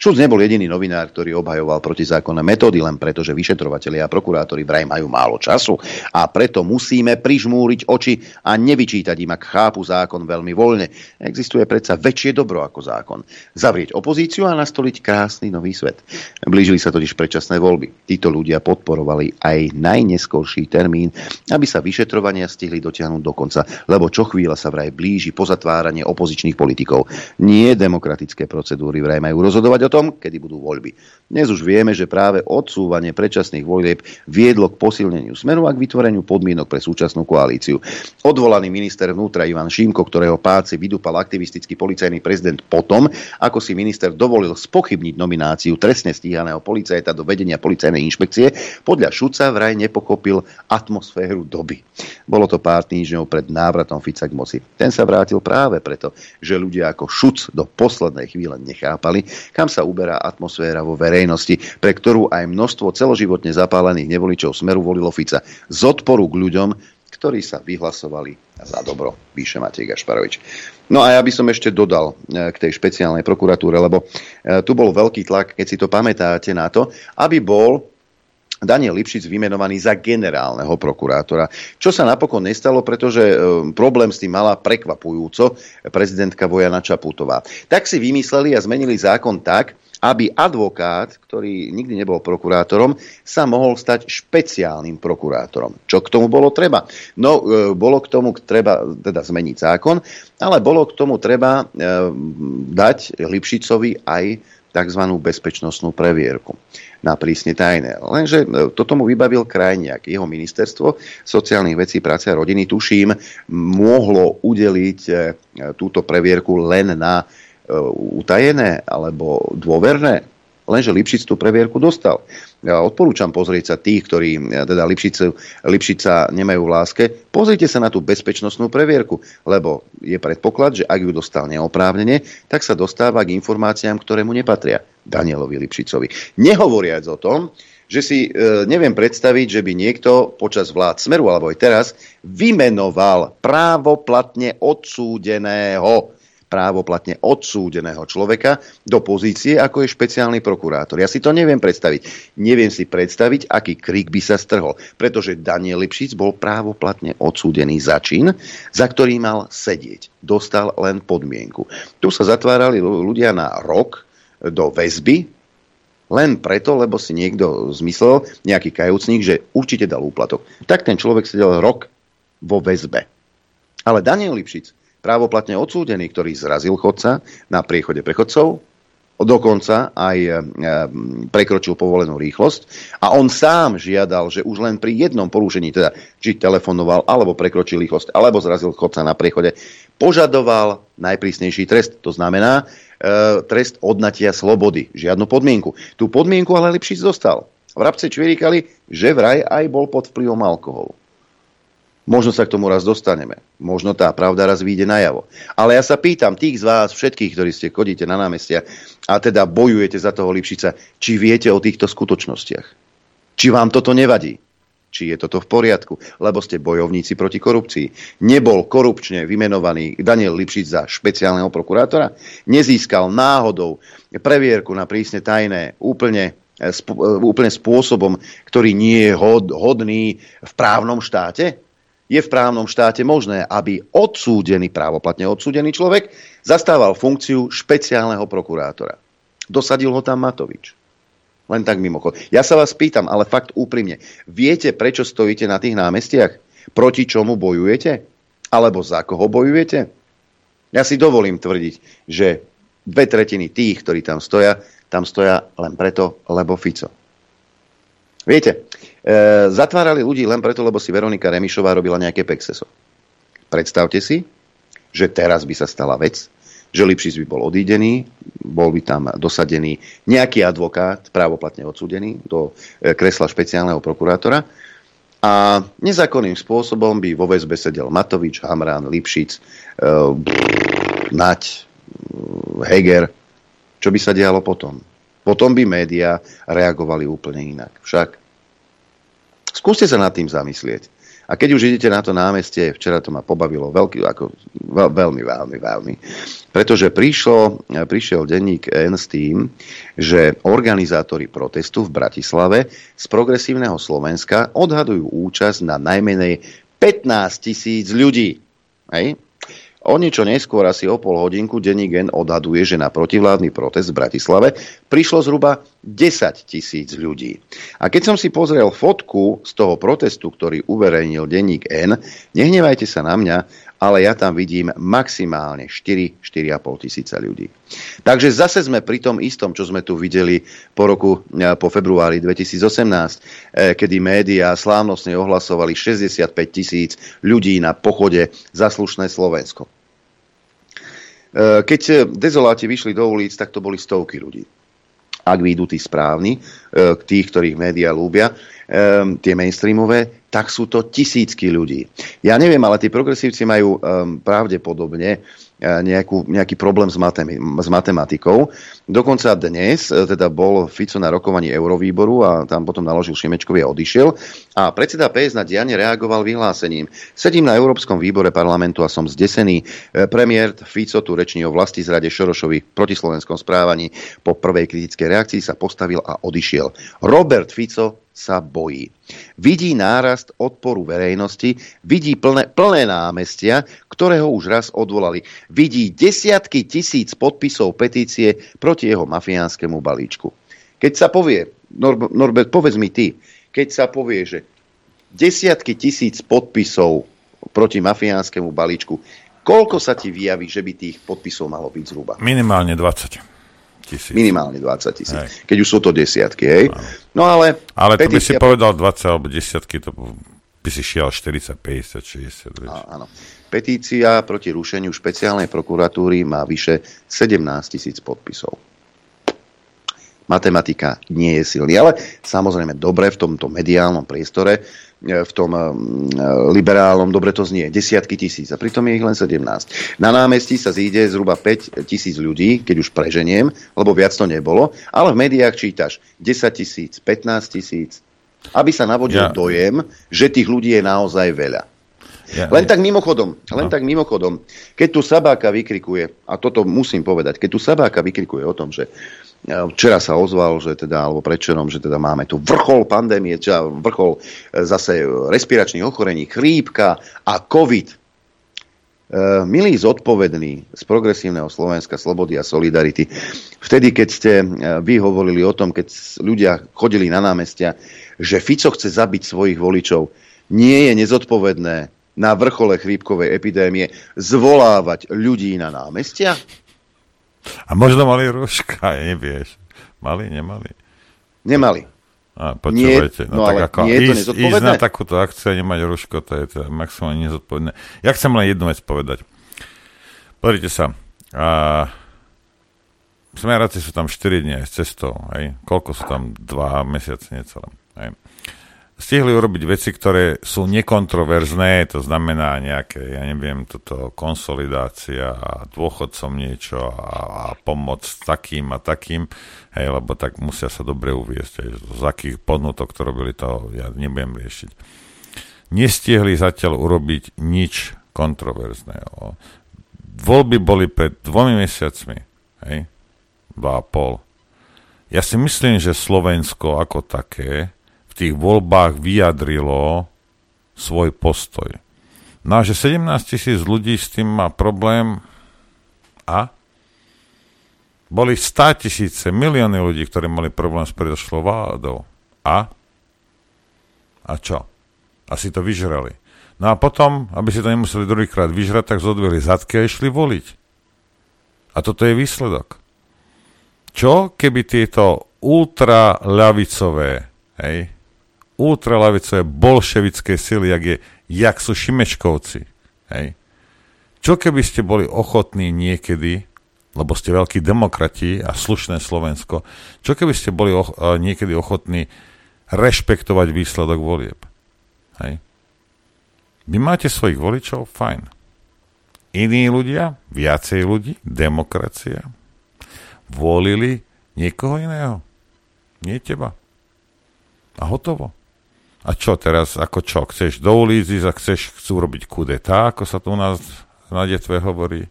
Šulc nebol jediný novinár, ktorý obhajoval protizákonné metódy, len preto, že vyšetrovatelia a prokurátori vraj majú málo času a preto musíme prižmúriť oči a nevyčítať im, ak chápu zákon veľmi voľne. Existuje predsa väčšie dobro ako zákon. Zavrieť opozíciu a nastoliť krásny nový svet. Blížili sa totiž predčasné voľby. Títo ľudia podporovali aj najneskorší termín, aby sa vyšetrovania stihli dotiahnuť do konca, lebo čo chvíľa sa vraj blíži pozatváranie opozičných politikov. Nie demokratické procedúry vraj majú rozhodnúť rozhodovať o tom, kedy budú voľby. Dnes už vieme, že práve odsúvanie predčasných volieb viedlo k posilneniu smeru a k vytvoreniu podmienok pre súčasnú koalíciu. Odvolaný minister vnútra Ivan Šímko, ktorého páci vydupal aktivistický policajný prezident potom, ako si minister dovolil spochybniť nomináciu trestne stíhaného policajta do vedenia policajnej inšpekcie, podľa Šuca vraj nepochopil atmosféru doby. Bolo to pár týždňov pred návratom Fica k moci. Ten sa vrátil práve preto, že ľudia ako Šuc do poslednej chvíle nechápali, kam sa uberá atmosféra vo verejnosti, pre ktorú aj množstvo celoživotne zapálených nevoličov Smeru volilo Fica z odporu k ľuďom, ktorí sa vyhlasovali za dobro, píše Matej Gašparovič. No a ja by som ešte dodal e, k tej špeciálnej prokuratúre, lebo e, tu bol veľký tlak, keď si to pamätáte na to, aby bol Daniel Lipšic vymenovaný za generálneho prokurátora. Čo sa napokon nestalo, pretože e, problém s tým mala prekvapujúco prezidentka Vojana Čaputová. Tak si vymysleli a zmenili zákon tak, aby advokát, ktorý nikdy nebol prokurátorom, sa mohol stať špeciálnym prokurátorom. Čo k tomu bolo treba? No, e, bolo k tomu treba teda zmeniť zákon, ale bolo k tomu treba e, dať Lipšicovi aj tzv. bezpečnostnú previerku na prísne tajné. Lenže e, toto mu vybavil krajniak. Jeho ministerstvo sociálnych vecí, práce a rodiny, tuším, mohlo udeliť e, túto previerku len na utajené alebo dôverné lenže Lipšic tú previerku dostal. Ja odporúčam pozrieť sa tých, ktorí teda Lipšic, Lipšica nemajú v láske, pozrite sa na tú bezpečnostnú previerku, lebo je predpoklad, že ak ju dostal neoprávnene, tak sa dostáva k informáciám, ktoré mu nepatria Danielovi Lipšicovi. Nehovoriac o tom, že si e, neviem predstaviť, že by niekto počas vlád Smeru alebo aj teraz vymenoval právoplatne odsúdeného právoplatne odsúdeného človeka do pozície, ako je špeciálny prokurátor. Ja si to neviem predstaviť. Neviem si predstaviť, aký krik by sa strhol, pretože Daniel Lipšic bol právoplatne odsúdený za čin, za ktorý mal sedieť. Dostal len podmienku. Tu sa zatvárali ľudia na rok do väzby, len preto, lebo si niekto zmyslel, nejaký kajúcník, že určite dal úplatok. Tak ten človek sedel rok vo väzbe. Ale Daniel Lipšic právoplatne odsúdený, ktorý zrazil chodca na priechode prechodcov, dokonca aj e, prekročil povolenú rýchlosť a on sám žiadal, že už len pri jednom porušení, teda či telefonoval, alebo prekročil rýchlosť, alebo zrazil chodca na priechode, požadoval najprísnejší trest. To znamená e, trest odnatia slobody. Žiadnu podmienku. Tú podmienku ale Lipšic dostal. Vrabce čvirikali, že vraj aj bol pod vplyvom alkoholu. Možno sa k tomu raz dostaneme. Možno tá pravda raz vyjde najavo. Ale ja sa pýtam tých z vás, všetkých, ktorí ste chodíte na námestia a teda bojujete za toho Lipšica, či viete o týchto skutočnostiach. Či vám toto nevadí. Či je toto v poriadku, lebo ste bojovníci proti korupcii. Nebol korupčne vymenovaný Daniel Lipšic za špeciálneho prokurátora? Nezískal náhodou previerku na prísne tajné úplne úplne spôsobom, ktorý nie je hodný v právnom štáte? Je v právnom štáte možné, aby odsúdený, právoplatne odsúdený človek zastával funkciu špeciálneho prokurátora. Dosadil ho tam Matovič. Len tak mimochod. Ja sa vás pýtam, ale fakt úprimne. Viete, prečo stojíte na tých námestiach? Proti čomu bojujete? Alebo za koho bojujete? Ja si dovolím tvrdiť, že dve tretiny tých, ktorí tam stoja, tam stoja len preto, lebo Fico. Viete, zatvárali ľudí len preto, lebo si Veronika Remišová robila nejaké pexeso. Predstavte si, že teraz by sa stala vec, že Lipšic by bol odídený, bol by tam dosadený nejaký advokát, právoplatne odsúdený do e, kresla špeciálneho prokurátora a nezákonným spôsobom by vo väzbe sedel Matovič, Hamran, Lipšic, e, Nať, e, Heger. Čo by sa dialo potom? Potom by médiá reagovali úplne inak. Však skúste sa nad tým zamyslieť. A keď už idete na to námestie, včera to ma pobavilo veľký, ako, veľ, veľmi, veľmi, veľmi, pretože prišlo, prišiel denník N s tým, že organizátori protestu v Bratislave z progresívneho Slovenska odhadujú účasť na najmenej 15 tisíc ľudí. Hej? O niečo neskôr, asi o pol hodinku, denní gen odhaduje, že na protivládny protest v Bratislave prišlo zhruba 10 tisíc ľudí. A keď som si pozrel fotku z toho protestu, ktorý uverejnil denník N, nehnevajte sa na mňa, ale ja tam vidím maximálne 4-4,5 tisíca ľudí. Takže zase sme pri tom istom, čo sme tu videli po roku, e, po februári 2018, e, kedy médiá slávnostne ohlasovali 65 tisíc ľudí na pochode za slušné Slovensko. E, keď dezoláti vyšli do ulic, tak to boli stovky ľudí. Ak vyjdú tí správni, tých, ktorých médiá lúbia, tie mainstreamové, tak sú to tisícky ľudí. Ja neviem, ale tí progresívci majú um, pravdepodobne nejakú, nejaký problém s, matem- s matematikou. Dokonca dnes uh, teda bol Fico na rokovaní Eurovýboru a tam potom naložil Šimečkovi a odišiel. A predseda PS na diane reagoval vyhlásením. Sedím na Európskom výbore parlamentu a som zdesený. Uh, premiér Fico tu reční o vlasti zrade Šorošovi protislovenskom správaní. Po prvej kritickej reakcii sa postavil a odišiel. Robert Fico sa bojí. Vidí nárast odporu verejnosti, vidí plné, plné námestia, ktoré ho už raz odvolali. Vidí desiatky tisíc podpisov petície proti jeho mafiánskemu balíčku. Keď sa povie, Nor- Norbert, povedz mi ty, keď sa povie, že desiatky tisíc podpisov proti mafiánskemu balíčku, koľko sa ti vyjaví, že by tých podpisov malo byť zhruba? Minimálne 20 tisíc. Minimálne 20 tisíc. Hej. Keď už sú to desiatky, hej. No ale... Ale to by si povedal 20 alebo desiatky, to by si šiel 40, 50, 60. Vieš. Áno. Petícia proti rušeniu špeciálnej prokuratúry má vyše 17 tisíc podpisov. Matematika nie je silný, ale samozrejme dobre v tomto mediálnom priestore E, v tom e, liberálnom, dobre to znie, desiatky tisíc a pritom je ich len 17. Na námestí sa zíde zhruba 5 tisíc ľudí, keď už preženiem, lebo viac to nebolo, ale v médiách čítaš 10 tisíc, 15 tisíc, aby sa navodil ja. dojem, že tých ľudí je naozaj veľa. Ja, len ja. tak mimochodom, len no. tak mimochodom, keď tu Sabáka vykrikuje, a toto musím povedať, keď tu Sabáka vykrikuje o tom, že Včera sa ozval, že teda, alebo predčerom, že teda máme tu vrchol pandémie, čiže vrchol e, zase respiračných ochorení, chrípka a COVID. E, milí zodpovední z progresívneho Slovenska, Slobody a Solidarity, vtedy, keď ste e, vy hovorili o tom, keď ľudia chodili na námestia, že Fico chce zabiť svojich voličov, nie je nezodpovedné na vrchole chrípkovej epidémie zvolávať ľudí na námestia? A možno mali rúška, nevieš. Mali, nemali? Nemali. A počúvajte, nie, no, no tak ako nie je ísť, ísť na takúto akciu a nemať ruško, to je to maximálne nezodpovedné. Ja chcem len jednu vec povedať. Pozrite sa, a smeráci sú tam 4 dní aj s cestou, hej? koľko sú tam? 2 mesiace necelé. Hej? Stihli urobiť veci, ktoré sú nekontroverzné, to znamená nejaké, ja neviem, toto konsolidácia a dôchodcom niečo a, a pomoc takým a takým, hej, lebo tak musia sa dobre uviesť, aj z akých podnutok to robili, to ja nebudem riešiť. Nestihli zatiaľ urobiť nič kontroverzného. Voľby boli pred dvomi mesiacmi, hej, dva a pol. Ja si myslím, že Slovensko ako také tých voľbách vyjadrilo svoj postoj. No a že 17 tisíc ľudí s tým má problém a? Boli 100 tisíce, milióny ľudí, ktorí mali problém s predošlou vládou. A? A čo? Asi to vyžrali. No a potom, aby si to nemuseli druhýkrát vyžrať, tak zodvili zadky a išli voliť. A toto je výsledok. Čo keby tieto ultraľavicové, hej, ultraľavicové bolševické sily, jak, je, jak sú Šimečkovci, hej, čo keby ste boli ochotní niekedy, lebo ste veľkí demokrati a slušné Slovensko, čo keby ste boli och- niekedy ochotní rešpektovať výsledok volieb? Hej. Vy máte svojich voličov, fajn. Iní ľudia, viacej ľudí, demokracia, volili niekoho iného. Nie teba. A hotovo. A čo teraz, ako čo? Chceš do ulic a chceš, chcú robiť kudetá, ako sa tu u nás na detve hovorí.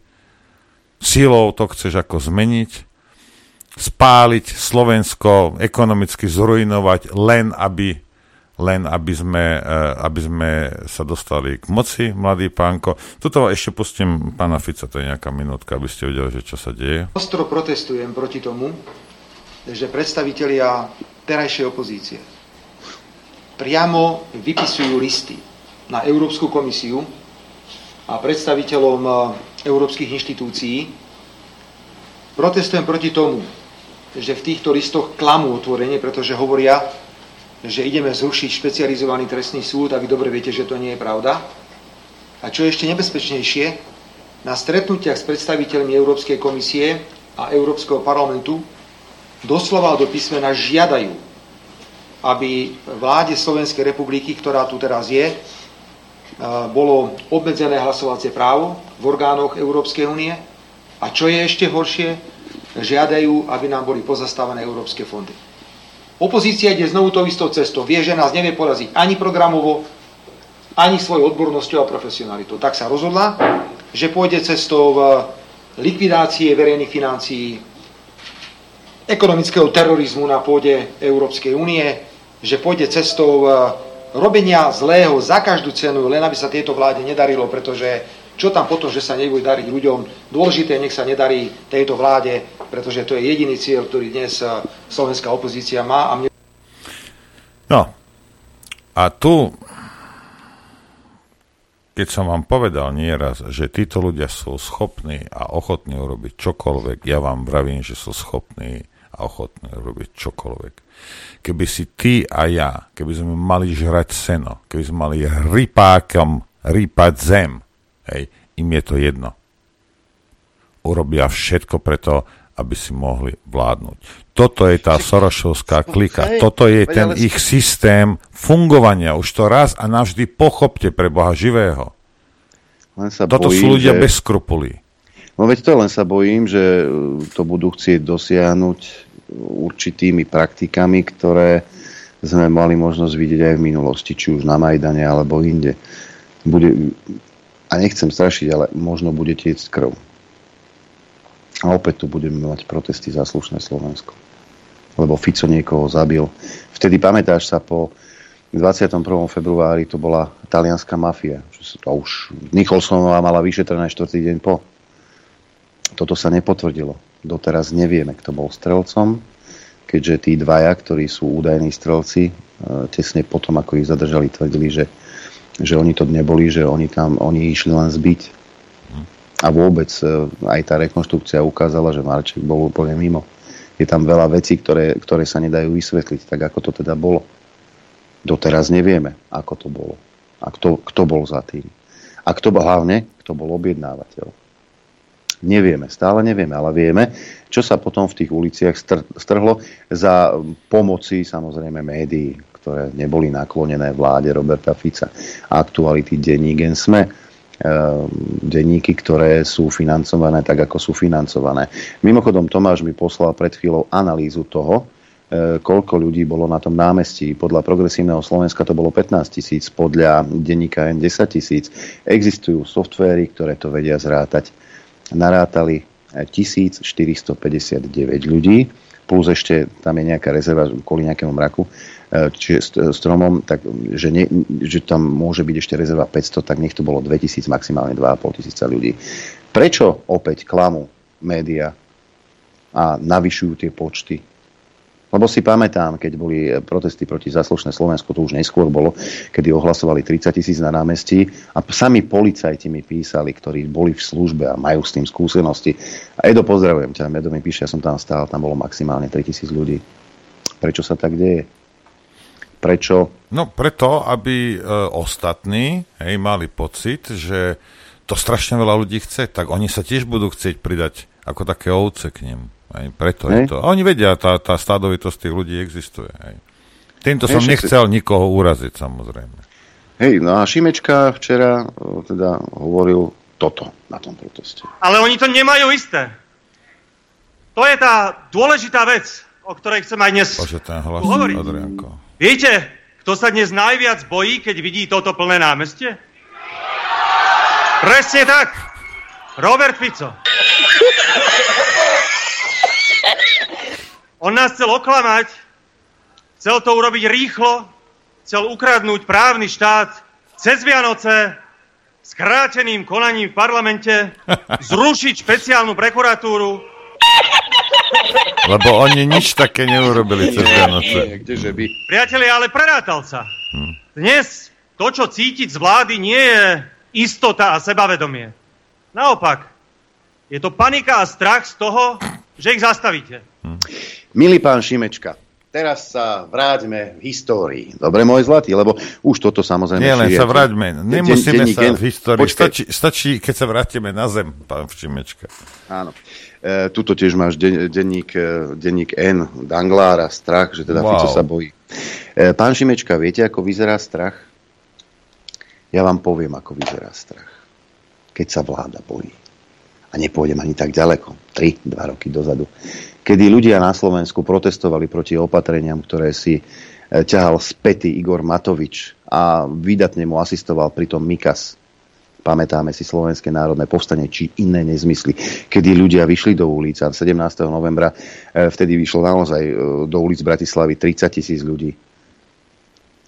Silou to chceš ako zmeniť, spáliť Slovensko, ekonomicky zrujnovať, len aby len aby sme, eh, aby sme sa dostali k moci, mladý pánko. Toto ešte pustím pána Fica, to je nejaká minútka, aby ste vedeli, že čo sa deje. Ostro protestujem proti tomu, že predstavitelia terajšej opozície priamo vypisujú listy na Európsku komisiu a predstaviteľom eh, európskych inštitúcií. Protestujem proti tomu, že v týchto listoch klamú otvorene, pretože hovoria, že ideme zrušiť špecializovaný trestný súd a vy dobre viete, že to nie je pravda. A čo je ešte nebezpečnejšie, na stretnutiach s predstaviteľmi Európskej komisie a Európskeho parlamentu doslova do písmena žiadajú, aby vláde Slovenskej republiky, ktorá tu teraz je, bolo obmedzené hlasovacie právo v orgánoch Európskej únie a čo je ešte horšie, žiadajú, aby nám boli pozastavené európske fondy. Opozícia ide znovu tou istou cestou. Vie, že nás nevie poraziť ani programovo, ani svojou odbornosťou a profesionalitou. Tak sa rozhodla, že pôjde cestou likvidácie verejných financií, ekonomického terorizmu na pôde Európskej únie, že pôjde cestou robenia zlého za každú cenu, len aby sa tieto vláde nedarilo, pretože čo tam potom, že sa nebude dariť ľuďom, dôležité nech sa nedarí tejto vláde, pretože to je jediný cieľ, ktorý dnes eh, slovenská opozícia má. A mne... No, a tu, keď som vám povedal nieraz, že títo ľudia sú schopní a ochotní urobiť čokoľvek, ja vám vravím, že sú schopní a ochotní urobiť čokoľvek. Keby si ty a ja, keby sme mali žrať seno, keby sme mali rypákom rýpať zem, hej, im je to jedno. Urobia všetko preto, aby si mohli vládnuť. Toto je tá Sorošovská klika, toto je ten ich systém fungovania. Už to raz a navždy pochopte pre Boha živého. Len sa toto bojím, sú ľudia že... bez skrupulí. No veď to len sa bojím, že uh, to budú chcieť dosiahnuť určitými praktikami, ktoré sme mali možnosť vidieť aj v minulosti, či už na Majdane alebo inde. Bude, a nechcem strašiť, ale možno bude tiecť krv. A opäť tu budeme mať protesty za slušné Slovensko. Lebo Fico niekoho zabil. Vtedy pamätáš sa po 21. februári to bola talianská mafia. To už Nicholsonová mala vyšetrené štvrtý deň po. Toto sa nepotvrdilo. Doteraz nevieme, kto bol strelcom, keďže tí dvaja, ktorí sú údajní strelci, e, tesne potom, ako ich zadržali, tvrdili, že, že oni to neboli, že oni tam oni išli len zbiť a vôbec e, aj tá rekonštrukcia ukázala, že Marček bol úplne mimo. Je tam veľa vecí, ktoré, ktoré sa nedajú vysvetliť, tak ako to teda bolo. Doteraz nevieme, ako to bolo. A kto, kto bol za tým. A kto bol hlavne, kto bol objednávateľ. Nevieme, stále nevieme, ale vieme, čo sa potom v tých uliciach strhlo za pomoci samozrejme médií, ktoré neboli naklonené vláde Roberta Fica. Aktuality denní Gen Sme Ehm, denníky, ktoré sú financované tak, ako sú financované. Mimochodom, Tomáš mi poslal pred chvíľou analýzu toho, e, koľko ľudí bolo na tom námestí. Podľa progresívneho Slovenska to bolo 15 tisíc, podľa denníka N 10 tisíc. Existujú softvéry, ktoré to vedia zrátať. Narátali 1459 ľudí, plus ešte tam je nejaká rezerva kvôli nejakému mraku čiže stromom, tak, že, ne, že tam môže byť ešte rezerva 500, tak nech to bolo 2000, maximálne 2,5 tisíca ľudí. Prečo opäť klamu média? a navyšujú tie počty. Lebo si pamätám, keď boli protesty proti zaslušné Slovensku, to už neskôr bolo, kedy ohlasovali 30 tisíc na námestí a sami policajti mi písali, ktorí boli v službe a majú s tým skúsenosti. A Edo, pozdravujem ťa, Edo mi píše, ja som tam stál, tam bolo maximálne 3 tisíc ľudí. Prečo sa tak deje? Prečo? No preto, aby e, ostatní hej, mali pocit, že to strašne veľa ľudí chce, tak oni sa tiež budú chcieť pridať ako také ovce k nim. Aj preto hej. je to. A oni vedia, tá, tá stádovitosť tých ľudí existuje. Hej. Týmto hej, som nechcel si... nikoho uraziť, samozrejme. Hej, no a Šimečka včera teda hovoril toto na tom proteste. Ale oni to nemajú isté. To je tá dôležitá vec, o ktorej chcem aj dnes Bože, ten hlas, hovoriť. Adrianko. Viete, kto sa dnes najviac bojí, keď vidí toto plné námestie? Presne tak. Robert Fico. On nás chcel oklamať, chcel to urobiť rýchlo, chcel ukradnúť právny štát cez Vianoce, skráteným konaním v parlamente, zrušiť špeciálnu prokuratúru. Lebo oni nič také neurobili cez Vianoce. Kdeže by? Priatelia, ale prerátal sa. Hm. Dnes to, čo cítiť z vlády, nie je istota a sebavedomie. Naopak, je to panika a strach z toho, že ich zastavíte. Hm. Milý pán Šimečka, teraz sa vráťme v histórii. Dobre, môj zlatý, lebo už toto samozrejme... Nie, len sa vráťme. Nemusíme den, sa v histórii. Stačí, stačí, keď sa vrátime na zem, pán Šimečka. Áno. E, tuto tiež máš den, denník, e, denník N, Danglára, strach, že teda wow. Fico sa bojí. E, pán Šimečka, viete, ako vyzerá strach? Ja vám poviem, ako vyzerá strach. Keď sa vláda bojí. A nepôjdem ani tak ďaleko. 3, 2 roky dozadu kedy ľudia na Slovensku protestovali proti opatreniam, ktoré si e, ťahal späty Igor Matovič a výdatne mu asistoval pritom Mikas. Pamätáme si Slovenské národné povstanie či iné nezmysly, kedy ľudia vyšli do ulic a 17. novembra e, vtedy vyšlo naozaj e, do ulic Bratislavy 30 tisíc ľudí.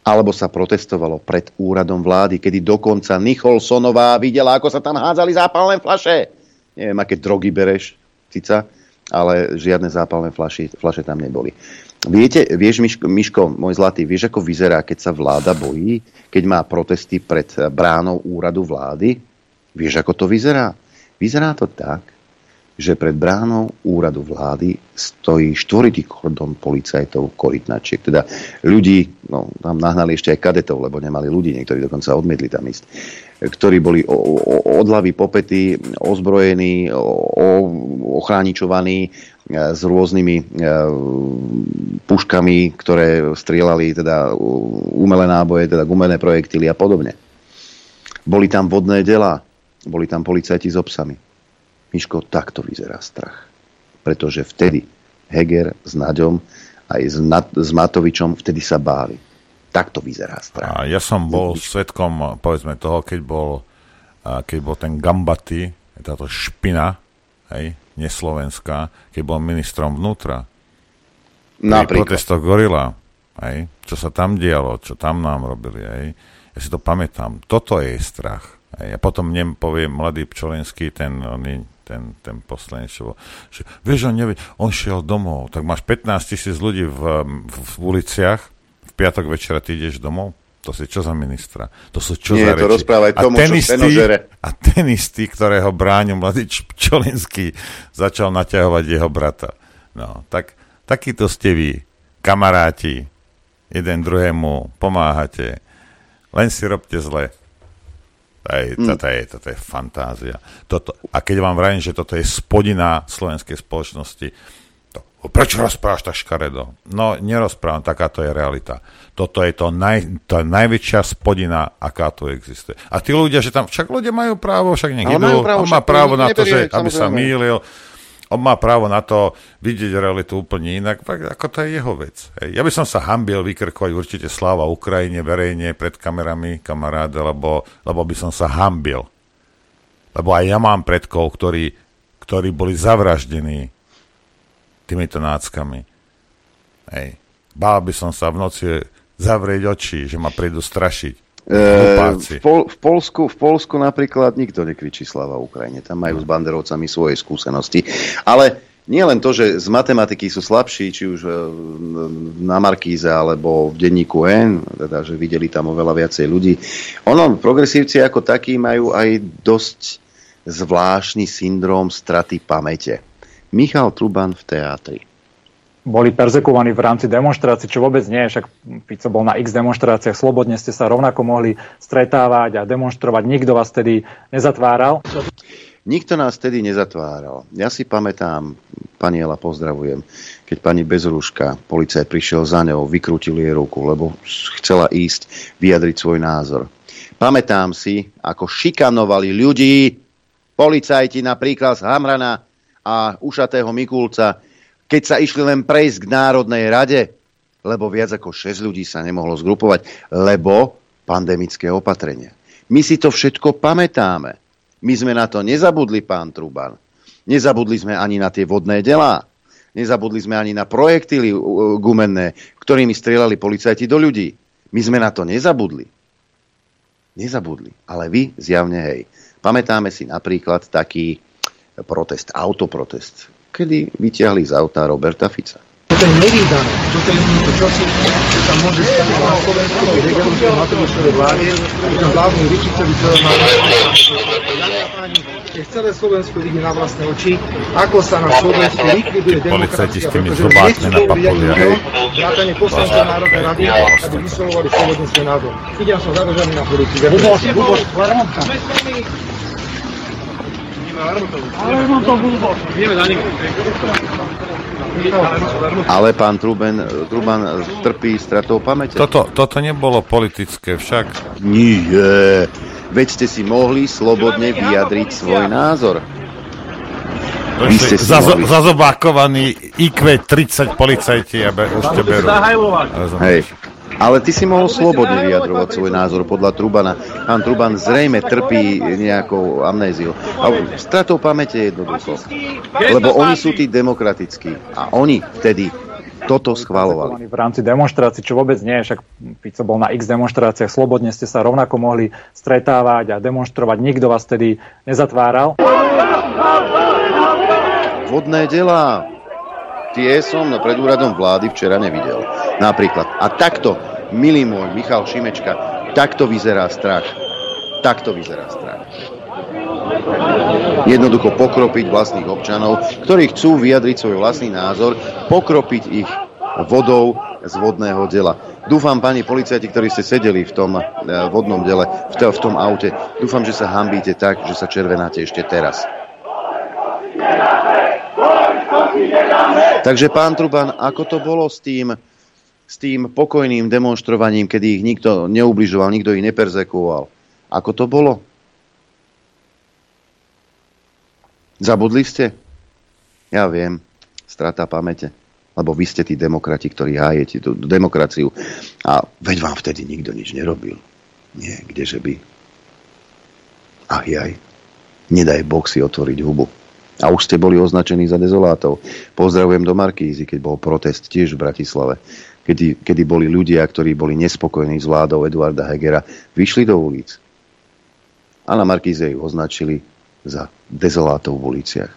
Alebo sa protestovalo pred úradom vlády, kedy dokonca Nicholsonová videla, ako sa tam hádzali zápalné flaše. Neviem, aké drogy bereš, Cica ale žiadne zápalné flaše, flaše tam neboli. Viete, vieš, Miško, môj zlatý, vieš, ako vyzerá, keď sa vláda bojí, keď má protesty pred bránou úradu vlády? Vieš, ako to vyzerá? Vyzerá to tak, že pred bránou úradu vlády stojí štvoritý kordon policajtov korytnačiek. Teda ľudí, no tam nahnali ešte aj kadetov, lebo nemali ľudí, niektorí dokonca odmietli tam ísť ktorí boli od hlavy popety, ozbrojení, ochráničovaní e, s rôznymi e, puškami, ktoré strieľali teda umelé náboje, teda gumené projektily a podobne. Boli tam vodné dela, boli tam policajti s obsami. Miško, takto vyzerá strach. Pretože vtedy Heger s Naďom aj s, s Matovičom vtedy sa báli Takto vyzerá strach. A ja som bol svetkom, povedzme, toho, keď bol, keď bol ten Gambaty, táto špina, hej, neslovenská, keď bol ministrom vnútra. Napríklad. Protestoch Gorila, hej, čo sa tam dialo, čo tam nám robili, hej. Ja si to pamätám. Toto je strach. Hej. A potom mne povie mladý Pčolinský, ten, ten, ten posledný, čo bol, že vieš, on nevie, on šiel domov, tak máš 15 tisíc ľudí v, v, v uliciach, piatok večera ty ideš domov? To si čo za ministra? To sú čo Nie, za reči? to rozprávaj tomu, a ten istý, A ten istý, ktorého bráňu mladý Čolinský, začal naťahovať jeho brata. No, tak takíto ste vy, kamaráti, jeden druhému pomáhate, len si robte zle. Aj, mm. toto, je, toto je fantázia. Toto, a keď vám vravím, že toto je spodina slovenskej spoločnosti, Prečo rozprávaš tak škaredo? No, nerozprávam, takáto je realita. Toto je to naj, to najväčšia spodina, aká tu existuje. A tí ľudia, že tam, však ľudia majú právo, však nech idú, právo, on má právo na to, že, aby sa mýlil, on má právo na to vidieť realitu úplne inak, ako to je jeho vec. Ja by som sa hambil vykrkovať určite sláva Ukrajine verejne pred kamerami, kamaráde, lebo, lebo by som sa hambil. Lebo aj ja mám predkov, ktorí, ktorí boli zavraždení týmito náckami. Hej. Bál by som sa v noci zavrieť oči, že ma prídu strašiť. E, v, Pol- v, Polsku, v Polsku napríklad nikto nekričí slava Ukrajine. Tam majú s banderovcami svoje skúsenosti. Ale nie len to, že z matematiky sú slabší, či už e, na Markíze alebo v denníku N, teda, že videli tam oveľa viacej ľudí. Ono, progresívci ako takí majú aj dosť zvláštny syndrom straty pamäte. Michal Truban v teátri boli perzekovaní v rámci demonstrácií, čo vôbec nie, však Fico bol na x demonstráciách, slobodne ste sa rovnako mohli stretávať a demonstrovať, nikto vás tedy nezatváral. Nikto nás tedy nezatváral. Ja si pamätám, pani Ela, pozdravujem, keď pani Bezrúška, policajt prišiel za ňou, vykrútil jej ruku, lebo chcela ísť vyjadriť svoj názor. Pamätám si, ako šikanovali ľudí, policajti napríklad z Hamrana a ušatého Mikulca, keď sa išli len prejsť k Národnej rade, lebo viac ako 6 ľudí sa nemohlo zgrupovať, lebo pandemické opatrenia. My si to všetko pamätáme. My sme na to nezabudli, pán Truban. Nezabudli sme ani na tie vodné delá. Nezabudli sme ani na projektily gumenné, ktorými strieľali policajti do ľudí. My sme na to nezabudli. Nezabudli. Ale vy zjavne hej. Pamätáme si napríklad taký protest, autoprotest, kedy vyťahli z auta Roberta Fica. Toto je nevýdané. Toto je to čosi, čo sa môže stať na Slovensku pri regionálnej Matovičovej vláde, pri tom hlavnom Ričicovi celého keď celé Slovensko vidí na vlastné oči, ako sa na Slovensku likviduje demokracia, pretože nechcú prijať vrátane poslancov Národnej rady, aby vyslovovali slobodne svoj názor. Idem som zadržaný na policii. Buboš, Buboš, Lermontka. Ale pán Truben, Truban trpí stratou pamäte. Toto, toto nebolo politické však. Nie. Veď ste si mohli slobodne vyjadriť svoj názor. Vy ste si Zazo, mohli... Zazobákovaní IQ 30 policajti, aby už te berú. Hej. Ale ty si mohol slobodne vyjadrovať svoj názor podľa Trubana. Pán Truban zrejme trpí nejakou amnéziou. A stratou pamäte jednoducho. Lebo oni sú tí demokratickí. A oni vtedy toto schvalovali. V rámci demonstrácií, čo vôbec nie, však Fico bol na x demonstráciách, slobodne ste sa rovnako mohli stretávať a demonstrovať, nikto vás tedy nezatváral. Vodné delá, tie som pred úradom vlády včera nevidel. Napríklad. A takto milý môj Michal Šimečka, takto vyzerá strach. Takto vyzerá strach. Jednoducho pokropiť vlastných občanov, ktorí chcú vyjadriť svoj vlastný názor, pokropiť ich vodou z vodného dela. Dúfam, pani policajti, ktorí ste sedeli v tom eh, vodnom dele, v, v tom aute, dúfam, že sa hambíte tak, že sa červenáte ešte teraz. Takže pán Truban, ako to bolo s tým s tým pokojným demonstrovaním, kedy ich nikto neubližoval, nikto ich neperzekuoval. Ako to bolo? Zabudli ste? Ja viem, strata pamäte. Lebo vy ste tí demokrati, ktorí hájete tú demokraciu. A veď vám vtedy nikto nič nerobil. Nie, kdeže by. Ach jaj, nedaj Boh si otvoriť hubu. A už ste boli označení za dezolátov. Pozdravujem do Markízy, keď bol protest tiež v Bratislave kedy, kedy boli ľudia, ktorí boli nespokojní s vládou Eduarda Hegera, vyšli do ulic. A na Markíze ju označili za dezolátov v uliciach.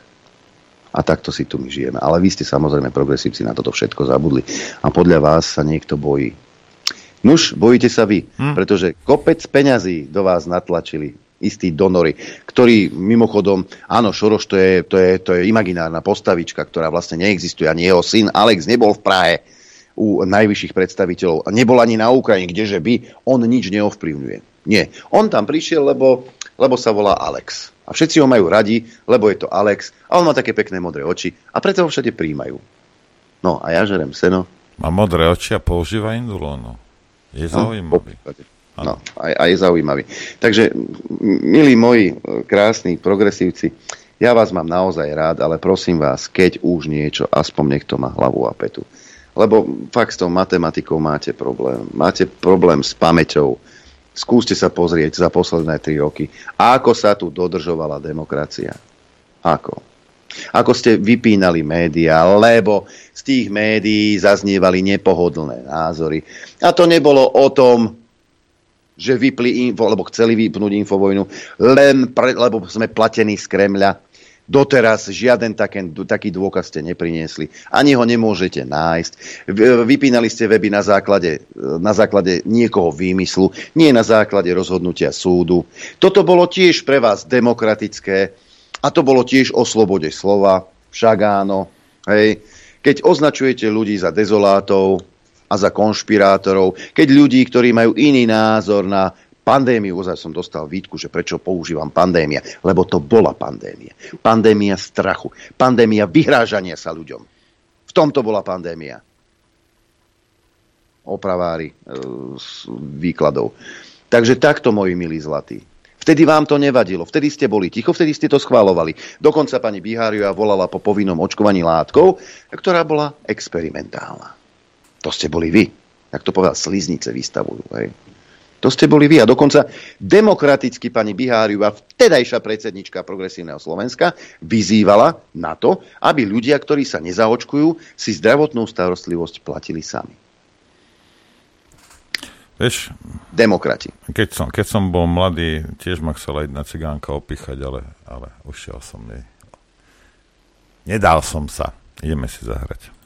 A takto si tu my žijeme. Ale vy ste samozrejme progresívci na toto všetko zabudli. A podľa vás sa niekto bojí. Nuž, bojíte sa vy, hm? pretože kopec peňazí do vás natlačili istí donory, ktorí mimochodom, áno, Šoroš to je, to je, to je imaginárna postavička, ktorá vlastne neexistuje, ani jeho syn Alex nebol v Prahe u najvyšších predstaviteľov. A nebol ani na Ukrajine, kdeže by, on nič neovplyvňuje. Nie. On tam prišiel, lebo, lebo sa volá Alex. A všetci ho majú radi, lebo je to Alex. A on má také pekné modré oči. A preto ho všade príjmajú. No a ja žerem seno. Má modré oči a používa indulónu. Je no, zaujímavý. No, a, a je zaujímavý. Takže, milí moji krásni progresívci, ja vás mám naozaj rád, ale prosím vás, keď už niečo, aspoň niekto má hlavu a petu. Lebo fakt s tou matematikou máte problém. Máte problém s pamäťou. Skúste sa pozrieť za posledné tri roky, ako sa tu dodržovala demokracia. Ako? Ako ste vypínali médiá, lebo z tých médií zaznievali nepohodlné názory. A to nebolo o tom, že vypli info, lebo chceli vypnúť infovojnu, len pre, lebo sme platení z Kremľa. Doteraz žiaden taký, taký dôkaz ste nepriniesli. Ani ho nemôžete nájsť. Vypínali ste weby na základe, na základe niekoho výmyslu, nie na základe rozhodnutia súdu. Toto bolo tiež pre vás demokratické a to bolo tiež o slobode slova. Však áno. Hej. Keď označujete ľudí za dezolátov a za konšpirátorov, keď ľudí, ktorí majú iný názor na pandémiu, ozaj som dostal výtku, že prečo používam pandémia, lebo to bola pandémia. Pandémia strachu, pandémia vyhrážania sa ľuďom. V tomto bola pandémia. Opravári e, výkladov. Takže takto, moji milí zlatí. Vtedy vám to nevadilo, vtedy ste boli ticho, vtedy ste to schválovali. Dokonca pani Biháriová volala po povinnom očkovaní látkou, ktorá bola experimentálna. To ste boli vy. Tak to povedal, sliznice vystavujú. Hej. To ste boli vy. A dokonca demokraticky pani Biháriová, vtedajšia predsednička Progresívneho Slovenska, vyzývala na to, aby ľudia, ktorí sa nezaočkujú, si zdravotnú starostlivosť platili sami. Vieš, Demokrati. Keď som, keď som bol mladý, tiež ma chcela jedna cigánka opichať, ale, ale ušiel som jej. Nedal som sa. Ideme si zahrať.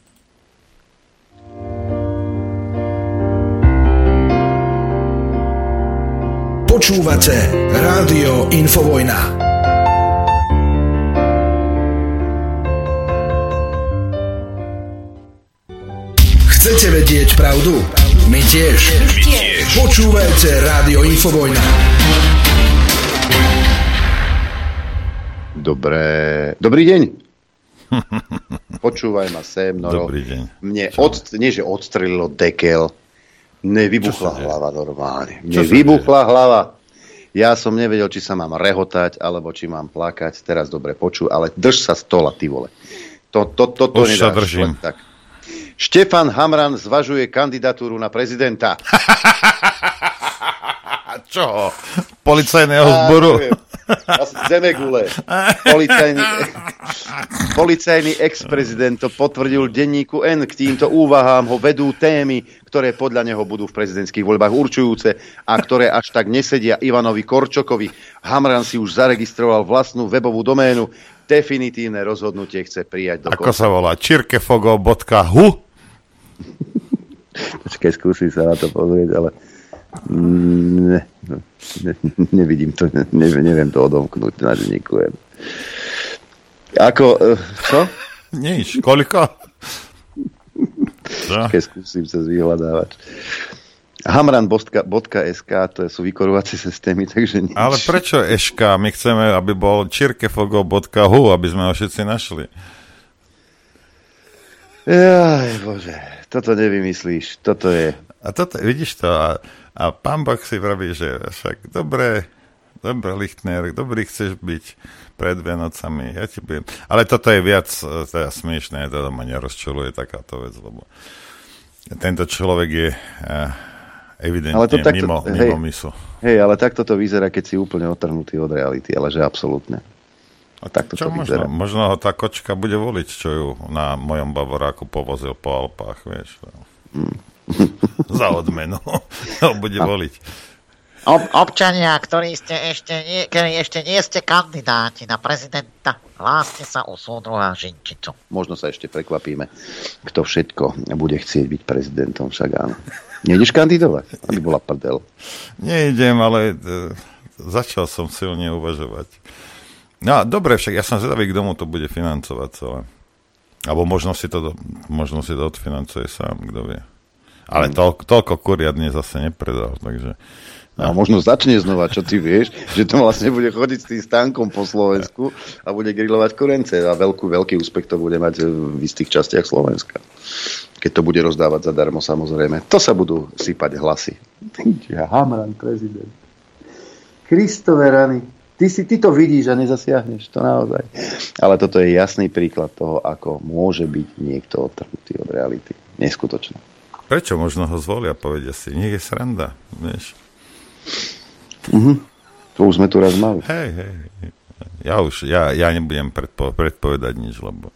Počúvate Rádio Infovojna. Chcete vedieť pravdu? My tiež. My tiež. Počúvajte Rádio Infovojna. Dobré. Dobrý deň. Počúvaj ma sem, Noro. Dobrý deň. Mne od, nie, že odstrelilo dekel, mne vybuchla hlava normálne. Mne vybuchla hlava. Ja som nevedel, či sa mám rehotať, alebo či mám plakať. Teraz dobre poču, ale drž sa stola, ty vole. To, to, to, to Už sa držím. len Tak. Štefan Hamran zvažuje kandidatúru na prezidenta. A čo? Policajného zboru? Zemegule. Policajný, policajný ex-prezident to potvrdil denníku N. K týmto úvahám ho vedú témy, ktoré podľa neho budú v prezidentských voľbách určujúce a ktoré až tak nesedia Ivanovi Korčokovi. Hamran si už zaregistroval vlastnú webovú doménu. Definitívne rozhodnutie chce prijať do Ako sa volá? čirkefogo.hu? Počkaj, skúsim sa na to pozrieť, ale ne, ne, nevidím to, ne, neviem to odomknúť na denníku N. Ako, e, čo? Nič. Koľko? Počkaj, skúsim sa vyhľadávať. Hamran.sk, to sú vykorovacie systémy, takže nič. Ale prečo eška? My chceme, aby bol čirkefogo.hu, aby sme ho všetci našli. Jaj, bože, toto nevymyslíš, toto je... A toto, vidíš to, a, a pán Bach si vraví, že však dobre, dobre, Lichtner, dobrý chceš byť pred Vianocami, ja ti budem... Ale toto je viac e, teda smiešné, teda ma nerozčuluje takáto vec, lebo tento človek je uh, evidentne Ale to takto- mimo, hej. mimo misu. Hej, ale takto to vyzerá, keď si úplne otrhnutý od reality, ale že absolútne. A takto Čo to možno, vyzerá. možno ho tá kočka bude voliť, čo ju na mojom bavoráku povozil po Alpách, vieš. Mm. Za odmenu ho bude voliť. Ob- občania, ktorí, ste ešte nie, ktorí ešte nie ste kandidáti na prezidenta, hláste sa o súdruha Žinčicu. Možno sa ešte prekvapíme, kto všetko bude chcieť byť prezidentom, však áno. Nejdeš kandidovať, aby bola prdel. Neidem, ale e, začal som silne uvažovať. No dobre, však ja som zvedavý, kto mu to bude financovať celé. Alebo možno si to, možno si to odfinancuje sám, kto vie. Ale to, toľko kuriadne zase nepredal, takže... A možno začne znova, čo ty vieš, že to vlastne bude chodiť s tým stánkom po Slovensku a bude grilovať korence a veľkú, veľký úspech to bude mať v istých častiach Slovenska. Keď to bude rozdávať zadarmo, samozrejme. To sa budú sypať hlasy. Hamran, prezident. Kristove rany. Ty, si, ty to vidíš a nezasiahneš, to naozaj. Ale toto je jasný príklad toho, ako môže byť niekto odtrhnutý od reality. Neskutočné. Prečo možno ho zvolia, povedia si, nech je sranda, vieš. Mhm. To už sme tu raz mali. Hej, hej. Ja už, ja, ja nebudem predpo, predpovedať nič, lebo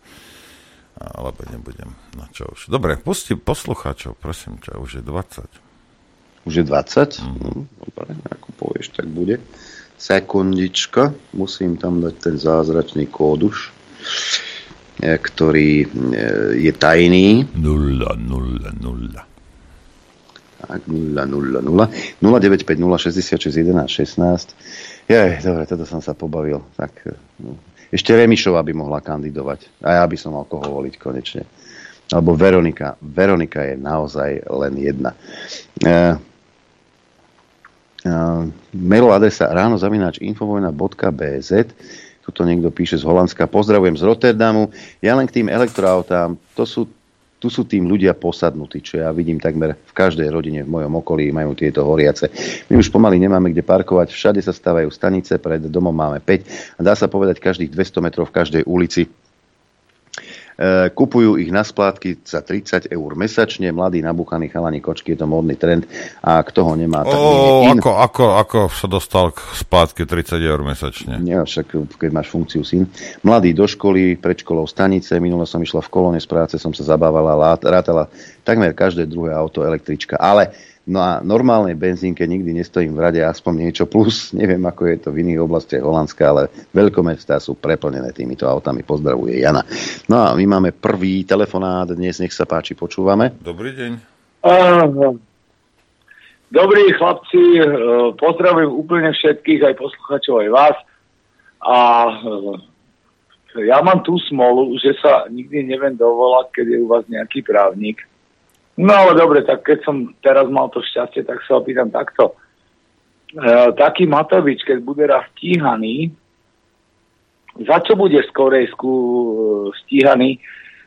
alebo nebudem. No čo už. Dobre, pusti poslucháčov, prosím ťa, už je 20. Už je 20? Mm. Dobre, ako povieš, tak bude. Sekundička, musím tam dať ten zázračný kóduš, e, ktorý e, je tajný. 0, 0, 0. Tak, 0, 0, 0. 0950 66 11 16. Jej, dobre, toto som sa pobavil. Tak, e, no. Ešte Remišová by mohla kandidovať. A ja by som mal koho voliť konečne. Alebo Veronika. Veronika je naozaj len jedna. E, mail adresa ráno zavináč infovojna.bz Tuto niekto píše z Holandska. Pozdravujem z Rotterdamu. Ja len k tým elektroautám. To sú, tu sú tým ľudia posadnutí, čo ja vidím takmer v každej rodine v mojom okolí majú tieto horiace. My už pomaly nemáme kde parkovať. Všade sa stavajú stanice, pred domom máme 5 a dá sa povedať každých 200 metrov v každej ulici kupujú ich na splátky za 30 eur mesačne, mladí nabúchaní chalani kočky, je to módny trend a kto ho nemá, tak o, in... ako, ako, ako sa dostal k splátke 30 eur mesačne? Nie, však keď máš funkciu syn. Mladí do školy, pred školou stanice, minule som išla v kolóne z práce, som sa zabávala, rátala takmer každé druhé auto električka, ale No a normálnej benzínke nikdy nestojím v rade, aspoň niečo plus. Neviem, ako je to v iných oblastiach Holandska, ale veľkomestá sú preplnené týmito autami. Pozdravuje Jana. No a my máme prvý telefonát dnes, nech sa páči, počúvame. Dobrý deň. Dobrý chlapci, uh, pozdravujem úplne všetkých, aj posluchačov, aj vás. A uh, ja mám tú smolu, že sa nikdy neviem dovolať, keď je u vás nejaký právnik No ale dobre, tak keď som teraz mal to šťastie, tak sa opýtam takto. E, taký Matovič, keď bude raz stíhaný, za čo bude z Korejsku e, stíhaný?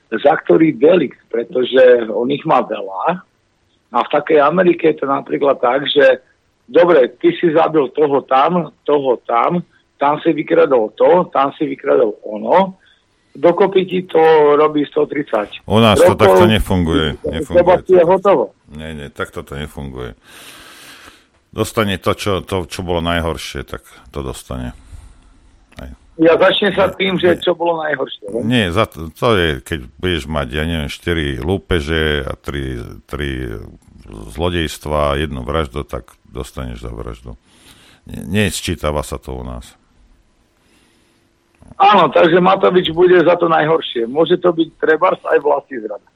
Za ktorý delikt? Pretože on ich má veľa. A v takej Amerike je to napríklad tak, že dobre, ty si zabil toho tam, toho tam, tam si vykradol to, tam si vykradol ono, dokopy ti to robí 130. U nás rokov, to takto nefunguje. nefunguje to. je hotovo. Nie, nie, takto to nefunguje. Dostane to čo, to, čo bolo najhoršie, tak to dostane. Aj. Ja začne sa tým, že čo bolo najhoršie. Ne? Nie, za to, to je, keď budeš mať, ja neviem, 4 lúpeže a 3, 3 zlodejstva a jednu vraždu, tak dostaneš za vraždu. Nie, nesčítava sa to u nás. Áno, takže Matovič bude za to najhoršie. Môže to byť trebárs aj vlastný zrada.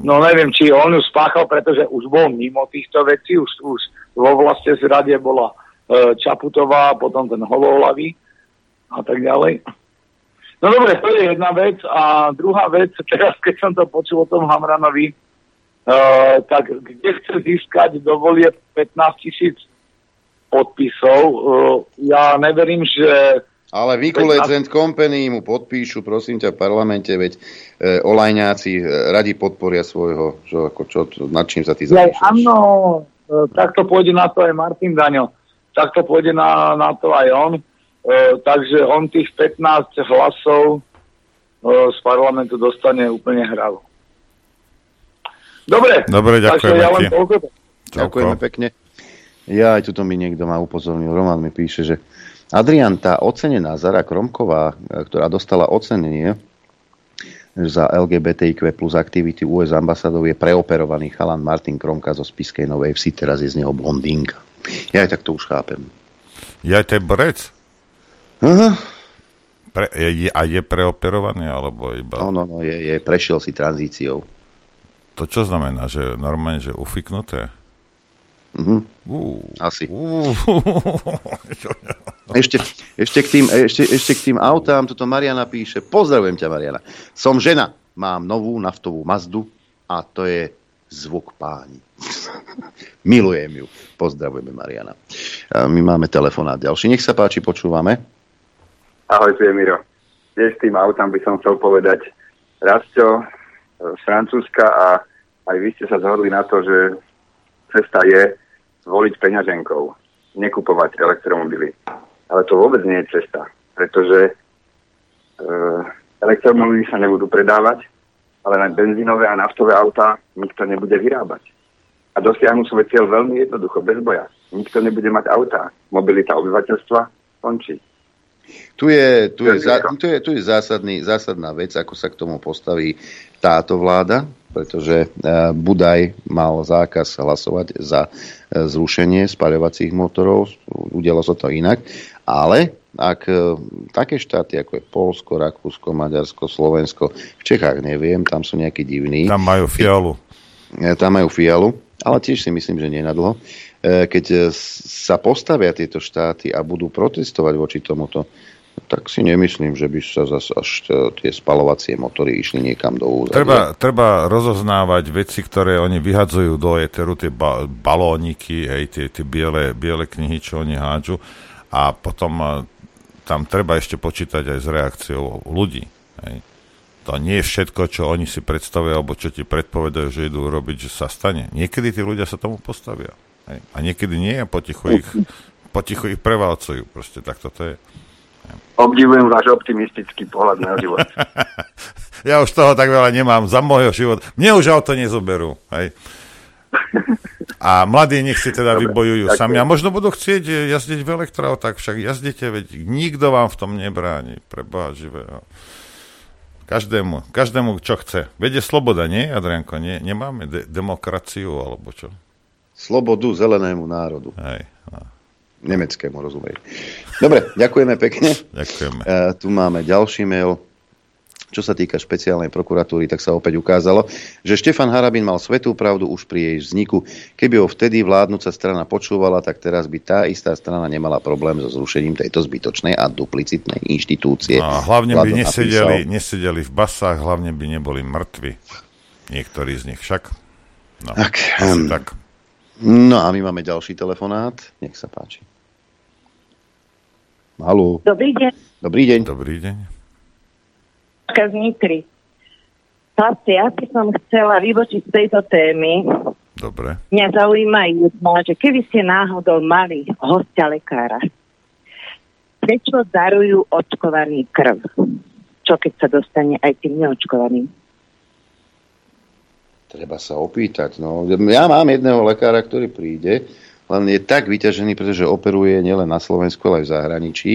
No neviem, či on ju spáchal, pretože už bol mimo týchto vecí, už, už vo vlastne zrade bola e, Čaputová, potom ten Holohlavý a tak ďalej. No dobre, to je jedna vec. A druhá vec, teraz keď som to počul o tom Hamranovi, e, tak kde chce získať dovolie 15 tisíc podpisov, e, ja neverím, že ale Vikulec Company mu podpíšu, prosím ťa, v parlamente, veď e, olajňáci e, radi podporia svojho, čo, ako, čo, nad čím sa ty zamýšľaš. Áno, e, takto pôjde na to aj Martin Daňo, takto pôjde na, na to aj on, e, takže on tých 15 hlasov e, z parlamentu dostane úplne hravo. Dobre, Dobre ďakujem ja len Ďakujeme pekne. Ja aj tuto mi niekto ma upozornil, Roman mi píše, že Adrian, tá ocenená Zara Kromková, e, ktorá dostala ocenenie za LGBTIQ plus aktivity US ambasadov je preoperovaný chalan Martin Kromka zo Spiskej Novej Vsi, teraz je z neho blondínka. Ja aj tak to už chápem. Ja to je brec? Uh-huh. Pre, je, a je preoperovaný, alebo iba... No, no, no, je, je, prešiel si tranzíciou. To čo znamená, že normálne, že ufiknuté? Uh-huh. Uh. Asi. Uh. ešte, ešte, k tým, ešte, ešte k tým autám, toto Mariana píše. Pozdravujem ťa, Mariana. Som žena, mám novú naftovú Mazdu a to je zvuk páni. Milujem ju. Pozdravujeme, Mariana. My máme telefonát ďalší. Nech sa páči, počúvame. Ahoj, tu je Miro. Tiež tým autám by som chcel povedať. Rastio z Francúzska a aj vy ste sa zhodli na to, že cesta je zvoliť peňaženkou, nekupovať elektromobily. Ale to vôbec nie je cesta, pretože e, elektromobily sa nebudú predávať, ale na benzínové a naftové autá nikto nebude vyrábať. A dosiahnu svoj cieľ veľmi jednoducho, bez boja. Nikto nebude mať autá. Mobilita obyvateľstva končí. Tu je, tu je, za, tu je, tu je zásadný, zásadná vec, ako sa k tomu postaví táto vláda, pretože Budaj mal zákaz hlasovať za zrušenie spaľovacích motorov, udialo sa to inak, ale ak také štáty ako je Polsko, Rakúsko, Maďarsko, Slovensko, v Čechách neviem, tam sú nejakí divní. Tam majú fialu. Tam majú fialu, ale tiež si myslím, že nenadlo. Keď sa postavia tieto štáty a budú protestovať voči tomuto, tak si nemyslím, že by sa zase až tie spalovacie motory išli niekam do úzadia. Treba, treba rozoznávať veci, ktoré oni vyhadzujú do éteru, tie ba- balóniky, hej, tie, tie biele, biele knihy, čo oni hádžu a potom uh, tam treba ešte počítať aj s reakciou ľudí. Hej. To nie je všetko, čo oni si predstavia, alebo čo ti predpovedajú, že idú robiť, že sa stane. Niekedy tí ľudia sa tomu postavia. Hej. A niekedy nie a potichu ich, potichu ich prevalcujú. Proste tak toto je. Obdivujem váš optimistický pohľad na život. ja už toho tak veľa nemám za môjho života. Mne už auto nezoberú. Hej. A mladí nech si teda Dobre, vybojujú ďakujem. sami. A možno budú chcieť jazdiť v elektrao, tak však jazdite, veď nikto vám v tom nebráni. Pre Boha živého. Každému, každému, čo chce. Vede sloboda, nie, Adrianko? Nie, nemáme de- demokraciu, alebo čo? Slobodu zelenému národu. Hej. No. Nemeckému, rozumej. Dobre, ďakujeme pekne. Ďakujeme. E, tu máme ďalší mail. Čo sa týka špeciálnej prokuratúry, tak sa opäť ukázalo, že Štefan Harabin mal svetú pravdu už pri jej vzniku. Keby ho vtedy vládnúca strana počúvala, tak teraz by tá istá strana nemala problém so zrušením tejto zbytočnej a duplicitnej inštitúcie. No, a hlavne by nesedeli, nesedeli v basách, hlavne by neboli mŕtvi. Niektorí z nich však. No, tak, um, tak. no a my máme ďalší telefonát. Nech sa páči. Haló. Dobrý deň. Dobrý deň. Dobrý deň. Z Nitry. Chlapci, ja by som chcela vybočiť z tejto témy. Dobre. Mňa zaujíma jedna, že keby ste náhodou mali hostia lekára, prečo darujú očkovaný krv? Čo keď sa dostane aj tým neočkovaným? Treba sa opýtať. No, ja mám jedného lekára, ktorý príde, len je tak vyťažený, pretože operuje nielen na Slovensku, ale aj v zahraničí.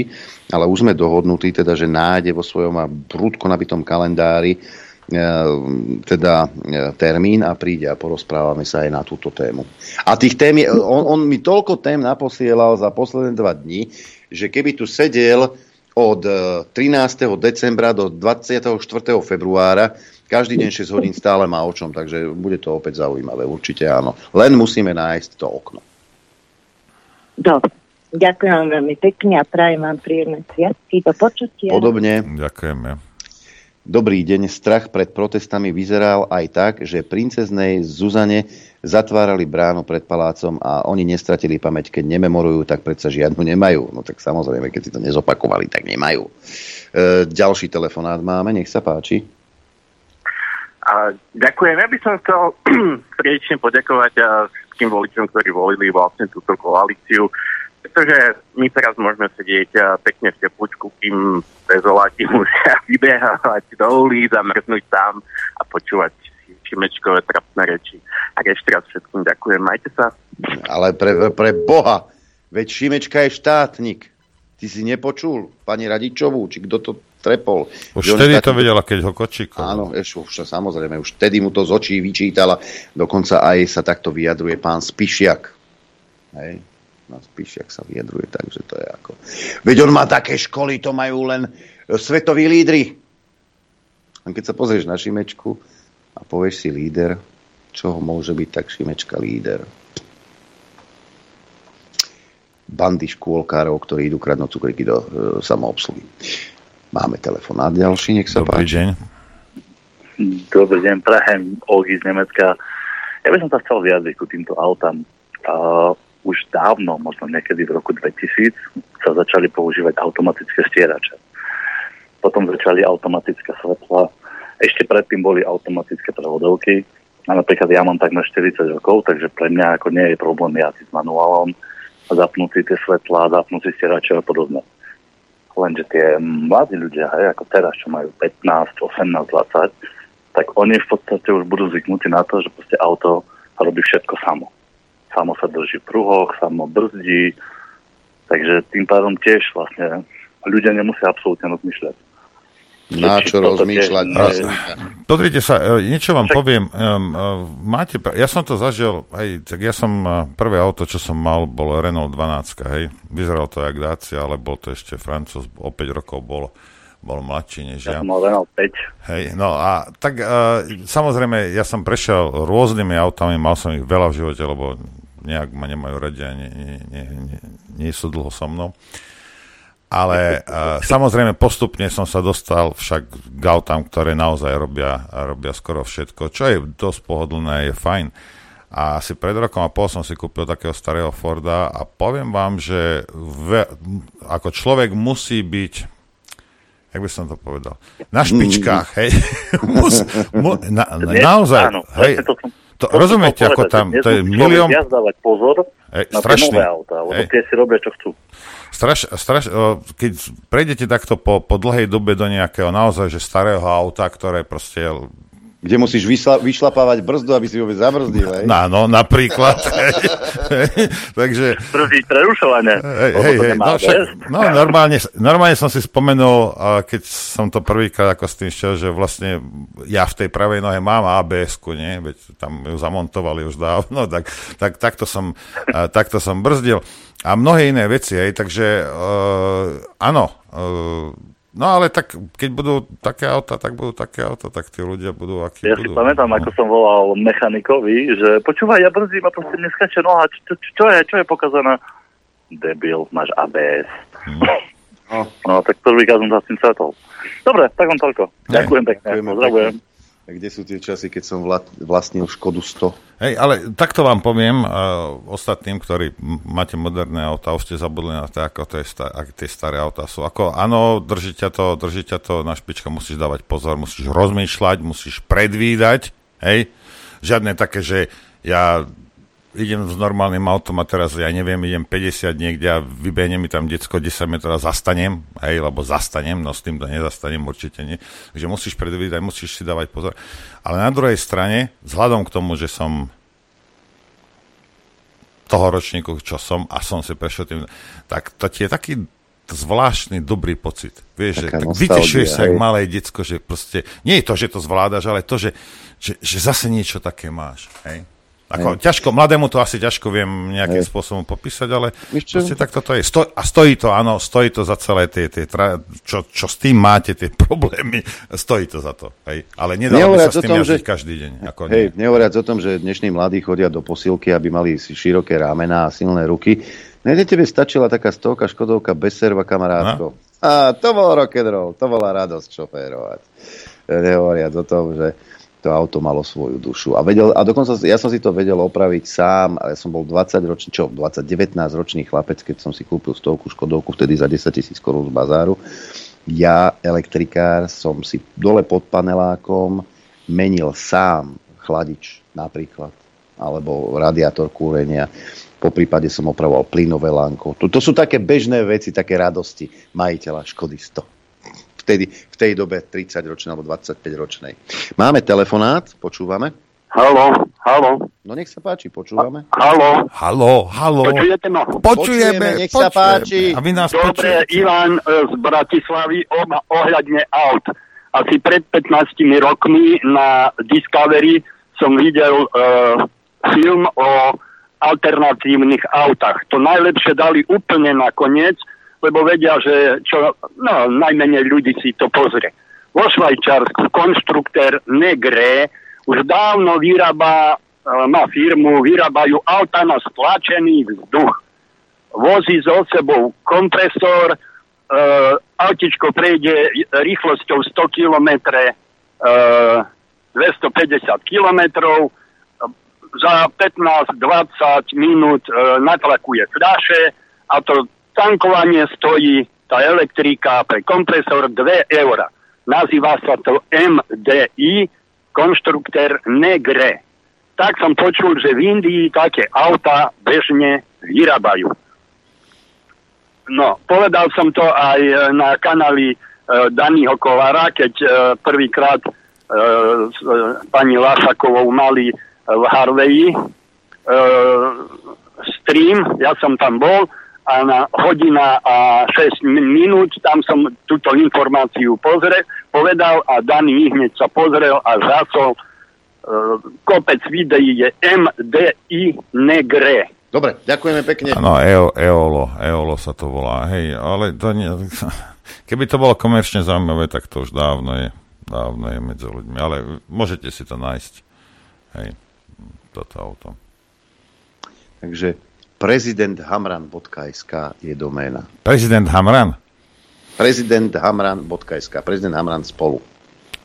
Ale už sme dohodnutí, teda, že nájde vo svojom prúdko nabitom kalendári e, teda e, termín a príde a porozprávame sa aj na túto tému. A tých tém, je, on, on mi toľko tém naposielal za posledné dva dni, že keby tu sedel od 13. E, decembra do 24. februára, každý deň 6 hodín stále má o čom, takže bude to opäť zaujímavé, určite áno. Len musíme nájsť to okno. Dobre. Ďakujem vám veľmi pekne a prajem vám príjemné sviatky. Do počutia. Podobne. Ďakujeme. Dobrý deň. Strach pred protestami vyzeral aj tak, že princeznej Zuzane zatvárali bránu pred palácom a oni nestratili pamäť. Keď nememorujú, tak predsa žiadnu nemajú. No tak samozrejme, keď si to nezopakovali, tak nemajú. E, ďalší telefonát máme, nech sa páči. A ďakujem. Ja by som chcel priečne poďakovať všetkým voličom, ktorí volili vlastne túto koalíciu, pretože my teraz môžeme sedieť pekne v teplúčku, kým bezoláti musia vybehávať do ulic a mrznúť tam a počúvať Šimečkové trapné reči. A ešte raz všetkým ďakujem. Majte sa. Ale pre, pre Boha, veď Šimečka je štátnik. Ty si nepočul pani Radičovú, či kto to trepol. Už vtedy to vedela, keď ho kočíkol. Áno, už, už samozrejme, už vtedy mu to z očí vyčítala. Dokonca aj sa takto vyjadruje pán Spišiak. Hej. No, Spišiak sa vyjadruje, takže to je ako... Veď on má také školy, to majú len e, svetoví lídry. A keď sa pozrieš na Šimečku a povieš si líder, čo môže byť tak Šimečka líder? bandy škôlkárov, ktorí idú kradnúť cukriky do e, samoobsluhy. Máme telefonát ďalší, nech sa Dobrý páči. deň. Dobrý deň, prajem Olgi z Nemecka. Ja by som sa chcel vyjadriť ku týmto autám. Uh, už dávno, možno niekedy v roku 2000, sa začali používať automatické stierače. Potom začali automatické svetla. Ešte predtým boli automatické prevodovky. A napríklad ja mám takmer 40 rokov, takže pre mňa ako nie je problém jazdiť s manuálom, zapnúť si tie svetlá, zapnúť si stierače a podobne. Lenže tie mladí ľudia, hej, ako teraz, čo majú 15, 18, 20, tak oni v podstate už budú zvyknutí na to, že proste auto robí všetko samo. Samo sa drží v pruhoch, samo brzdí, takže tým pádom tiež vlastne ľudia nemusia absolútne rozmýšľať. Na čo rozmýšľať? Pozrite sa, e, niečo vám poviem. Uh, máte, ja som to zažil, hej, tak ja som, uh, prvé auto, čo som mal, bolo Renault 12, hej. Vyzeralo to jak Dacia, ale bol to ešte Francúz, o 5 rokov bol, bol mladší než ja. Ja som mal Renault 5. Hej, no a tak uh, samozrejme, ja som prešiel rôznymi autami, mal som ich veľa v živote, lebo nejak ma nemajú radi a nie, nie, nie, nie, nie sú dlho so mnou. Ale uh, samozrejme postupne som sa dostal však k autám, ktoré naozaj robia, robia skoro všetko, čo je dosť pohodlné, je fajn. A asi pred rokom a pol som si kúpil takého starého Forda a poviem vám, že ve, ako človek musí byť jak by som to povedal, na špičkách, hej. Mus, mu, na, na, naozaj, hej. To, rozumiete, ako tam, to je milión... Viac dávať pozor hej, na strašný, tie nové autá, lebo tie si robia, čo chcú. Straš, straš, keď prejdete takto po, po dlhej dobe do nejakého naozaj že starého auta, ktoré proste kde musíš vyšla, vyšlapávať brzdu, aby si vôbec zabrzdil. Hej? No, no, napríklad. Takže... Brzdiť prerušovanie. Hej, hej, hej, no, však, no, normálne, normálne som si spomenul, keď som to prvýkrát ako s tým šiel, že vlastne ja v tej pravej nohe mám ABS-ku, nie? Veď tam ju zamontovali už dávno, tak, tak takto, som, takto som brzdil. A mnohé iné veci, hej, takže uh, áno, uh, No ale tak, keď budú také auta, tak budú také auta, tak tí ľudia budú akí ja budú. si pamätám, no. ako som volal mechanikovi, že počúvaj, ja brzdím a proste neskače noha, čo, čo, čo je, čo je pokazané? Debil, máš ABS. Hmm. No. no, tak prvýkrát som sa s tým stretol. Dobre, tak vám toľko. Ďakujem pekne, pozdravujem. Kde sú tie časy, keď som vlastnil Škodu 100? Hej, ale takto vám poviem uh, ostatným, ktorí máte moderné auta, už ste zabudli na to, ako to je star- tie staré auta sú. Ako, áno, drží ťa to, drží ťa to na špička, musíš dávať pozor, musíš rozmýšľať, musíš predvídať, hej. Žiadne také, že ja idem s normálnym autom a teraz, ja neviem, idem 50 niekde a vybehne mi tam decko 10 metrov a zastanem, hej, lebo zastanem, no s týmto nezastanem, určite nie. Takže musíš predvídať, musíš si dávať pozor. Ale na druhej strane, vzhľadom k tomu, že som toho ročníku, čo som a som si prešiel tým, tak to ti je taký zvláštny dobrý pocit. Vieš, že tak vytešuješ sa, jak malé decko, že proste, nie je to, že to zvládaš, ale to, že, že, že zase niečo také máš. Hej? Ako, ťažko, mladému to asi ťažko viem nejakým Hej. spôsobom popísať, ale proste tak toto je. Sto, a stojí to, áno, stojí to za celé tie, tie tra, čo, čo s tým máte, tie problémy, stojí to za to. Hej. Ale nedalo by sa s tým tom, že... každý deň. Ako hej, nie. nehovoriac o tom, že dnešní mladí chodia do posilky, aby mali široké rámená a silné ruky. Nejde tebe stačila taká stovka škodovka bez serva kamarátko. A to bol rock'n'roll, to bola radosť šoférovať. Nehovoriac o tom, že to auto malo svoju dušu. A, vedel, a dokonca ja som si to vedel opraviť sám, ale ja som bol 20 ročný, čo, 20, 19 ročný chlapec, keď som si kúpil stovku Škodovku, vtedy za 10 tisíc korún z bazáru. Ja, elektrikár, som si dole pod panelákom menil sám chladič napríklad, alebo radiátor kúrenia. Po prípade som opravoval plynové lánko. To, to sú také bežné veci, také radosti majiteľa Škody 100 vtedy, v tej dobe 30-ročnej alebo 25-ročnej. Máme telefonát, počúvame. Halo, halo. No nech sa páči, počúvame. Halo. Halo, halo. Počujete ma? Počujeme, nech sa páči. A vy nás Dobre, počujete. Ivan e, z Bratislavy ohľadne aut. Asi pred 15 rokmi na Discovery som videl uh, film o alternatívnych autách. To najlepšie dali úplne nakoniec, lebo vedia, že čo, no, najmenej ľudí si to pozrie. Vo Švajčiarsku konštruktér Negre už dávno vyrába, e, má firmu, vyrábajú auta na stlačený vzduch. Vozí so sebou kompresor, e, autičko prejde rýchlosťou 100 km, e, 250 km, za 15-20 minút e, natlakuje fľaše a to tankovanie stojí tá elektrika pre kompresor 2 eura. Nazýva sa to MDI, konštruktér Negre. Tak som počul, že v Indii také auta bežne vyrábajú. No, povedal som to aj e, na kanáli e, Daniho Kovára, keď e, prvýkrát e, s e, pani Lášakovou mali e, v Harveyi e, stream, ja som tam bol a na hodina a 6 minút, tam som túto informáciu pozrel, povedal a Dani hneď sa pozrel a zásol e, kopec videí je MDI Negre. Dobre, ďakujeme pekne. Áno, EO, EOLO, EOLO sa to volá. Hej, ale to nie, keby to bolo komerčne zaujímavé, tak to už dávno je. Dávno je medzi ľuďmi. Ale môžete si to nájsť. Hej, toto auto. Takže prezidenthamran.sk je doména. Prezident Hamran? prezidenthamran.sk prezident Hamran spolu.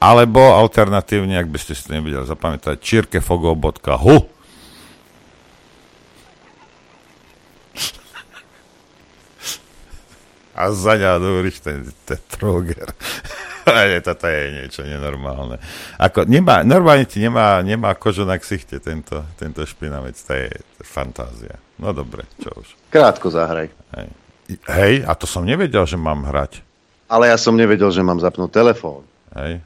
Alebo alternatívne, ak by ste si to nevedeli zapamätať, čirkefogo.hu A za ňa hovoríš ten, ten troger. Toto je niečo nenormálne. Ako, nemá, normálne ti nemá, nemá kožu na ksichte tento, tento špinavec. To je, to je fantázia. No dobre, čo už. Krátko zahraj. Hej. Hej, a to som nevedel, že mám hrať. Ale ja som nevedel, že mám zapnúť telefón. Hej.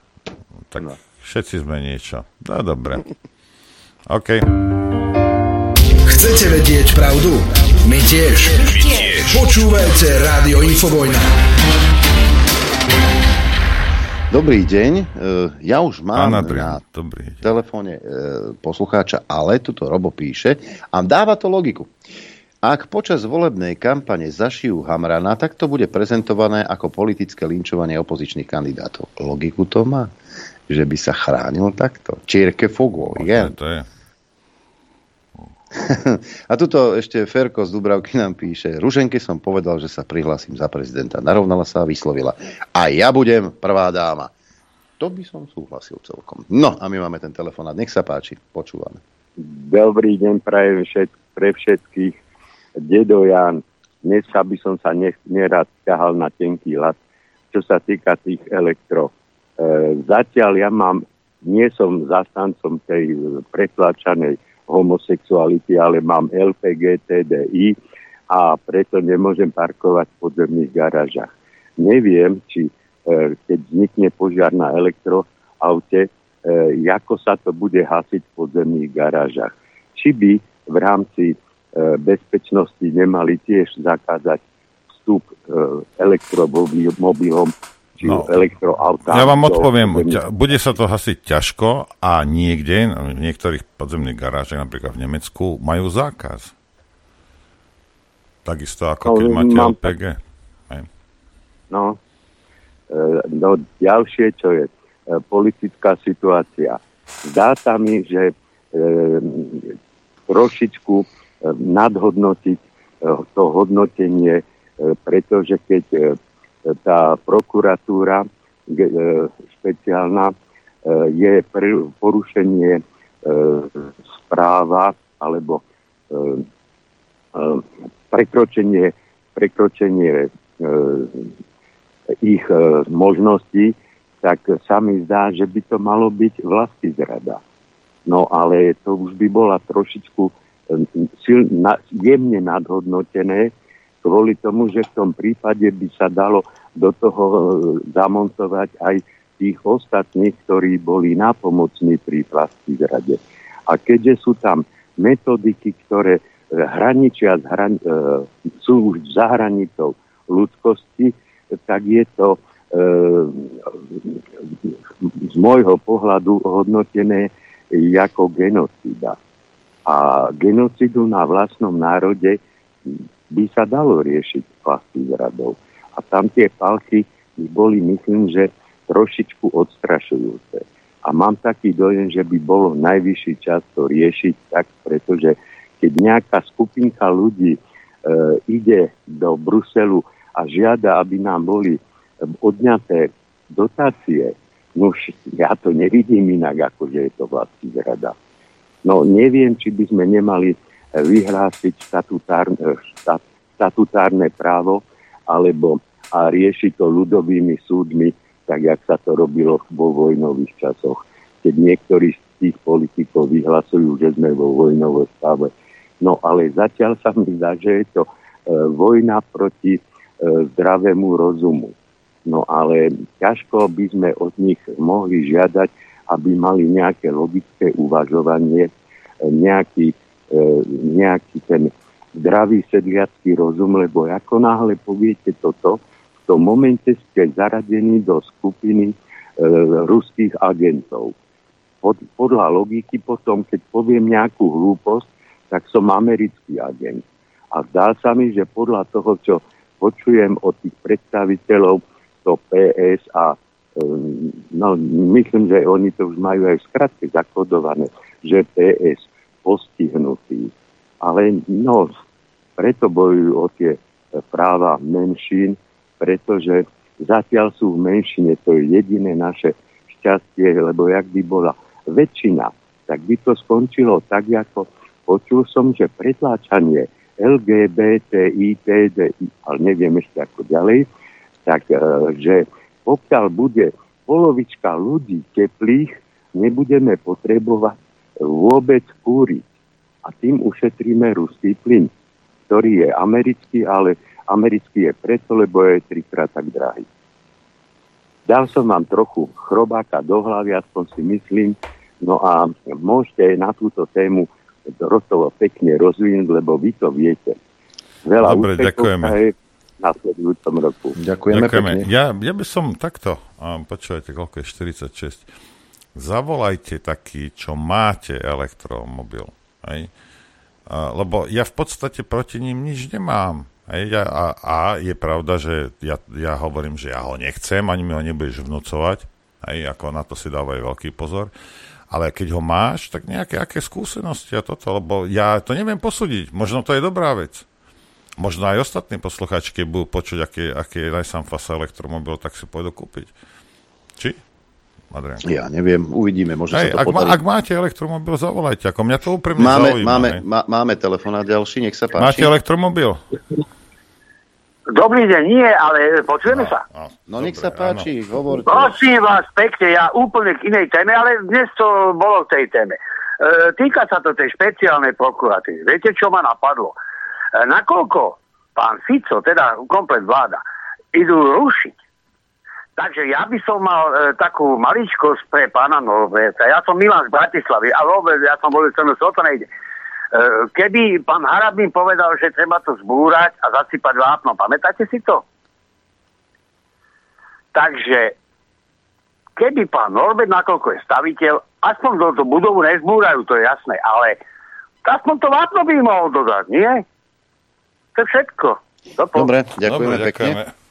Tak no. všetci sme niečo. No dobre. OK. Chcete vedieť pravdu? My tiež. My tiež. Počúvajte Rádio Infovojna. Dobrý deň, e, ja už mám Pán na Adrian, dobrý deň. telefóne e, poslucháča, ale tuto Robo píše a dáva to logiku. Ak počas volebnej kampane zašijú Hamrana, tak to bude prezentované ako politické linčovanie opozičných kandidátov. Logiku to má? Že by sa chránil takto? Čierke fogo, je? To je. A tuto ešte Ferko z Dubravky nám píše, Ruženke som povedal, že sa prihlásim za prezidenta. Narovnala sa a vyslovila. A ja budem prvá dáma. To by som súhlasil celkom. No a my máme ten telefonát. Nech sa páči, počúvame. Dobrý deň prajem všet, pre všetkých. Dedo Jan, dnes by som sa nech, nerad ťahal na tenký lat, čo sa týka tých elektro. E, zatiaľ ja mám, nie som zastancom tej pretlačanej homosexuality, ale mám LPG, TDI a preto nemôžem parkovať v podzemných garážach. Neviem, či e, keď vznikne požiar na elektroaute, e, ako sa to bude hasiť v podzemných garážach. Či by v rámci e, bezpečnosti nemali tiež zakázať vstup e, elektromobilom či no, elektroautá. Ja vám odpoviem, ťa, bude sa to hasiť ťažko a niekde, v niektorých podzemných garážach, napríklad v Nemecku, majú zákaz. Takisto ako keď no, máte mám... LPG. Hej. No, e, no, ďalšie, čo je e, politická situácia. Zdá sa mi, že e, trošičku e, nadhodnotiť e, to hodnotenie, e, pretože keď e, tá prokuratúra e, špeciálna e, je porušenie e, správa alebo prekročenie, prekročenie ich možností, tak sa mi zdá, že by to malo byť vlastní zrada. No ale to už by bola trošičku jemne nadhodnotené, kvôli tomu, že v tom prípade by sa dalo do toho e, zamontovať aj tých ostatných, ktorí boli napomocní pri plasti zrade. A keďže sú tam metodiky, ktoré e, hraničia hran- e, sú už za hranicou ľudskosti, tak je to e, z môjho pohľadu hodnotené ako genocida. A genocidu na vlastnom národe by sa dalo riešiť vlastných zradov. A tam tie palky boli, myslím, že trošičku odstrašujúce. A mám taký dojem, že by bolo najvyšší čas to riešiť tak, pretože keď nejaká skupinka ľudí e, ide do Bruselu a žiada, aby nám boli e, odňaté dotácie, no ja to nevidím inak, ako že je to vlastní zrada. No neviem, či by sme nemali vyhlásiť statutárne, štat, statutárne právo alebo a riešiť to ľudovými súdmi, tak jak sa to robilo vo vojnových časoch. Keď niektorí z tých politikov vyhlasujú, že sme vo vojnovom stave. No ale zatiaľ sa mi zdá, že je to e, vojna proti e, zdravému rozumu. No ale ťažko by sme od nich mohli žiadať, aby mali nejaké logické uvažovanie, nejaký nejaký ten zdravý sedliacký rozum, lebo ako náhle poviete toto, v tom momente ste zaradení do skupiny e, ruských agentov. Pod, podľa logiky potom, keď poviem nejakú hlúposť, tak som americký agent. A zdá sa mi, že podľa toho, čo počujem od tých predstaviteľov, to PS a um, no, myslím, že oni to už majú aj v skratke zakodované, že PS postihnutý. Ale no, preto bojujú o tie práva menšín, pretože zatiaľ sú v menšine, to je jediné naše šťastie, lebo jak by bola väčšina, tak by to skončilo tak, ako počul som, že pretláčanie LGBTI, TDI, ale neviem ešte ako ďalej, tak e, že pokiaľ bude polovička ľudí teplých, nebudeme potrebovať vôbec kúriť. A tým ušetríme ruský plyn, ktorý je americký, ale americký je preto, lebo je trikrát tak drahý. Dal som vám trochu chrobáka do hlavy, aspoň si myslím, no a môžete na túto tému rostovo pekne rozvinúť, lebo vy to viete. Veľa Dobre, ďakujeme. Je v nasledujúcom roku. Ďakujeme, Ďakujeme. pekne. Ja, ja by som takto, a počúvajte, koľko je 46, zavolajte taký, čo máte elektromobil. Hej? Lebo ja v podstate proti ním nič nemám. Hej? Ja, a, a je pravda, že ja, ja hovorím, že ja ho nechcem, ani mi ho nebudeš vnúcovať. Hej? Ako na to si dávaj veľký pozor. Ale keď ho máš, tak nejaké aké skúsenosti a toto, lebo ja to neviem posúdiť. Možno to je dobrá vec. Možno aj ostatní poslucháči, keď budú počuť, aký, aký je najsamfasa elektromobil, tak si pôjdu kúpiť. Či? Adrian. Ja neviem, uvidíme, možno Hej, sa to ak, podarí. ak máte elektromobil, zavolajte. Ako mňa to úprimne Máme, zaujíma. máme, má, máme telefonát ďalší, nech sa páči. Máte elektromobil? Dobrý deň, nie, ale počujeme sa. No nech sa páči, hovorte. Prosím vás pekne, ja úplne k inej téme, ale dnes to bolo v tej téme. E, týka sa to tej špeciálnej prokuratúry. Viete, čo ma napadlo? E, nakoľko pán Fico, teda komplet vláda, idú rušiť, takže ja by som mal e, takú maličkosť pre pána Norberta. Ja som Milan z Bratislavy a vôbec ja som bol som o to nejde. E, keby pán Harabín povedal, že treba to zbúrať a zasypať vápno, pamätáte si to? Takže keby pán Norbert, nakoľko je staviteľ, aspoň do tú budovu nezbúrajú, to je jasné, ale aspoň to vápno by mohol dodať, nie? To je všetko. Dopo. Dobre, ďakujeme Dobre, pekne. ďakujeme.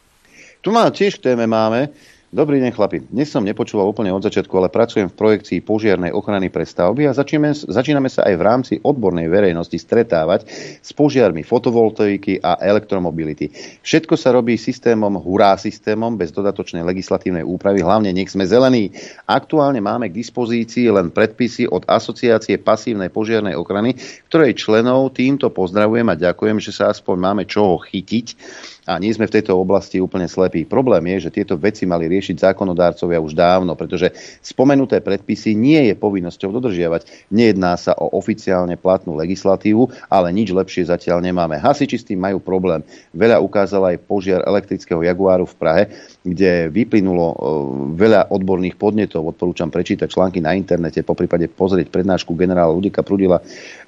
Tu má tiež k téme máme. Dobrý deň, chlapi. Dnes som nepočúval úplne od začiatku, ale pracujem v projekcii požiarnej ochrany pre stavby a začíname, začíname sa aj v rámci odbornej verejnosti stretávať s požiarmi fotovoltaiky a elektromobility. Všetko sa robí systémom, hurá systémom, bez dodatočnej legislatívnej úpravy, hlavne nech sme zelení. Aktuálne máme k dispozícii len predpisy od Asociácie pasívnej požiarnej ochrany, ktorej členov týmto pozdravujem a ďakujem, že sa aspoň máme čoho chytiť a nie sme v tejto oblasti úplne slepí. Problém je, že tieto veci mali riešiť zákonodárcovia už dávno, pretože spomenuté predpisy nie je povinnosťou dodržiavať. Nejedná sa o oficiálne platnú legislatívu, ale nič lepšie zatiaľ nemáme. Hasiči s tým majú problém. Veľa ukázal aj požiar elektrického Jaguáru v Prahe, kde vyplynulo e, veľa odborných podnetov. Odporúčam prečítať články na internete, po prípade pozrieť prednášku generála Ludika Prudila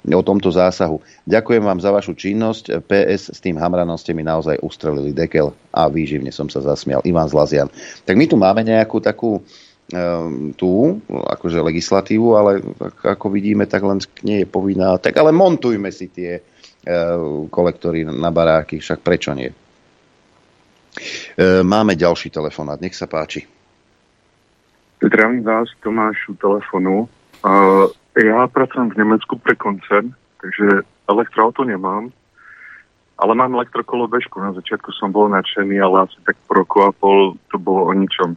o tomto zásahu. Ďakujem vám za vašu činnosť. PS s tým Hamranom ste mi naozaj ustrelili dekel a výživne som sa zasmial. Ivan Zlazian. Tak my tu máme nejakú takú um, tú, akože legislatívu, ale ak- ako vidíme, tak len nie je povinná. Tak ale montujme si tie uh, kolektory na baráky, však prečo nie? Uh, máme ďalší telefonát, nech sa páči. Zdravím vás, Tomáš u telefonu. Já pracuji v Německu pre koncern, takže elektroauto nemám, ale mám elektrokolobežku. Na začiatku som bol nadšený, ale asi tak po roku a pol to bolo o ničom.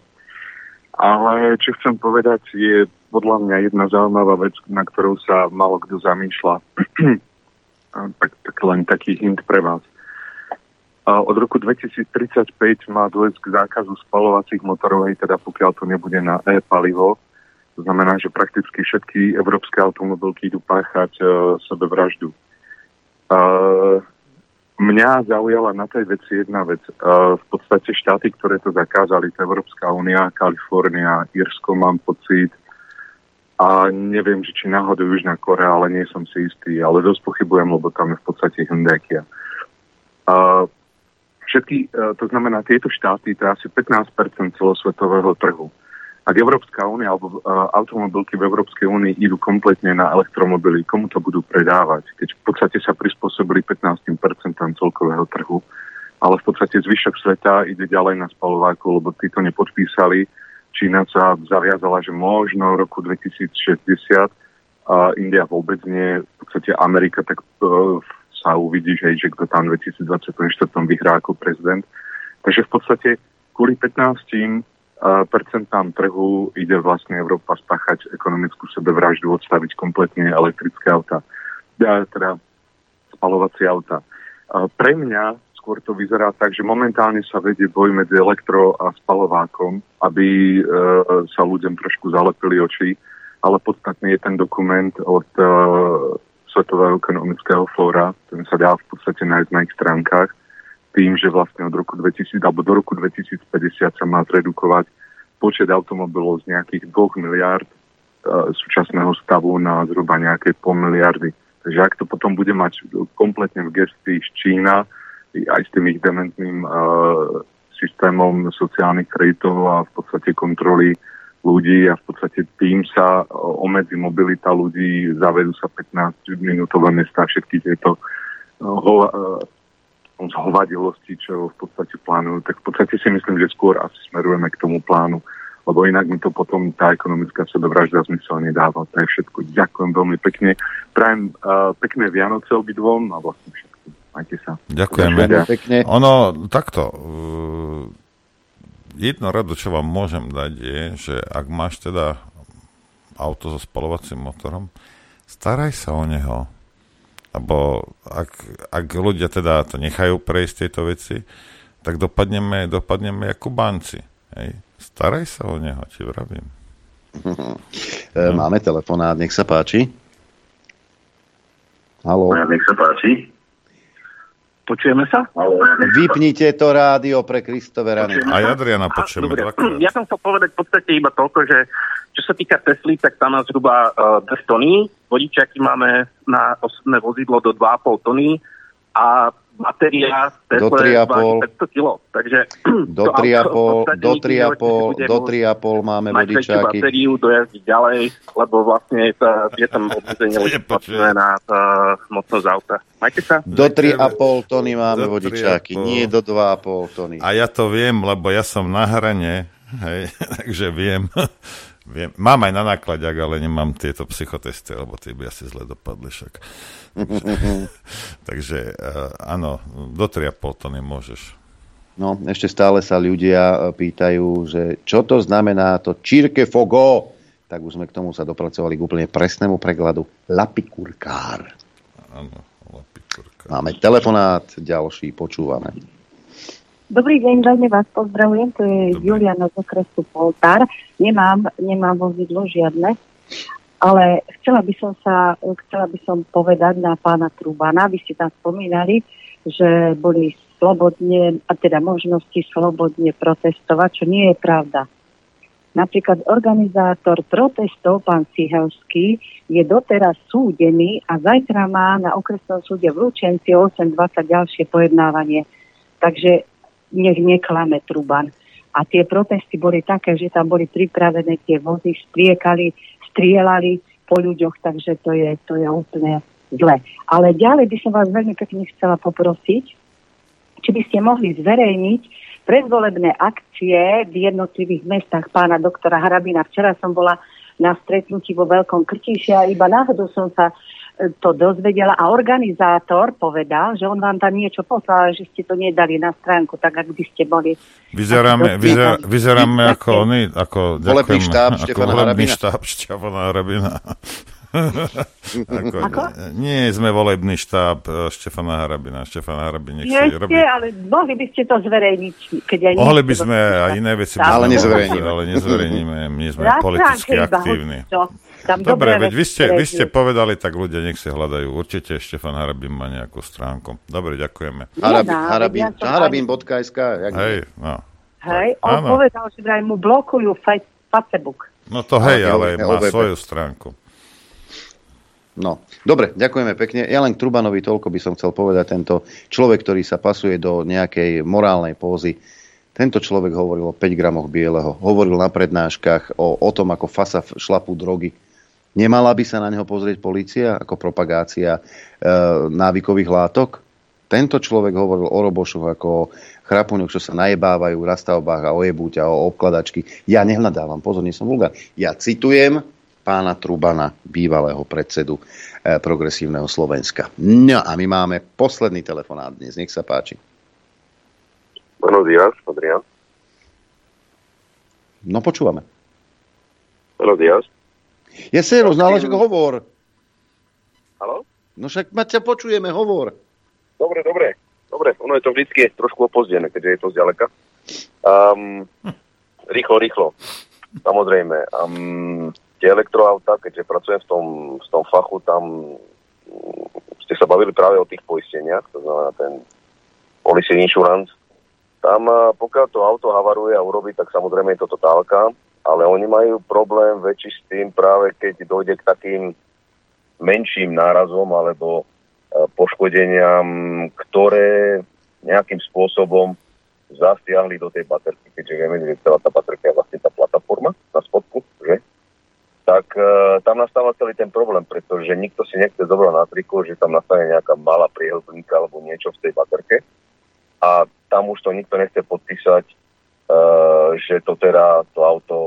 Ale čo chcem povedať, je podľa mňa jedna zaujímavá vec, na ktorou sa málo kto zamýšľa. Tak, tak len taký hint pre vás. Od roku 2035 má dôjsť k zákazu spalovacích motorov, aj teda pokiaľ to nebude na e-palivo. To znamená, že prakticky všetky európske automobilky idú páchať uh, sebevraždu. Uh, mňa zaujala na tej veci jedna vec. Uh, v podstate štáty, ktoré to zakázali, to Európska únia, Kalifornia, Irsko, mám pocit, a neviem, že či náhodou Južná Korea, ale nie som si istý, ale dosť pochybujem, lebo tam je v podstate Hyundai A všetky, e, to znamená, tieto štáty, to je asi 15% celosvetového trhu. Ak Európska únia alebo uh, automobilky v Európskej únii idú kompletne na elektromobily, komu to budú predávať? Keď v podstate sa prispôsobili 15% celkového trhu, ale v podstate zvyšok sveta ide ďalej na spalováku, lebo tí to nepodpísali. Čína sa zaviazala, že možno v roku 2060 a India vôbec nie, v podstate Amerika, tak uh, sa uvidí, že, že kto tam 2024 vyhrá ako prezident. Takže v podstate kvôli 15 percentám trhu ide vlastne Európa spáchať ekonomickú sebevraždu, odstaviť kompletne elektrické auta, teda spalovacie auta. Pre mňa skôr to vyzerá tak, že momentálne sa vedie boj medzi elektro a spalovákom, aby sa ľuďom trošku zalepili oči, ale podstatný je ten dokument od Svetového ekonomického fóra, ten sa dá v podstate nájsť na ich stránkach tým, že vlastne od roku 2000 alebo do roku 2050 sa má zredukovať počet automobilov z nejakých 2 miliard e, súčasného stavu na zhruba nejaké pol miliardy. Takže ak to potom bude mať kompletne v gestii Čína, aj s tým ich dementným e, systémom sociálnych kreditov a v podstate kontroly ľudí a v podstate tým sa omedzi mobilita ľudí, zavedú sa 15-minútové mesta, všetky tieto e, z hovadilosti, čo v podstate plánujú, tak v podstate si myslím, že skôr asi smerujeme k tomu plánu, lebo inak mi to potom tá ekonomická sebevražda zmysel nedáva. To je všetko. Ďakujem veľmi pekne. Prajem uh, pekné Vianoce obidvom a vlastne všetko. Majte sa. Ďakujeme. Pekne. Ono, takto, jedno rado, čo vám môžem dať, je, že ak máš teda auto so spalovacím motorom, staraj sa o neho lebo ak, ak ľudia teda to nechajú prejsť tieto veci, tak dopadneme, dopadneme ako banci. Hej. Staraj sa o neho, ti vravím. Máme telefonát, nech sa páči. Haló. Nech sa páči. Počujeme sa? Vypnite to rádio pre Kristove rany. Aj Adriana počujeme dvakrát. Ja som chcel povedať v podstate iba toľko, že čo sa týka Tesly, tak tam má zhruba uh, 2 tony. Vodičaky máme na osobné vozidlo do 2,5 tony a batéria do 3,5 kg. Takže do 3,5 do 3,5 do 3,5 máme vodičáky. batériu dojazdiť ďalej, lebo vlastne tá, je tam obmedzenie legislatívne na hmotnosť auta. Majte sa. Do 3,5 tony máme do vodičáky, nie do 2,5 tony. A ja to viem, lebo ja som na hrane, hej, takže viem. Viem, mám aj na nákladiak, ale nemám tieto psychotesty, lebo tie by asi zle dopadli však. Takže uh, áno, do 3,5 tony môžeš. No, ešte stále sa ľudia e, pýtajú, že čo to znamená to čírke fogo? Tak už sme k tomu sa dopracovali k úplne presnému prekladu. Lapikurkár. Áno, lapikurkár. Máme telefonát, ďalší, počúvame. Dobrý deň, veľmi vás pozdravujem, to je Dobrý. Juliana z okresu Poltár. Nemám, nemám vozidlo žiadne, ale chcela by som sa, chcela by som povedať na pána Trubana, vy ste tam spomínali, že boli slobodne, a teda možnosti slobodne protestovať, čo nie je pravda. Napríklad organizátor protestov, pán Cihelský, je doteraz súdený a zajtra má na okresnom súde v Lučenci 8.20 ďalšie pojednávanie. Takže nech neklame Truban. A tie protesty boli také, že tam boli pripravené tie vozy, striekali, strielali po ľuďoch, takže to je, to je úplne zle. Ale ďalej by som vás veľmi pekne chcela poprosiť, či by ste mohli zverejniť predvolebné akcie v jednotlivých mestách pána doktora Harabina. Včera som bola na stretnutí vo Veľkom Krtíši a iba náhodou som sa to dozvedela a organizátor povedal, že on vám tam niečo poslal, že ste to nedali na stránku, tak ak by ste boli... Vyzeráme, vyzer, vyzeráme ako oni, ako, volebný štáb Štefana Harabina. štáb Štefana Harabina. ako, ako? Nie sme volebný štáb eh, Štefana Harabina. Štefana Harabin nech si robí. ale mohli by ste to zverejniť. Keď aj mohli by sme aj iné veci. Ale nezverejníme. Ale nezverejníme. My sme politicky aktívni. Tam Dobre, veď vy ste, vy ste povedali, tak ľudia nech si hľadajú. Určite Štefan Harabin má nejakú stránku. Dobre, ďakujeme. Harabin, Harabin, Harabin.sk. Hej, no. Hej, on Áno. povedal, že vraj mu blokujú Facebook. No to hej, Ale má svoju stránku. No, dobre, ďakujeme pekne. Ja len k Trubanovi toľko by som chcel povedať. Tento človek, ktorý sa pasuje do nejakej morálnej pózy, tento človek hovoril o 5 gramoch bieleho, hovoril na prednáškach o, o tom, ako fasa šlapú drogy. Nemala by sa na neho pozrieť policia ako propagácia e, návykových látok? Tento človek hovoril o robošoch ako o chrapuňoch, čo sa najebávajú v rastavbách a ojebú ťa o obkladačky. Ja nehľadávam, pozor, nie som vulgár. Ja citujem pána Trubana, bývalého predsedu e, progresívneho Slovenska. No a my máme posledný telefonát dnes. Nech sa páči. Buenos días, Adrián. No počúvame. Buenos días. No ale však hovor. Haló? No však ma ťa počujeme, hovor. Dobre, dobre. Dobre, ono je to vždycky trošku opozdené, keďže je to zďaleka. Um, rýchlo, rýchlo. Samozrejme. Um, tie elektroauta, keďže pracujem v tom, v tom fachu, tam mm, ste sa bavili práve o tých poisteniach, to znamená ten policy insurance. Tam, pokiaľ to auto havaruje a urobí, tak samozrejme je to totálka, ale oni majú problém väčší s tým práve, keď dojde k takým menším nárazom alebo e, poškodeniam, ktoré nejakým spôsobom zasiahli do tej baterky, keďže vieme, že celá tá baterka je vlastne tá plataforma na spodku, že? Tak e, tam nastáva celý ten problém, pretože nikto si nechce zobrať na triko, že tam nastane nejaká malá priehlbníka alebo niečo v tej baterke a tam už to nikto nechce podpísať, že to teda to auto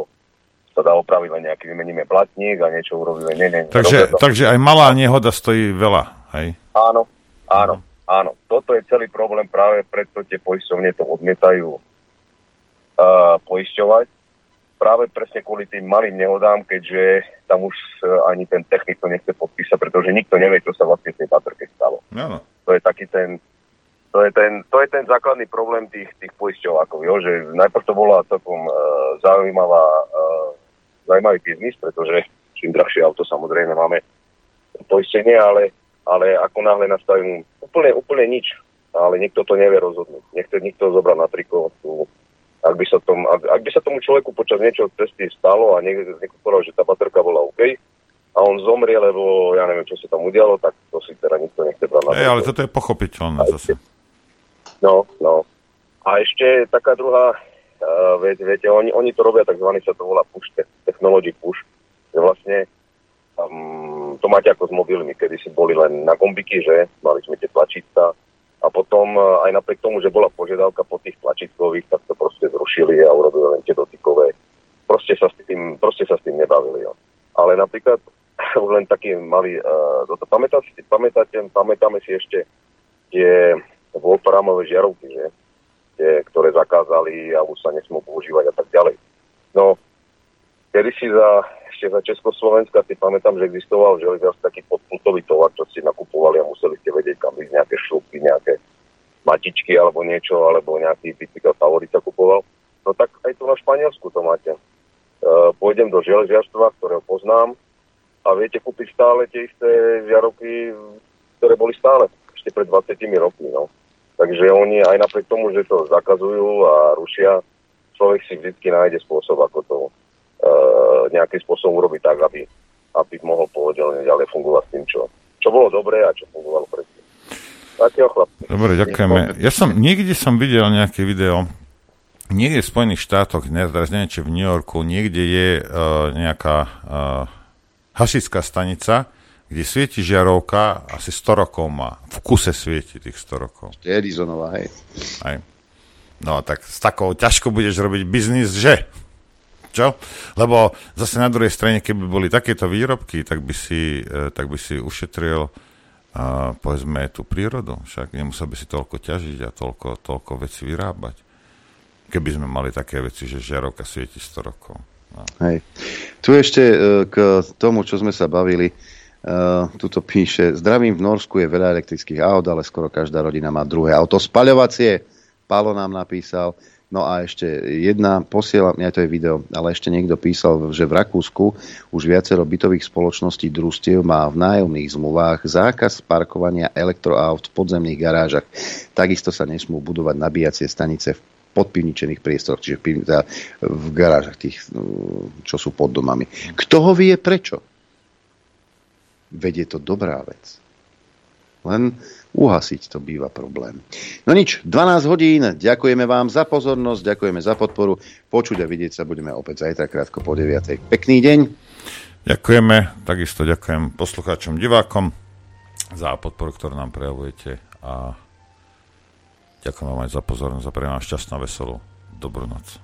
sa dá opraviť len nejaký vymeníme platník a niečo urobíme. Nie, nie, Takže, takže aj malá nehoda stojí veľa, hej? Áno, áno, áno. Toto je celý problém, práve preto tie poisťovne to odmietajú uh, poisťovať. Práve presne kvôli tým malým nehodám, keďže tam už uh, ani ten technik to nechce podpísať, pretože nikto nevie, čo sa vlastne v tej baterke stalo. Áno. To je taký ten, to je ten, to je ten základný problém tých, tých poisťovákov, jo? že najprv to bola celkom uh, zaujímavá, uh, zaujímavý biznis, pretože čím drahšie auto samozrejme máme poistenie, ale, ale ako náhle nastaví úplne, úplne nič, ale nikto to nevie rozhodnúť. Nechce nikto zobrať na triko. Ak by, sa tom, ak, ak by sa tomu človeku počas niečoho cesty stalo a niekto, niekto povedal, že tá baterka bola OK a on zomrie, lebo ja neviem, čo sa tam udialo, tak to si teda nikto nechce brať na triko. ale toto je pochopiteľné zase. No, no. A ešte taká druhá uh, vec, viete, oni, oni to robia tzv. sa to volá push, te- technology push, že vlastne um, to máte ako s mobilmi, kedy si boli len na gombiky, že mali sme tie tlačítka a potom uh, aj napriek tomu, že bola požiadavka po tých tlačítkových, tak to proste zrušili a urobili len tie dotykové. Proste sa s tým, proste sa s tým nebavili. Jo. Ale napríklad už len taký malý, uh, pamätáte, pamätáme si ešte tie wolframové žiarovky, že? Tie, ktoré zakázali a už sa nesmú používať a tak ďalej. No, kedy si za, ešte za Československa si pamätám, že existoval železiarský taký podputový tovar, čo si nakupovali a museli ste vedieť, kam ísť nejaké šlupky, nejaké matičky alebo niečo, alebo nejaký bicykel favorit sa kupoval. No tak aj tu na Španielsku to máte. E, pôjdem do železiarstva, ktorého poznám a viete kúpiť stále tie isté žiarovky, ktoré boli stále ešte pred 20 rokmi. No. Takže oni aj napriek tomu, že to zakazujú a rušia, človek si vždy nájde spôsob, ako to uh, nejakým spôsobom urobiť tak, aby, aby mohol povedelne ďalej fungovať s tým, čo, čo bolo dobré a čo fungovalo predtým. Dobre, ďakujeme. Ja som, niekde som videl nejaké video, niekde v Spojených štátoch, ne, teraz neviem, či v New Yorku, niekde je uh, nejaká uh, hašická stanica, kde svieti žiarovka, asi 100 rokov má. V kuse svieti tých 100 rokov. Edisonová, hej. Aj. No tak s takou ťažko budeš robiť biznis, že? Čo? Lebo zase na druhej strane, keby boli takéto výrobky, tak by si, e, tak by si ušetril a povedzme tú prírodu. Však nemusel by si toľko ťažiť a toľko, toľko veci vyrábať. Keby sme mali také veci, že žiarovka svieti 100 rokov. No. Hej. Tu ešte e, k tomu, čo sme sa bavili, Uh, tuto píše, zdravím, v Norsku je veľa elektrických aut, ale skoro každá rodina má druhé auto. Spaľovacie, Palo nám napísal. No a ešte jedna, posielam, ja to je video, ale ešte niekto písal, že v Rakúsku už viacero bytových spoločností družstiev má v nájomných zmluvách zákaz parkovania elektroaut v podzemných garážach. Takisto sa nesmú budovať nabíjacie stanice v podpivničených priestoroch, čiže v, teda v garážach tých, mm, čo sú pod domami. Kto ho vie prečo? Veď je to dobrá vec. Len uhasiť to býva problém. No nič, 12 hodín, ďakujeme vám za pozornosť, ďakujeme za podporu. Počuť a vidieť sa budeme opäť zajtra krátko po 9. Pekný deň. Ďakujeme, takisto ďakujem poslucháčom, divákom za podporu, ktorú nám prejavujete a ďakujem vám aj za pozornosť a pre vás šťastnú a veselú dobrú noc.